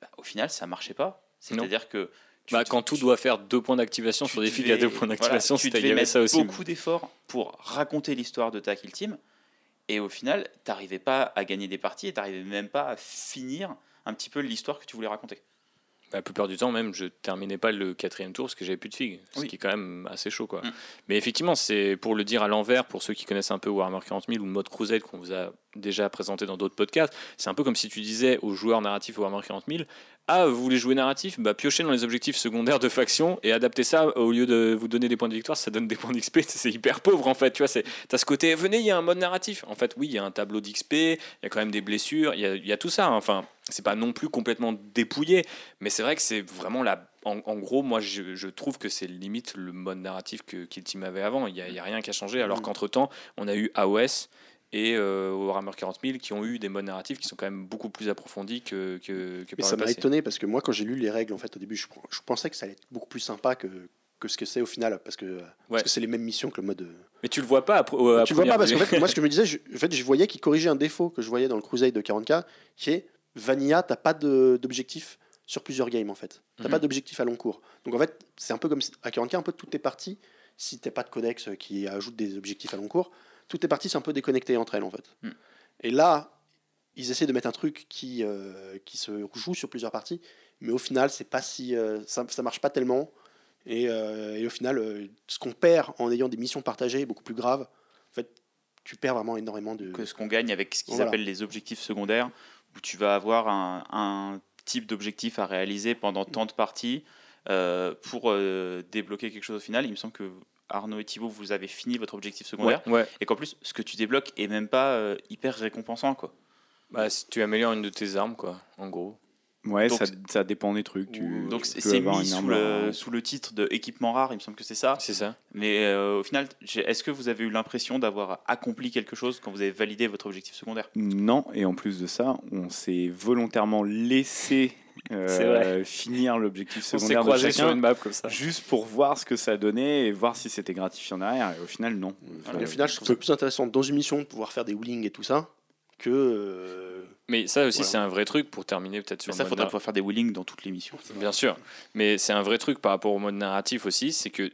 Bah, au final, ça marchait pas. C'est-à-dire que. tu- Bah, quand tout tu- doit faire deux points d'activation tu sur des figues à deux points voilà, d'activation, tu c'était- il devais y avait mettre ça aussi. beaucoup d'efforts pour raconter l'histoire de ta kill team. Et au final, t'arrivais pas à gagner des parties et t'arrivais même pas à finir un petit peu l'histoire que tu voulais raconter. La plupart du temps, même, je terminais pas le quatrième tour parce que j'avais plus de figues, ce Oui. qui est quand même assez chaud. Quoi. Mm. Mais effectivement, c'est pour le dire à l'envers, pour ceux qui connaissent un peu Warhammer 40 000 ou mode Crusade qu'on vous a déjà présenté dans d'autres podcasts, c'est un peu comme si tu disais aux joueurs narratifs Warhammer 40 000 Ah, vous voulez jouer narratif? Bah, Piochez dans les objectifs secondaires de faction et adaptez ça au lieu de vous donner des points de victoire, ça donne des points d'XP. C'est hyper pauvre en fait. Tu vois, c'est- t'as ce côté venez, il y a un mode narratif. En fait, oui, il y a un tableau d'XP, il y a quand même des blessures, il y a, il y a tout ça. hein. Enfin, c'est pas non plus complètement dépouillé, mais c'est vrai que c'est vraiment la. En, en gros, moi, je, je trouve que c'est limite le mode narratif que Kill Team avait avant. Il n'y a, a rien qui a changé, alors Mm. qu'entre-temps, on a eu AOS et euh, Warhammer 40 000 qui ont eu des modes narratifs qui sont quand même beaucoup plus approfondis que, que, que Mais par ça m'a étonné parce que moi, quand j'ai lu les règles, en fait, au début, je, je pensais que ça allait être beaucoup plus sympa que, que ce que c'est au final, parce que parce que c'est les mêmes missions que le mode. euh, Mais tu le vois pas à, à tu le vois pas parce qu'en fait, moi, ce que je me disais, je, en fait, je voyais qu'il corrigeait un défaut que je voyais dans le Crusade de 40K, qui est Vanilla, t'as pas d'objectif sur plusieurs games en fait. T'as Mhm. pas d'objectif à long cours. Donc en fait, c'est un peu comme à 40K, un peu toutes tes parties, si t'as pas de codex qui ajoute des objectifs à long cours, toutes tes parties sont un peu déconnectées entre elles en fait. Mhm. Et là, ils essaient de mettre un truc qui, euh, qui se joue sur plusieurs parties, mais au final, c'est pas si euh, ça, ça marche pas tellement. Et, euh, et au final, ce qu'on perd en ayant des missions partagées beaucoup plus graves, en fait, tu perds vraiment énormément de. que ce qu'on gagne avec ce qu'ils Voilà. appellent les objectifs secondaires, où tu vas avoir un, un type d'objectif à réaliser pendant tant de parties euh, pour euh, débloquer quelque chose au final. Il me semble que Arnaud et Thibaut, vous avez fini votre objectif secondaire, Ouais, ouais. et qu'en plus, ce que tu débloques est même pas euh, hyper récompensant. Quoi. Bah, si tu améliores une de tes armes, quoi, en gros. Ouais, Donc, ça, ça dépend des trucs. Tu, Donc tu c'est mis sous le, sous le titre de équipement rare, il me semble que c'est ça. C'est ça. Mais euh, au final, est-ce que vous avez eu l'impression d'avoir accompli quelque chose quand vous avez validé votre objectif secondaire? Non, et en plus de ça, on s'est volontairement laissé euh, finir l'objectif On secondaire de croisés sur chacun, une map comme ça. juste pour voir ce que ça donnait et voir si c'était gratifiant derrière. Et au final, non. Et au final, je trouve ça plus intéressant dans une mission de pouvoir faire des wheelings et tout ça que. euh, Mais ça aussi, Voilà. c'est un vrai truc pour terminer peut-être sur Mais ça, mode faudrait nar- pouvoir faire des wheelings dans toutes les missions. Bien sûr. Mais c'est un vrai truc par rapport au mode narratif aussi, c'est que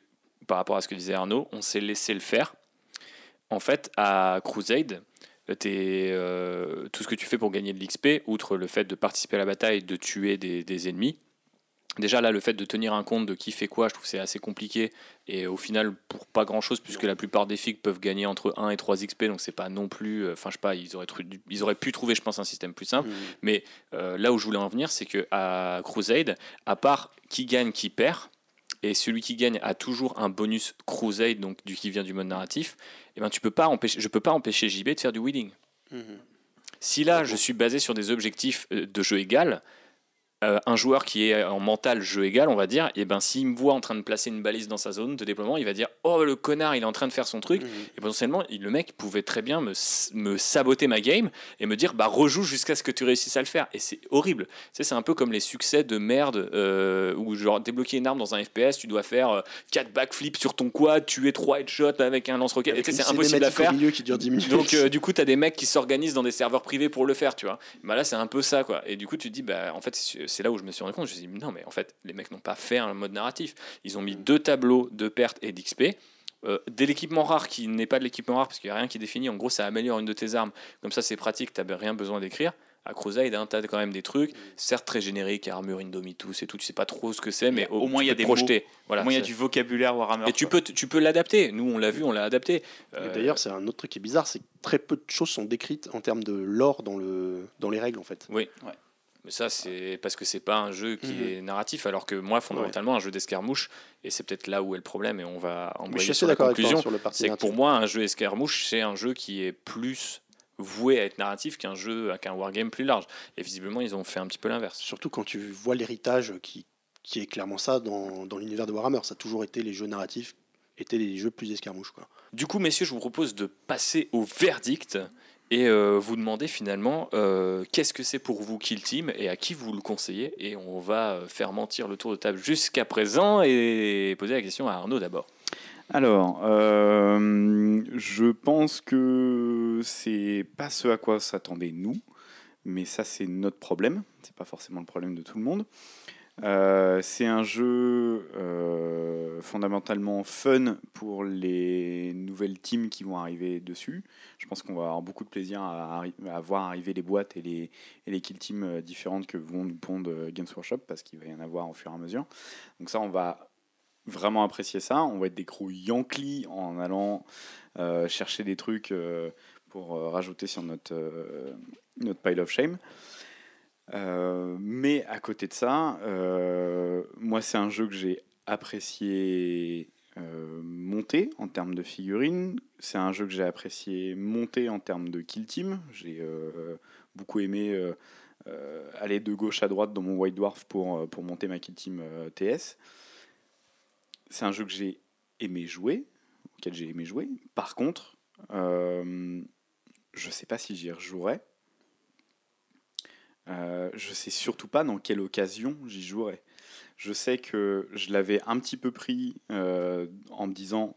par rapport à ce que disait Arnaud, on s'est laissé le faire. En fait, à Crusade, t'es, euh, tout ce que tu fais pour gagner de l'XP, outre le fait de participer à la bataille, de tuer des, des ennemis, déjà là, le fait de tenir un compte de qui fait quoi, je trouve que c'est assez compliqué. Et au final, pour pas grand chose, puisque la plupart des figues peuvent gagner entre 1 et 3 XP, donc c'est pas non plus. euh, Enfin, je sais pas, ils auraient, tru- ils auraient pu trouver, je pense, un système plus simple. Mais euh, là où je voulais en venir, c'est que à Crusade, à part qui gagne, qui perd, et celui qui gagne a toujours un bonus Crusade, donc du qui vient du mode narratif, et ben tu peux pas empêcher, je peux pas empêcher JB de faire du wheeling. mhm. Si là je suis basé sur des objectifs euh, de jeu égal, euh, un joueur qui est en mental jeu égal, on va dire, et ben s'il me voit en train de placer une balise dans sa zone de déploiement, il va dire oh le connard, il est en train de faire son truc. Mhm. Et potentiellement, le mec pouvait très bien me, saboter ma game et me dire bah rejoue jusqu'à ce que tu réussisses à le faire. Et c'est horrible. Sais, c'est un peu comme les succès de merde euh, où genre débloquer une arme dans un FPS, tu dois faire 4 backflips sur ton quad, tuer 3 headshots avec un lance-roquette. C'est impossible à faire. milieu qui dure 10 minutes. Donc euh, du coup, tu as des mecs qui s'organisent dans des serveurs privés pour le faire, tu vois. Bah là, c'est un peu ça, quoi. Et du coup, tu te dis, bah en fait, c'est c'est là où je me suis rendu compte. Je me suis dit, non, mais en fait, les mecs n'ont pas fait un mode narratif. Ils ont mis deux tableaux de perte et d'XP. Euh, de l'équipement rare qui n'est pas de l'équipement rare parce qu'il n'y a rien qui est défini. En gros, ça améliore une de tes armes. Comme ça, c'est pratique, tu n'as rien besoin d'écrire. À Crusade, hein, tu as quand même des trucs, certes très génériques, armure Indomitus et tout, tu sais pas trop ce que c'est, mais Au moins, il y a des projeter. Voilà, Moi, il y a du vocabulaire Warhammer. Et tu peux, tu peux l'adapter. Nous, on l'a vu, on l'a adapté. Et Euh, D'ailleurs, c'est un autre truc qui est bizarre, c'est que très peu de choses sont décrites en termes de lore dans, le, dans les règles en fait. Oui. Ouais. Mais ça, c'est parce que c'est pas un jeu qui Mhm. est narratif, alors que moi, fondamentalement, un jeu d'escarmouche, et c'est peut-être là où est le problème, et on va embrayer sur la conclusion. sur le parti C'est que pour moi, un jeu escarmouche, c'est un jeu qui est plus voué à être narratif qu'un jeu, qu'un wargame plus large. Et visiblement, ils ont fait un petit peu l'inverse. Surtout quand tu vois l'héritage qui, qui est clairement ça dans, dans l'univers de Warhammer. Ça a toujours été les jeux narratifs, étaient des jeux plus escarmouches. Quoi. Du coup, messieurs, je vous propose de passer au verdict et euh, vous demander finalement euh, qu'est-ce que c'est pour vous Kill Team et à qui vous le conseillez. Et on va euh, faire mentir le tour de table jusqu'à présent et poser la question à Arnaud d'abord. Alors, je pense que c'est pas ce à quoi s'attendait nous, mais ça c'est notre problème. C'est pas forcément le problème de tout le monde. Euh, c'est un jeu euh, fondamentalement fun pour les nouvelles teams qui vont arriver dessus. Je pense qu'on va avoir beaucoup de plaisir à, voir arriver les boîtes et les, et kill teams euh, différentes que vont nous pondre Games Workshop parce qu'il va y en avoir au fur et à mesure. Donc ça, on va vraiment apprécier ça. On va être des crews Yankees en allant chercher des trucs pour rajouter sur notre pile of shame. Euh, mais à côté de ça, euh, moi c'est un jeu que j'ai apprécié euh, monter en termes de figurines. C'est un jeu que j'ai apprécié monter en termes de kill team. J'ai beaucoup aimé aller de gauche à droite dans mon White Dwarf pour, pour monter ma kill team TS. C'est un jeu que j'ai aimé jouer, auquel j'ai aimé jouer. Par contre, je sais pas si j'y rejouerai. Euh, je sais surtout pas dans quelle occasion j'y jouerai. Je sais que je l'avais un petit peu pris euh, en me disant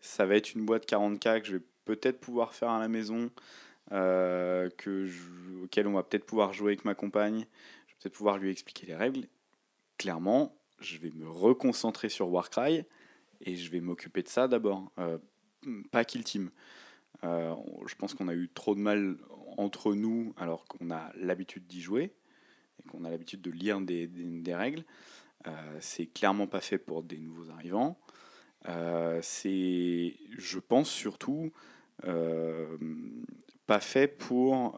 ça va être une boîte 40K que je vais peut-être pouvoir faire à la maison, euh, auquel on va peut-être pouvoir jouer avec ma compagne, je vais peut-être pouvoir lui expliquer les règles. Clairement, je vais me reconcentrer sur Warcry et je vais m'occuper de ça d'abord, pas Kill Team. Je pense qu'on a eu trop de mal entre nous alors qu'on a l'habitude d'y jouer et qu'on a l'habitude de lire des, règles. Euh, c'est clairement pas fait pour des nouveaux arrivants. Euh, c'est, je pense surtout, euh, pas fait pour.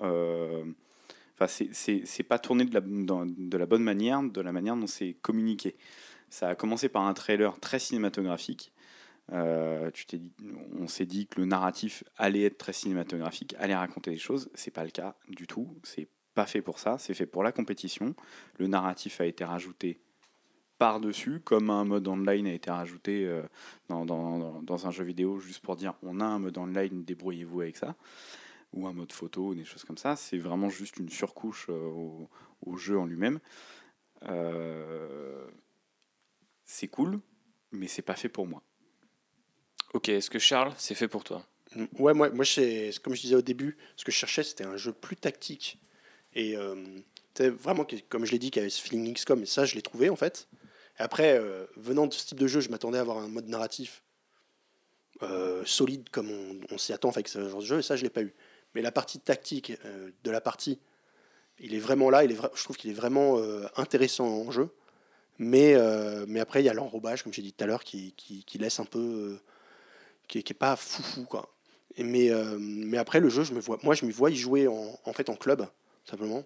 Enfin, c'est- pas tourné de la, de la bonne manière, de la manière dont c'est communiqué. Ça a commencé par un trailer très cinématographique. Euh, on s'est dit que le narratif allait être très cinématographique, allait raconter des choses. C'est pas le cas du tout. C'est pas fait pour ça. C'est fait pour la compétition. Le narratif a été rajouté par-dessus, comme un mode online a été rajouté euh, dans, un jeu vidéo, juste pour dire on a un mode online, débrouillez-vous avec ça, ou un mode photo, des choses comme ça. C'est vraiment juste une surcouche euh, au, jeu en lui-même. C'est cool, mais c'est pas fait pour moi. Ok, est-ce que Charles, c'est fait pour toi? Ouais, moi, moi comme je disais au début, ce que je cherchais, c'était un jeu plus tactique. Et euh, vraiment, comme je l'ai dit, qu'il y avait ce feeling XCOM, et ça, je l'ai trouvé en fait. Après, euh, venant de ce type de jeu, je m'attendais à avoir un mode narratif euh, solide comme on, s'y attend avec ce genre de jeu, et ça, je l'ai pas eu. Mais la partie tactique de la partie, il est vraiment là, je trouve qu'il est vraiment intéressant en jeu. Mais, mais après, il y a l'enrobage, comme j'ai dit tout à l'heure, qui, qui, qui laisse un peu. Qui, qui est pas foufou, quoi. Mais, euh, mais après, le jeu, je me vois, moi, je me vois y jouer en, en fait en club, simplement.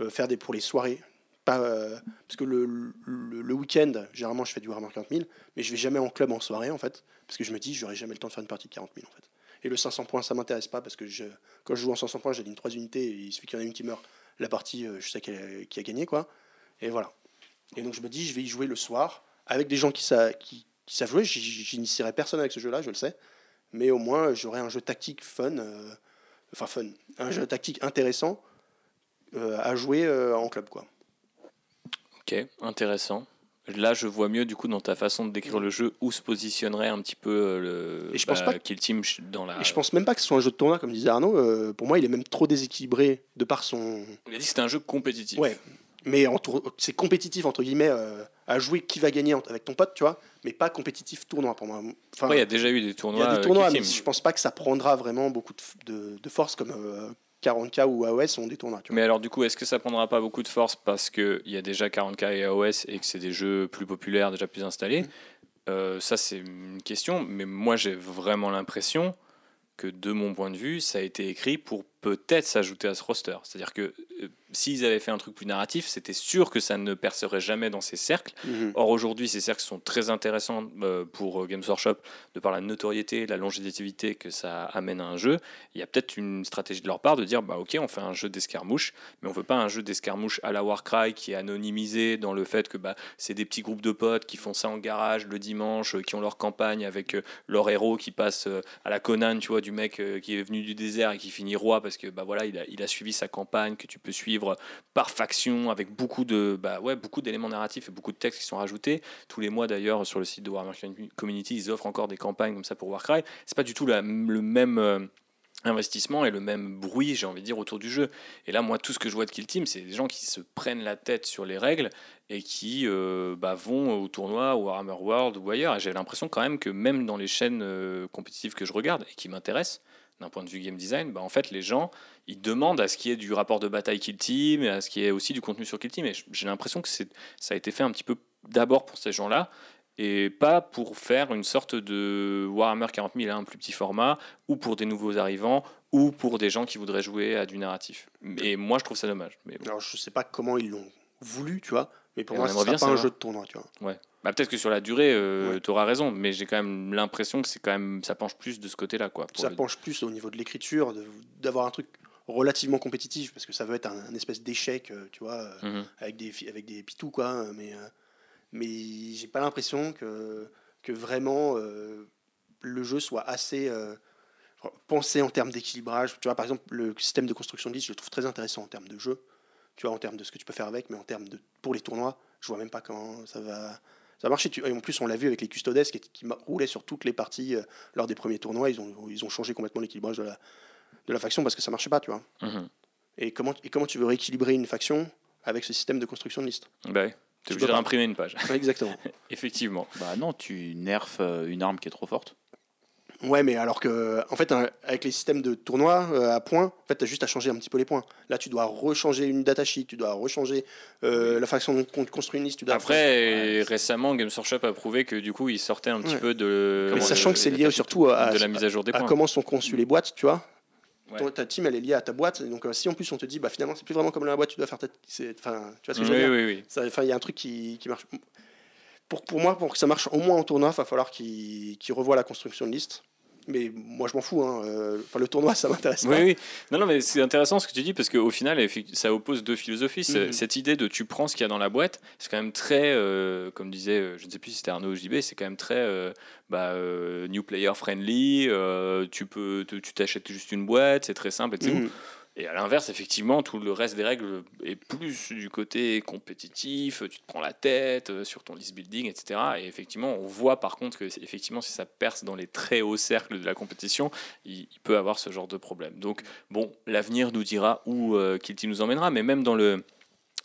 Euh, faire des pour les soirées. Pas, euh, parce que le, le, week-end, généralement, je fais du Warhammer 40 000, mais je vais jamais en club en soirée, en fait. Parce que je me dis, j'aurai jamais le temps de faire une partie de 40 000, en fait. Et le 500 points, ça m'intéresse pas, parce que je, quand je joue en 500 points, j'aligne 3 unités, et il suffit qu'il y en ait une qui meurt. La partie, je sais qu'elle- qui a gagné, quoi. Et voilà. Et donc je me dis, je vais y jouer le soir avec des gens qui, sa- qui, qui savent jouer. J'initierai personne avec ce jeu-là, je le sais. Mais au moins, j'aurai un jeu tactique fun. euh, enfin, fun. Un jeu tactique intéressant euh, à jouer euh, en club, quoi. Ok, intéressant. Là, je vois mieux du coup dans ta façon de décrire le jeu où se positionnerait un petit peu le Et je pense bah, pas que- Kill Team dans la. Et je pense même pas que ce soit un jeu de tournoi, comme disait Arnaud. pour moi, il est même trop déséquilibré de par son. Il a dit que c'était un jeu compétitif. Ouais. Mais tour- c'est compétitif, entre guillemets, à jouer qui va gagner avec ton pote, tu vois. Mais pas compétitif tournoi pour moi. Enfin, il y a déjà eu des il y tournois. a des euh, tournois, mais je pense pas que ça prendra vraiment beaucoup de, de- de force comme euh, 40K ou AOS sont des tournois. Tu vois. Mais alors, du coup, est-ce que ça prendra pas beaucoup de force parce qu'il y a déjà 40K et AOS et que c'est des jeux plus populaires, déjà plus installés? Mm. Euh, Ça, c'est une question. Mais moi, j'ai vraiment l'impression que, de mon point de vue, ça a été écrit pour peut-être s'ajouter à ce roster. C'est-à-dire que euh, s'ils avaient fait un truc plus narratif, c'était sûr que ça ne percerait jamais dans ces cercles. Mhm. Or, aujourd'hui, ces cercles sont très intéressants euh, pour euh, Games Workshop de par la notoriété, la longévité que ça amène à un jeu. Il y a peut-être une stratégie de leur part de dire bah, Ok, on fait un jeu d'escarmouche, mais on veut pas un jeu d'escarmouche à la Warcry qui est anonymisé dans le fait que bah, c'est des petits groupes de potes qui font ça en garage le dimanche, qui ont leur campagne avec leur héros qui passe à la Conan, tu vois, du mec qui est venu du désert et qui finit roi parce que bah, voilà, il, a, suivi sa campagne, que tu peux suivre par faction avec beaucoup de bah ouais beaucoup d'éléments narratifs et beaucoup de textes qui sont rajoutés. Tous les mois d'ailleurs sur le site de Warhammer Community ils offrent encore des campagnes comme ça pour Warcry. C'est pas du tout le même euh, investissement et le même bruit j'ai envie de dire autour du jeu. Et là moi tout ce que je vois de Kill Team c'est des gens qui se prennent la tête sur les règles et qui euh, bah, vont au tournoi ou Warhammer World ou ailleurs. Et j'ai l'impression quand même que même dans les chaînes euh, compétitives que je regarde et qui m'intéressent d'un point de vue game design, bah, en fait, les gens, ils demandent à ce qu'il y ait du rapport de bataille Kill Team et à ce qu'il y ait aussi du contenu sur Kill Team. Et j'ai l'impression que c'est, ça a été fait un petit peu d'abord pour ces gens-là et pas pour faire une sorte de Warhammer 40 000 à un plus petit format ou pour des nouveaux arrivants ou pour des gens qui voudraient jouer à du narratif. Et moi, je trouve ça dommage. Mais bon. Alors, je sais pas comment ils l'ont voulu, tu vois. Mais pour Et moi, on ce aimerait sera bien pas un jeu de tournoi, tu vois. Bah, peut-être que sur la durée, euh, Ouais. tu auras raison, mais j'ai quand même l'impression que c'est quand même ça penche plus de ce côté-là, quoi. Ça le- penche plus au niveau de l'écriture, d'avoir un truc relativement compétitif, parce que ça veut être un, un espèce d'échec, euh, tu vois, euh, Mhm. avec des, avec des pitous, quoi. euh, Mais, mais j'ai pas l'impression que, que vraiment euh, le jeu soit assez euh, pensé en termes d'équilibrage. Tu vois, par exemple, le système de construction de liste, je le trouve très intéressant en termes de jeu, tu vois, en termes de ce que tu peux faire avec, mais en termes de pour les tournois, je vois même pas comment ça va. Ça. Tu- Et en plus, on l'a vu avec les Custodes qui, roulaient sur toutes les parties euh, lors des premiers tournois. Ils ont, ils ont changé complètement l'équilibrage de la, de la faction parce que ça marchait pas, tu vois. Mhm. Et comment, et comment tu veux rééquilibrer une faction avec ce système de construction de liste Bah ouais. Tu T'es obligé de réimprimer une page. Ouais, Exactement. Effectivement. Bah non, tu nerfs euh, une arme qui est trop forte. Ouais, mais alors que, en fait, un- avec les systèmes de tournois euh, à points, en fait, tu as juste à changer un petit peu les points. Là, tu dois rechanger une datasheet, tu dois rechanger euh, la façon dont on construit une liste. Tu dois Après, récemment, Games Workshop a prouvé que du coup, il sortait un petit Ouais. peu de. Mais sachant que c'est lié surtout à, de la mise à jour des à points. comment sont conçues les boîtes, tu vois. Ouais. Ta team, elle est liée à ta boîte. Donc, euh, si en plus on te dit, bah finalement, c'est plus vraiment comme la boîte, tu dois faire ta. Enfin, tu vois ce que je veux Oui, dire oui, oui. Enfin, il y a un truc qui, qui marche. Pour, pour moi, pour que ça marche au moins en tournoi, il va falloir qu'il qu'il revoie la construction de liste. Mais moi, je m'en fous. hein. Euh, Enfin, le tournoi, ça m'intéresse Oui, oui. Non, non, mais c'est intéressant ce que tu dis parce qu'au final, ça oppose deux philosophies. Mhm. Cette idée de tu prends ce qu'il y a dans la boîte, c'est quand même très, euh, comme disait, euh, je ne sais plus si c'était Arnaud ou JB, c'est quand même très euh, bah, euh, new player friendly. tu peux, tu t'achètes juste une boîte, c'est très simple et tout. Mhm. Et à l'inverse, effectivement, tout le reste des règles est plus du côté compétitif, tu te prends la tête euh, sur ton list building, etc. Et effectivement, on voit par contre que effectivement, si ça perce dans les très hauts cercles de la compétition, il, peut avoir ce genre de problème. Donc, bon, l'avenir nous dira où euh, nous emmènera, mais même dans le.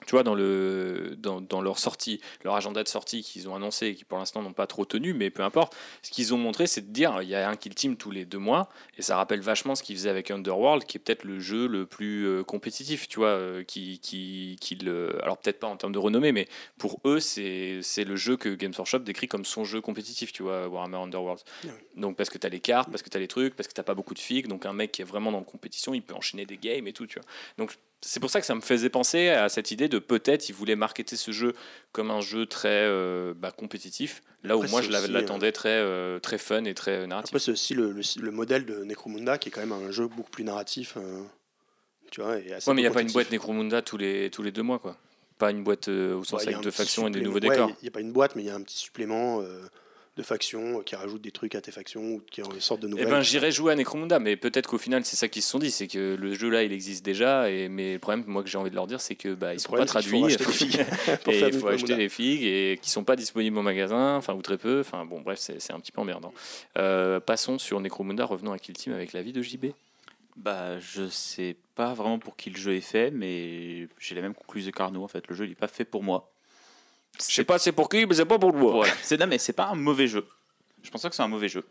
Tu vois, dans, le, dans, dans leur sortie, leur agenda de sortie qu'ils ont annoncé et qui pour l'instant n'ont pas trop tenu, mais peu importe, ce qu'ils ont montré, c'est de dire il y a un kill team tous les deux mois, et ça rappelle vachement ce qu'ils faisaient avec Underworld, qui est peut-être le jeu le plus euh, compétitif, tu vois, euh, qui, qui, qui le... Alors peut-être pas en termes de renommée, mais pour eux, c'est le jeu que Games Workshop décrit comme son jeu compétitif, tu vois, Warhammer Underworld. Ah. Donc parce que tu as les cartes, parce que tu as les trucs, parce que t'as pas beaucoup de figues, donc un mec qui est vraiment dans la compétition, il peut enchaîner des games et tout, tu vois. Donc c'est pour ça que ça me faisait penser à cette idée de peut-être ils voulaient marketer ce jeu comme un jeu très euh, bah, compétitif, là où Après, moi c'est je l'attendais très, euh, très fun et très narratif. Après, c'est aussi le, le, le modèle de Necromunda qui est quand même un jeu beaucoup plus narratif. euh, tu vois, et assez Ouais, mais il n'y a pas une boîte Necromunda tous les, tous les deux mois, quoi. Pas une boîte euh, au sens Ouais, avec deux factions et des nouveaux ouais, décors. Il n'y a pas une boîte, mais il y a un petit supplément euh, de factions euh, qui rajoute des trucs à tes factions ou qui en sortent de Eh nouvelles. ben, j'irais jouer à Necromunda, mais peut-être qu'au final, c'est ça qu'ils se sont dit, c'est que le jeu là, il existe déjà, et mais le problème, moi, que j'ai envie de leur dire, c'est que bah, ils Le sont pas c'est qu'il faut traduits. racheter des figues pour et il faut acheter les figues et qui sont pas disponibles au magasin, enfin ou très peu. Enfin bon, bref, c'est c'est un petit peu emmerdant. Euh, passons sur Necromunda, revenons à Kill Team avec l'avis de JB. Bah, je sais pas vraiment pour qui le jeu est fait, mais j'ai la même conclusion qu'Arnaud. En fait, le jeu il est pas fait pour moi. Je sais pas c'est pour qui, mais c'est pas pour moi. Voilà. C'est non, mais c'est pas un mauvais jeu. Je pense pas que c'est un mauvais jeu.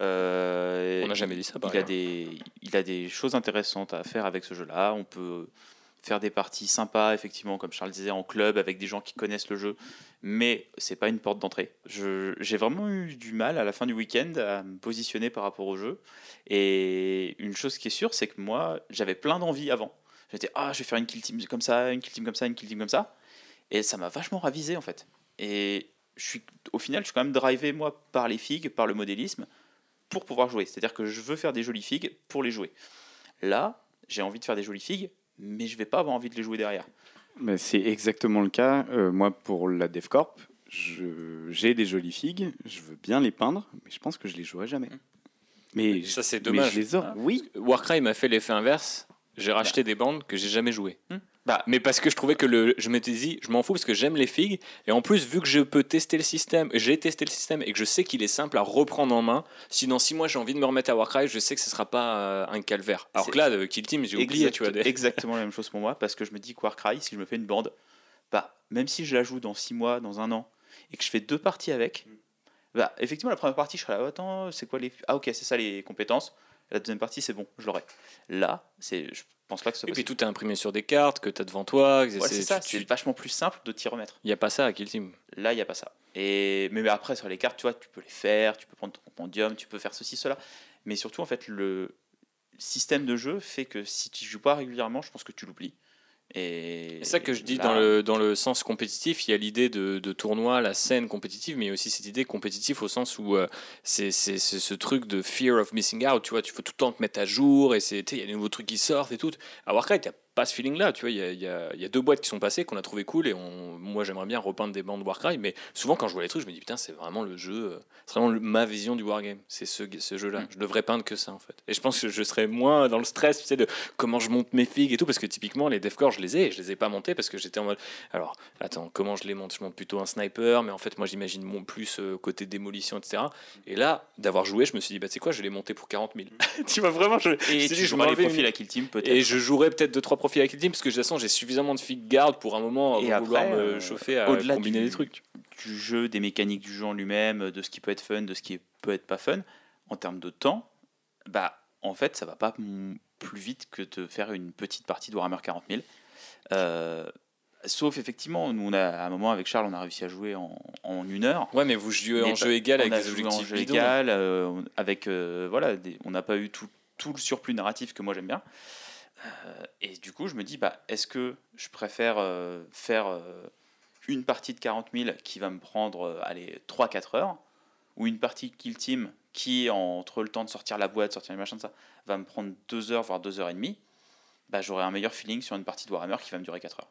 Euh, On n'a jamais dit ça. par il a des il a des choses intéressantes à faire avec ce jeu-là. On peut faire des parties sympas, effectivement, comme Charles disait, en club avec des gens qui connaissent le jeu, mais c'est pas une porte d'entrée. Je- J'ai vraiment eu du mal à la fin du week-end à me positionner par rapport au jeu. Et une chose qui est sûre, c'est que moi, j'avais plein d'envie avant. J'étais ah, je vais faire une kill team comme ça, une kill team comme ça, une kill team comme ça, et ça m'a vachement ravisé en fait. Et je suis, au final, je suis quand même drivé moi par les figues, par le modélisme, pour pouvoir jouer. C'est-à-dire que je veux faire des jolies figues pour les jouer. Là, j'ai envie de faire des jolies figues, mais je vais pas avoir envie de les jouer derrière. Mais c'est exactement le cas. Euh, moi, pour la DevCorp, je- j'ai des jolies figues, je veux bien les peindre, mais je pense que je les jouerai jamais. Mais Ça, c'est mais dommage. je les aurai. Oui, Warcry m'a fait l'effet inverse. J'ai racheté des bandes que j'ai jamais jouées. Hmm. Bah, Mais parce que je trouvais que le, je m'étais dit, je m'en fous parce que j'aime les figues. Et en plus, vu que je peux tester le système, j'ai testé le système et que je sais qu'il est simple à reprendre en main, si dans 6 mois j'ai envie de me remettre à Warcry, je sais que ce sera pas euh, un calvaire. Alors que là, de Kill Team, j'ai oublié, exact- tu vois. des- exactement la même chose pour moi, parce que je me dis que Warcry, si je me fais une bande, bah, même si je la joue dans 6 mois, dans un an, et que je fais deux parties avec, bah, effectivement, la première partie, je serai là, attends, c'est quoi les. Ah, ok, c'est ça les compétences. La deuxième partie, c'est bon, je l'aurai. Là, c'est, je pense pas que ce Et puis tout est imprimé sur des cartes que tu as devant toi. Ouais, c'est ça, c'est vachement plus simple de t'y remettre. Il n'y a pas ça à Kill Team. Là, il n'y a pas ça. Et, mais après, sur les cartes, tu vois, tu peux les faire, tu peux prendre ton compendium, tu peux faire ceci, cela. Mais surtout, en fait, le système de jeu fait que si tu joues pas régulièrement, je pense que tu l'oublies. Et C'est ça que je dis là, dans, le, dans le sens compétitif. Il y a l'idée de, de tournoi, la scène compétitive, mais il y a aussi cette idée compétitive au sens où euh, c'est ce truc de fear of missing out. Tu vois, tu faut tout le temps te mettre à jour et il y a des nouveaux trucs qui sortent et tout. À Warcraft, il n'y a pas ce feeling-là. Tu vois, il y a, il y a- il y a deux boîtes qui sont passées qu'on a trouvé cool et on, moi j'aimerais bien repeindre des bandes Warcraft, mais souvent quand je vois les trucs, je me dis putain, c'est vraiment le jeu, euh, c'est vraiment le- ma vision du wargame. C'est ce, ce jeu-là. Mm. Je devrais peindre que ça en fait. Et je pense que je serais moins dans le stress, tu sais, de comment je monte mes figues et tout, parce que typiquement les devcore, je les ai, et je les ai pas montés parce que j'étais en mode. Alors, attends, comment je les monte? Je monte plutôt un sniper, mais en fait, moi j'imagine mon plus euh, côté démolition, etc. Et là, d'avoir joué, je me suis dit, bah tu sais quoi, je vais les monter pour 40 000. tu vois, vraiment, je. Et tu dit, je les profils à Kill Team, peut-être. Et je jouerai peut-être 2-3 profils avec les teams, parce que de toute façon, j'ai suffisamment de figues garde pour un moment Et vouloir après, me euh, chauffer à au-delà combiner du- des trucs. du jeu, des mécaniques du jeu en lui-même, de ce qui peut être fun, de ce qui peut être pas fun, en termes de temps, bah en fait ça va pas plus vite que de faire une petite partie de Warhammer 40 000. Euh, sauf effectivement, nous on a à un moment avec Charles, on a réussi à jouer en, en une heure. Ouais, mais vous jouez en jeu égal on avec a des joué objectifs en jeu bidons. égal, euh, on- avec euh, voilà, des- on n'a pas eu tout, tout le surplus narratif que moi j'aime bien. Euh, et du coup, je me dis, bah, est-ce que je préfère euh, faire euh, une partie de 40 000 qui va me prendre allez, 3-4 heures, ou une partie Kill Team qui, entre le temps de sortir la boîte, sortir les machins de ça, va me prendre 2 heures, voire 2 heures et demie, bah, j'aurai un meilleur feeling sur une partie de Warhammer qui va me durer 4 heures.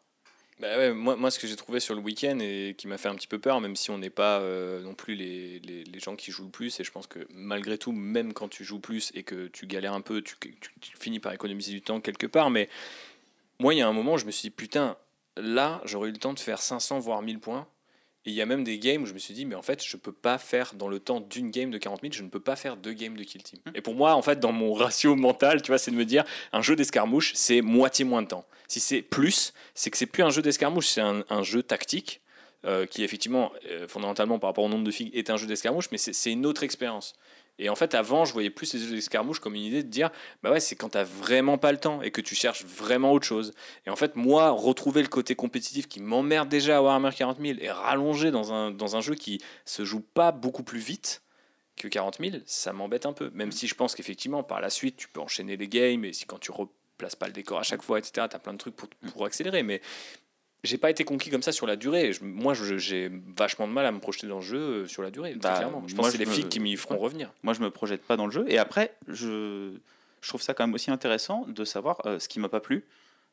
Bah ouais, moi, moi, ce que j'ai trouvé sur le week-end et qui m'a fait un petit peu peur, même si on n'est pas euh, non plus les, les, les gens qui jouent le plus, et je pense que malgré tout, même quand tu joues plus et que tu galères un peu, tu, tu- finis par économiser du temps quelque part. Mais moi, il y a un moment, je me suis dit, putain, là, j'aurais eu le temps de faire 500 voire 1000 points. Et il y a même des games où je me suis dit, mais en fait, je peux pas faire dans le temps d'une game de 40 000, je ne peux pas faire deux games de kill team. Et pour moi, en fait, dans mon ratio mental, tu vois, c'est de me dire, un jeu d'escarmouche, c'est moitié moins de temps. Si c'est plus, c'est que c'est plus un jeu d'escarmouche, c'est un, un jeu tactique. euh, qui effectivement, euh, fondamentalement par rapport au nombre de figues, est un jeu d'escarmouche, mais c'est c'est une autre expérience. Et en fait, avant, je voyais plus ces jeux d'escarmouche comme une idée de dire, bah ouais, c'est quand t'as vraiment pas le temps et que tu cherches vraiment autre chose. Et en fait, moi, retrouver le côté compétitif qui m'emmerde déjà à Warhammer 40 000 et rallonger dans un, dans un jeu qui se joue pas beaucoup plus vite que 40 000, ça m'embête un peu. Même si je pense qu'effectivement, par la suite, tu peux enchaîner les games et si quand tu replaces pas le décor à chaque fois, etc., tu as plein de trucs pour, pour accélérer. Mais j'ai pas été conquis comme ça sur la durée. Je- moi, j'ai vachement de mal à me projeter dans le jeu euh, sur la durée, Bah, clairement. Je moi, pense que c'est les me- filles qui m'y feront Ouais. revenir. Moi, je me projette pas dans le jeu. Et après, je, je trouve ça quand même aussi intéressant de savoir euh, ce qui m'a pas plu.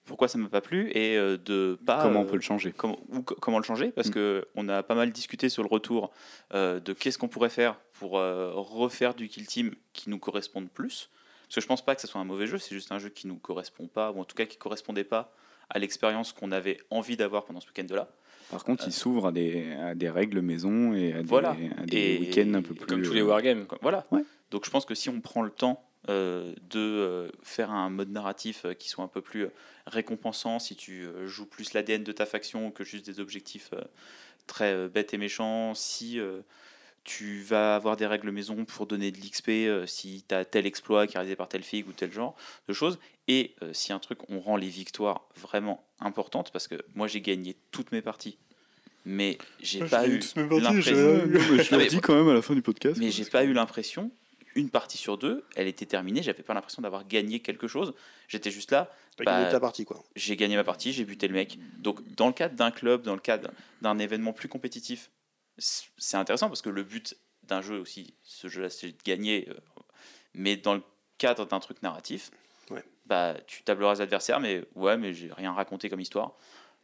pourquoi ça m'a pas plu et euh, de pas Comment on euh, peut le changer comment, ou co- comment le changer parce Mm. que on a pas mal discuté sur le retour euh, de qu'est-ce qu'on pourrait faire pour euh, refaire du kill team qui nous corresponde plus parce que je pense pas que ce soit un mauvais jeu c'est juste un jeu qui nous correspond pas ou en tout cas qui correspondait pas à l'expérience qu'on avait envie d'avoir pendant ce week-end là Par contre, il s'ouvre à des, à des règles maison et à des, Voilà. des week-ends un peu plus. Comme tous les euh, wargames. voilà Ouais. donc je pense que si on prend le temps euh, de euh, faire un mode narratif euh, qui soit un peu plus euh, récompensant si tu euh, joues plus l'ADN de ta faction que juste des objectifs euh, très euh, bêtes et méchants, si euh, tu vas avoir des règles maison pour donner de l'XP, euh, si tu as tel exploit qui est réalisé par tel fig ou tel genre de choses, et euh, si un truc, on rend les victoires vraiment importantes, parce que moi j'ai gagné toutes mes parties, mais j'ai pas eu l'impression... Ouais, je mais- dis quand même à la fin du podcast. Mais j'ai pas que- eu l'impression, une partie sur deux, elle était terminée, j'avais pas l'impression d'avoir gagné quelque chose. J'étais juste là, Bah, gagné ta partie, quoi. j'ai gagné ma partie, j'ai buté le mec. Donc dans le cadre d'un club, dans le cadre d'un événement plus compétitif, c'est intéressant parce que le but d'un jeu aussi, ce jeu-là, c'est de gagner. euh, Mais dans le cadre d'un truc narratif, Ouais. bah tu tableras les adversaires, mais ouais, mais j'ai rien raconté comme histoire.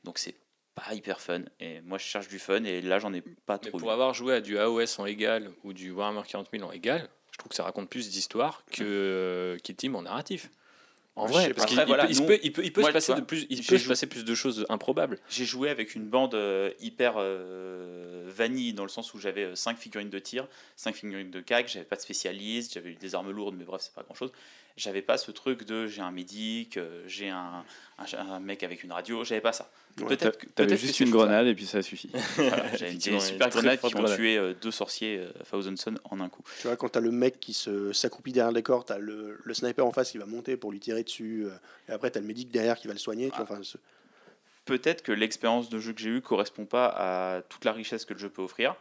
Donc c'est pas hyper fun. Et moi je cherche du fun et là j'en ai pas Mais trop. pour avoir joué à du AOS en égal ou du Warhammer 40 000 en égal, je trouve que ça raconte plus d'histoire que euh, en narratif. En vrai, parce qu'il il voilà, peut, il se nous- peut, il peut, il peut moi, se passer de plus, il j'ai peut se joué- passer plus de choses improbables. J'ai joué avec une bande euh, hyper euh, vanille dans le sens où j'avais 5 figurines de tir, 5 figurines de CAC, j'avais pas de spécialiste, j'avais eu des armes lourdes, mais bref, c'est pas grand chose. J'avais pas ce truc de j'ai un médic, euh, j'ai un, un, un mec avec une radio, j'avais pas ça. Ouais, Peut-être juste une ça. grenade et puis ça suffit. Voilà, j'avais des une super grenades qui ont grenade. tué euh, deux sorciers euh, Thousand Sun en un coup. Tu vois, quand t'as le mec qui se s'accroupit derrière le décor, t'as le, le sniper en face qui va monter pour lui tirer dessus, euh, et après t'as le médic derrière qui va le soigner. enfin, ce- Peut-être que l'expérience de jeu que j'ai eue correspond pas à toute la richesse que le jeu peut offrir,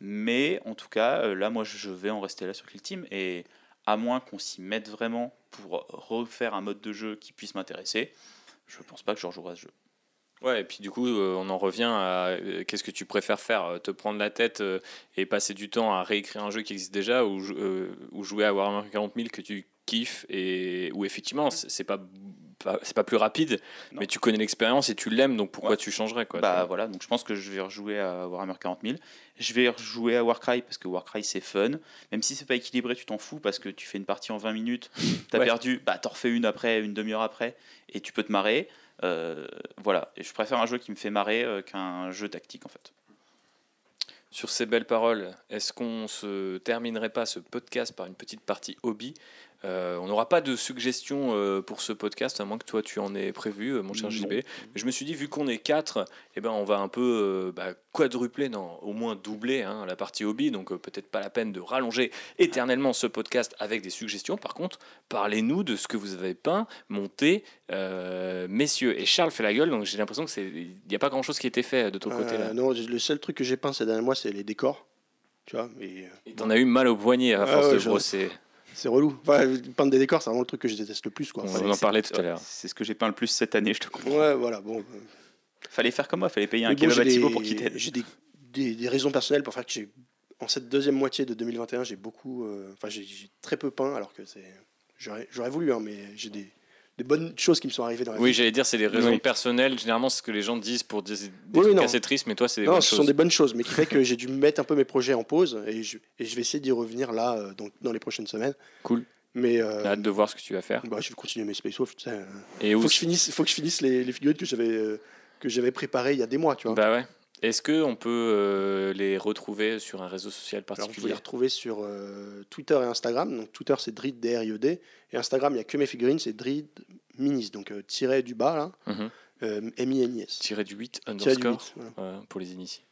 mais en tout cas, euh, là, moi, je vais en rester là sur Kill Team, et à moins qu'on s'y mette vraiment pour refaire un mode de jeu qui puisse m'intéresser, je pense pas que je rejouerai à ce jeu. Ouais, et puis du coup, euh, on en revient à euh, qu'est-ce que tu préfères faire euh, Te prendre la tête et passer du temps à réécrire un jeu qui existe déjà ou, jou- ou jouer à Warhammer 40 000 que tu kiffes et où effectivement, c'est pas, pas- c'est pas plus rapide, Non. mais tu connais l'expérience et tu l'aimes, donc pourquoi Ouais. tu changerais quoi, bah voilà, donc je pense que je vais rejouer à Warhammer 40 000. Je vais rejouer à Warcry parce que Warcry c'est fun. Même si c'est pas équilibré, tu t'en fous parce que tu fais une partie en 20 minutes, t'as Ouais. perdu, bah t'en refais une après, une demi-heure après, et tu peux te marrer. Euh, voilà, et je préfère un jeu qui me fait marrer euh, qu'un jeu tactique en fait. Sur ces belles paroles, est-ce qu'on se terminerait pas ce podcast par une petite partie hobby? Euh, On n'aura pas de suggestions euh, pour ce podcast, à moins que toi tu en aies prévu, euh, mon cher. JB. Mais je me suis dit, vu qu'on est quatre, eh ben, on va un peu bah, quadrupler, non, au moins doubler hein, la partie hobby. Donc peut-être pas la peine de rallonger éternellement ce podcast avec des suggestions. Par contre, parlez-nous de ce que vous avez peint, monté, messieurs. Et Charles fait la gueule, donc j'ai l'impression qu'il n'y a pas grand-chose qui a été fait de ton côté là. Non, le seul truc que j'ai peint ces derniers mois, c'est les décors. Tu vois, mais Et T'en as eu mal au poignet à Ah force ouais, de brosser. C'est relou. Enfin, peindre des décors, c'est vraiment le truc que je déteste le plus. Quoi. On Enfin, en c'est- parlait tout à l'heure. C'est ce que j'ai peint le plus cette année, je te comprends. ouais, voilà. Bon, Fallait faire comme moi, fallait payer un bon, j'ai kilowatts Thibaut des, pour qu'il t'aide. j'ai des, des, des raisons personnelles pour faire que j'ai, en cette deuxième moitié de 2021, j'ai beaucoup, euh, enfin, j'ai, j'ai très peu peint, alors que c'est, j'aurais, j'aurais voulu, hein, mais j'ai des, des bonnes choses qui me sont arrivées dans la Oui, vie. j'allais dire, c'est des raisons Oui. personnelles. Généralement, c'est ce que les gens disent pour dire des Oui, trucs non. assez tristes, mais toi, c'est des Non, bonnes ce choses. sont des bonnes choses, mais qui fait que j'ai dû mettre un peu mes projets en pause et je, et je vais essayer d'y revenir là euh, donc, dans les prochaines semaines. Cool. Mais J'ai euh, hâte de voir ce que tu vas faire. bah, je vais continuer mes Space Wolf. Tu sais, euh. Faut que je finisse, faut que je finisse les, les figurines que j'avais euh, que j'avais préparées il y a des mois, tu vois. Bah ouais. Est-ce que on peut euh, les retrouver sur un réseau social Alors, vous pouvez particulier les retrouver sur euh, Twitter et Instagram. Donc Twitter c'est Drid D R I E D et Instagram il y a que mes figurines, c'est Drid Minis, donc euh, tiré du bas là, Mhm. euh. Tiré du 8 Tiré du underscore voilà. voilà, pour les initiés.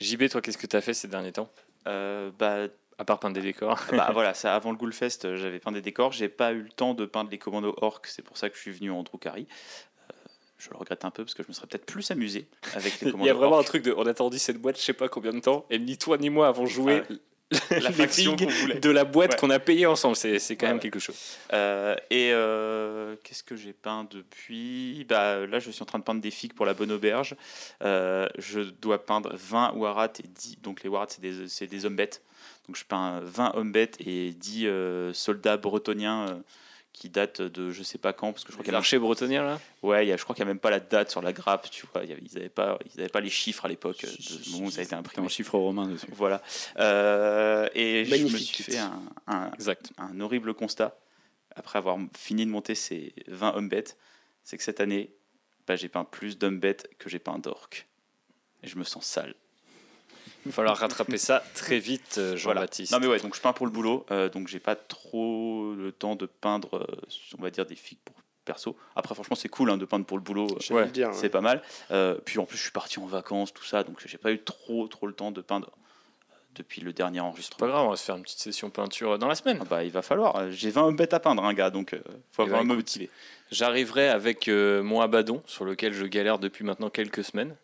JB, toi, qu'est-ce que tu as fait ces derniers temps? Euh, bah, À part peindre des décors. bah voilà, ça avant le Ghoulfest, j'avais peint des décors. J'ai pas eu le temps de peindre les commandos orques, c'est pour ça que je suis venu en Drukhari. Je le regrette un peu parce que je me serais peut-être plus amusé avec les Il commandos y a vraiment un truc de. On a attendu cette boîte, je sais pas combien de temps, et ni toi ni moi avons joué la les faction de la boîte Ouais. qu'on a payée ensemble. C'est c'est quand même quelque chose. Euh, et euh, qu'est-ce que j'ai peint depuis? Bah, Là, je suis en train de peindre des figues pour la bonne auberge. Euh, je dois peindre 20 warats et 10. Donc, les warats, c'est des, c'est des hommes bêtes. Donc, je peins 20 hommes bêtes et 10 euh, soldats bretoniens qui date de je sais pas quand, parce que je crois qu'il y a L'archer bretonien là Ouais, il y a- je crois qu'il n'y a même pas la date sur la grappe, tu vois. il y avait- ils n'avaient pas, ils avaient pas les chiffres à l'époque, euh, de moment où ça a été C'était un imprimé. chiffre romain dessus. Voilà. Euh, et je me suis fait un, un- Exact. un horrible constat, après avoir fini de monter ces 20 hommes bêtes, c'est que cette année, bah, j'ai peint plus d'hommes bêtes que j'ai peint d'orques. Et je me sens sale. Il va falloir rattraper ça très vite, euh, Voilà. Jean-Baptiste. Non mais ouais, donc je peins pour le boulot, euh, donc j'ai pas trop le temps de peindre, euh, on va dire, des figues pour perso. Après franchement c'est cool hein, de peindre pour le boulot, euh, Ouais, c'est ouais. pas mal. Euh, puis en plus je suis parti en vacances, tout ça, donc j'ai pas eu trop trop le temps de peindre depuis le dernier Pas enregistrement. grave, on va se faire une petite session peinture dans la semaine. Ah bah il va falloir, j'ai 20 bêtes à peindre, un gars, donc euh, faut Eh avoir me écoute, motiver. J'arriverai avec euh, mon abaddon sur lequel je galère depuis maintenant quelques semaines.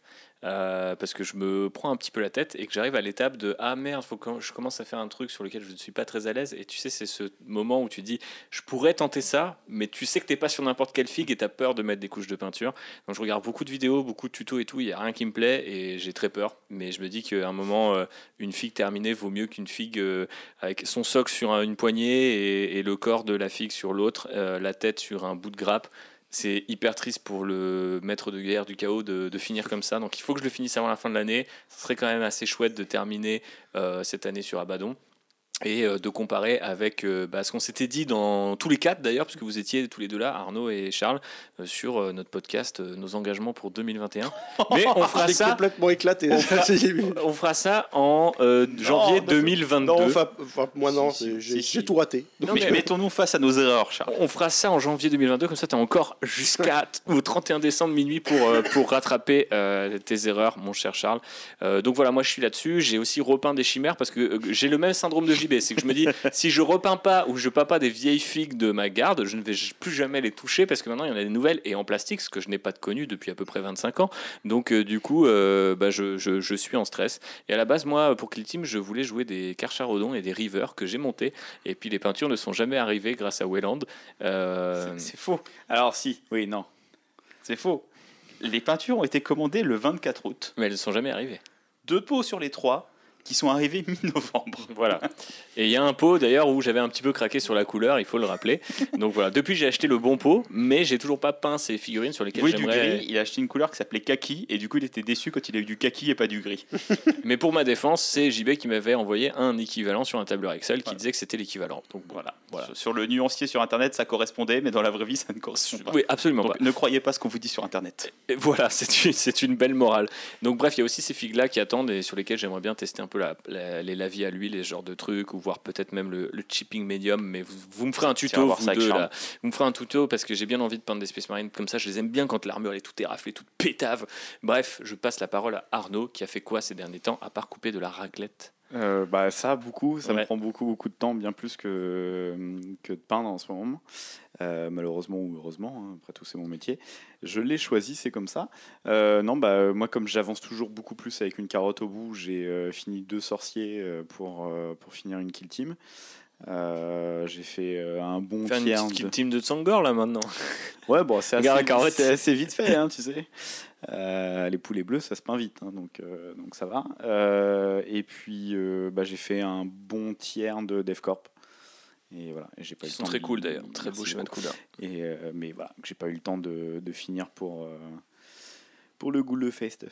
Euh, parce que je me prends un petit peu la tête et que j'arrive à l'étape de ah merde je commence à faire un truc sur lequel je ne suis pas très à l'aise. Et tu sais c'est ce moment où tu dis je pourrais tenter ça mais tu sais que t'es pas sur n'importe quelle figue et t'as peur de mettre des couches de peinture. Donc je regarde beaucoup de vidéos beaucoup de tutos et tout il y a rien qui me plaît et j'ai très peur. Mais je me dis qu'à un moment euh, une figue terminée vaut mieux qu'une figue euh, avec son socle sur un- une poignée et, le corps de la figue sur l'autre, la tête sur un bout de grappe. C'est hyper triste pour le maître de guerre du chaos de, finir comme ça. Donc il faut que je le finisse avant la fin de l'année. Ce serait quand même assez chouette de terminer euh, cette année sur Abaddon. Et euh, de comparer avec euh, bah, ce qu'on s'était dit dans tous les quatre d'ailleurs, puisque vous étiez tous les deux là, Arnaud et Charles, euh, sur euh, notre podcast, euh, nos engagements pour 2021. Mais on fera ça, complètement éclaté. On fera- on fera ça en euh, janvier non, 2022. non, enfin, enfin, moi non, Si, j'ai si, j'ai si. tout raté. Non, mais mais- mettons-nous face à nos erreurs, Charles. On fera ça en janvier 2022, comme ça tu as encore jusqu'à au 31 décembre minuit pour, euh, pour rattraper euh, tes erreurs, mon cher Charles. Euh, donc voilà, moi je suis là-dessus. J'ai aussi repeint des chimères parce que euh, j'ai le même syndrome de JB. C'est que je me dis, si je repeins pas ou je peins pas des vieilles figues de ma garde, je ne vais plus jamais les toucher parce que maintenant il y en a des nouvelles et en plastique, ce que je n'ai pas de connu depuis à peu près 25 ans. Donc euh, du coup, euh, bah, je, je- je suis en stress. Et à la base, moi, pour Kill Team, je voulais jouer des Karcharodon et des River que j'ai montés. Et puis les peintures ne sont jamais arrivées grâce à Wayland. Euh, C'est c'est faux. Alors si, oui, non. C'est faux. Les peintures ont été commandées le 24 août. mais elles ne sont jamais arrivées. Deux pots sur les trois qui sont arrivés mi-novembre. Voilà. Et il y a un pot d'ailleurs où j'avais un petit peu craqué sur la couleur, il faut le rappeler. Donc voilà, depuis j'ai acheté le bon pot, mais j'ai toujours pas peint ces figurines sur lesquelles Oui, du gris, il a acheté une couleur qui s'appelait kaki et du coup il était déçu quand il a eu du kaki et pas du gris. Mais pour ma défense, c'est JB qui m'avait envoyé un équivalent sur un tableur Excel qui Voilà. disait que c'était l'équivalent. Donc Voilà. Voilà. Sur- le nuancier sur internet, ça correspondait, mais dans la vraie vie, ça ne correspond pas. Oui, absolument Donc, pas. ne croyez pas ce qu'on vous dit sur internet. Et voilà, c'est une, une belle morale. Donc bref, il y a aussi ces figues-là qui attendent et sur lesquelles j'aimerais bien tester un peu la, la- les lavis à l'huile, les genres de trucs, ou voir peut-être même le, le chipping medium. Mais vous, vous me ferez un tuto, vous deux, là. Vous me ferez un tuto parce que j'ai bien envie de peindre des Space Marines comme ça. Je les aime bien quand l'armure elle est toute éraflée, toute pétave. Bref, je passe la parole à Arnaud qui a fait quoi ces derniers temps à part couper de la raclette? Euh, bah, ça, beaucoup. Ça Ouais. me prend beaucoup, beaucoup de temps, bien plus que, que de peindre en ce moment. Euh, malheureusement ou heureusement, hein, après tout, c'est mon métier. Je l'ai choisi, c'est comme ça. Euh, non, bah, euh, moi, comme j'avance toujours beaucoup plus avec une carotte au bout, j'ai euh, fini deux sorciers pour, pour finir une kill team. J'ai fait un bon Faire une tiers. petite de- team de Tsangor là maintenant. Ouais, bon, c'est assez, carotte. assez vite fait, hein, tu sais. Les poulets bleus, ça se peint vite, hein, donc, donc ça va. Et puis, bah, j'ai fait un bon tiers de DevCorp. Et voilà, et j'ai pas Ils eu le sont temps très de- cool d'ailleurs, très beau schéma de couleur. Et, euh, mais voilà, j'ai pas eu le temps de, de finir pour, euh, pour le Goule Fest.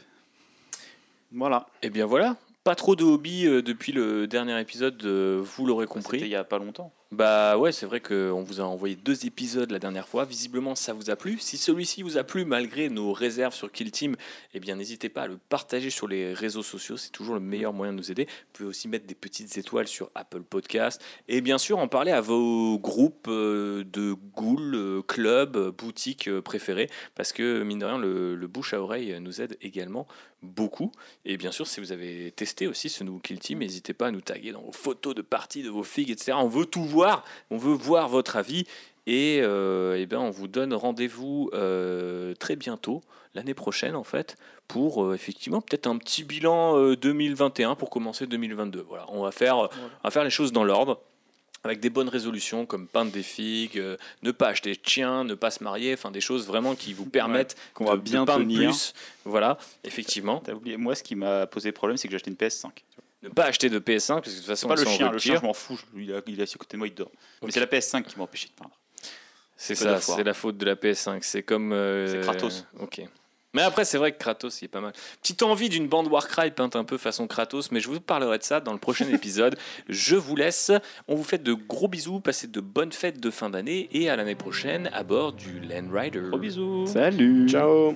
Voilà. Et bien voilà, pas trop de hobby euh, depuis le dernier épisode, euh, vous l'aurez C'était compris. il y a pas longtemps. Bah ouais, c'est vrai qu'on vous a envoyé deux épisodes la dernière fois. Visiblement, ça vous a plu. Si celui-ci vous a plu, malgré nos réserves sur Kill Team, eh bien, n'hésitez pas à le partager sur les réseaux sociaux. C'est toujours le meilleur moyen de nous aider. Vous pouvez aussi mettre des petites étoiles sur Apple Podcast. Et bien sûr, en parler à vos groupes euh, de ghouls, euh, clubs, boutiques euh, préférés. Parce que, mine de rien, le, le bouche à oreille nous aide également beaucoup. Et bien sûr, si vous avez testé aussi ce nouveau Kill Team, n'hésitez pas à nous taguer dans vos photos de parties, de vos figues, etc. On veut tout voir, on veut voir votre avis. Et, euh, eh ben, on vous donne rendez-vous euh, très bientôt, l'année prochaine en fait, pour euh, effectivement peut-être un petit bilan euh, 2021 pour commencer 2022. Voilà, on va faire, on va faire les choses dans l'ordre. Avec des bonnes résolutions comme peindre des figues, euh, ne pas acheter de chiens, ne pas se marier, enfin des choses vraiment qui vous permettent qu'on va de bien peindre tenir. plus. Voilà, effectivement. T'as oublié. Moi, ce qui m'a posé problème, c'est que j'ai acheté une PS5. Ne pas acheter de PS5 parce que de toute façon, pas le chien, le chien, je m'en fous. Il, est assis à côté de moi, il dort. Mais c'est la PS5 qui m'a empêché de peindre. C'est ça, c'est la faute de la PS5. C'est comme. euh, C'est Kratos. Ok. Mais après, c'est vrai que Kratos, il est pas mal. Petite envie d'une bande Warcry peinte un peu façon Kratos, mais je vous parlerai de ça dans le prochain épisode. Je vous laisse. On vous fait de gros bisous, passez de bonnes fêtes de fin d'année et à l'année prochaine à bord du Land Rider. Gros bisous. Salut Ciao.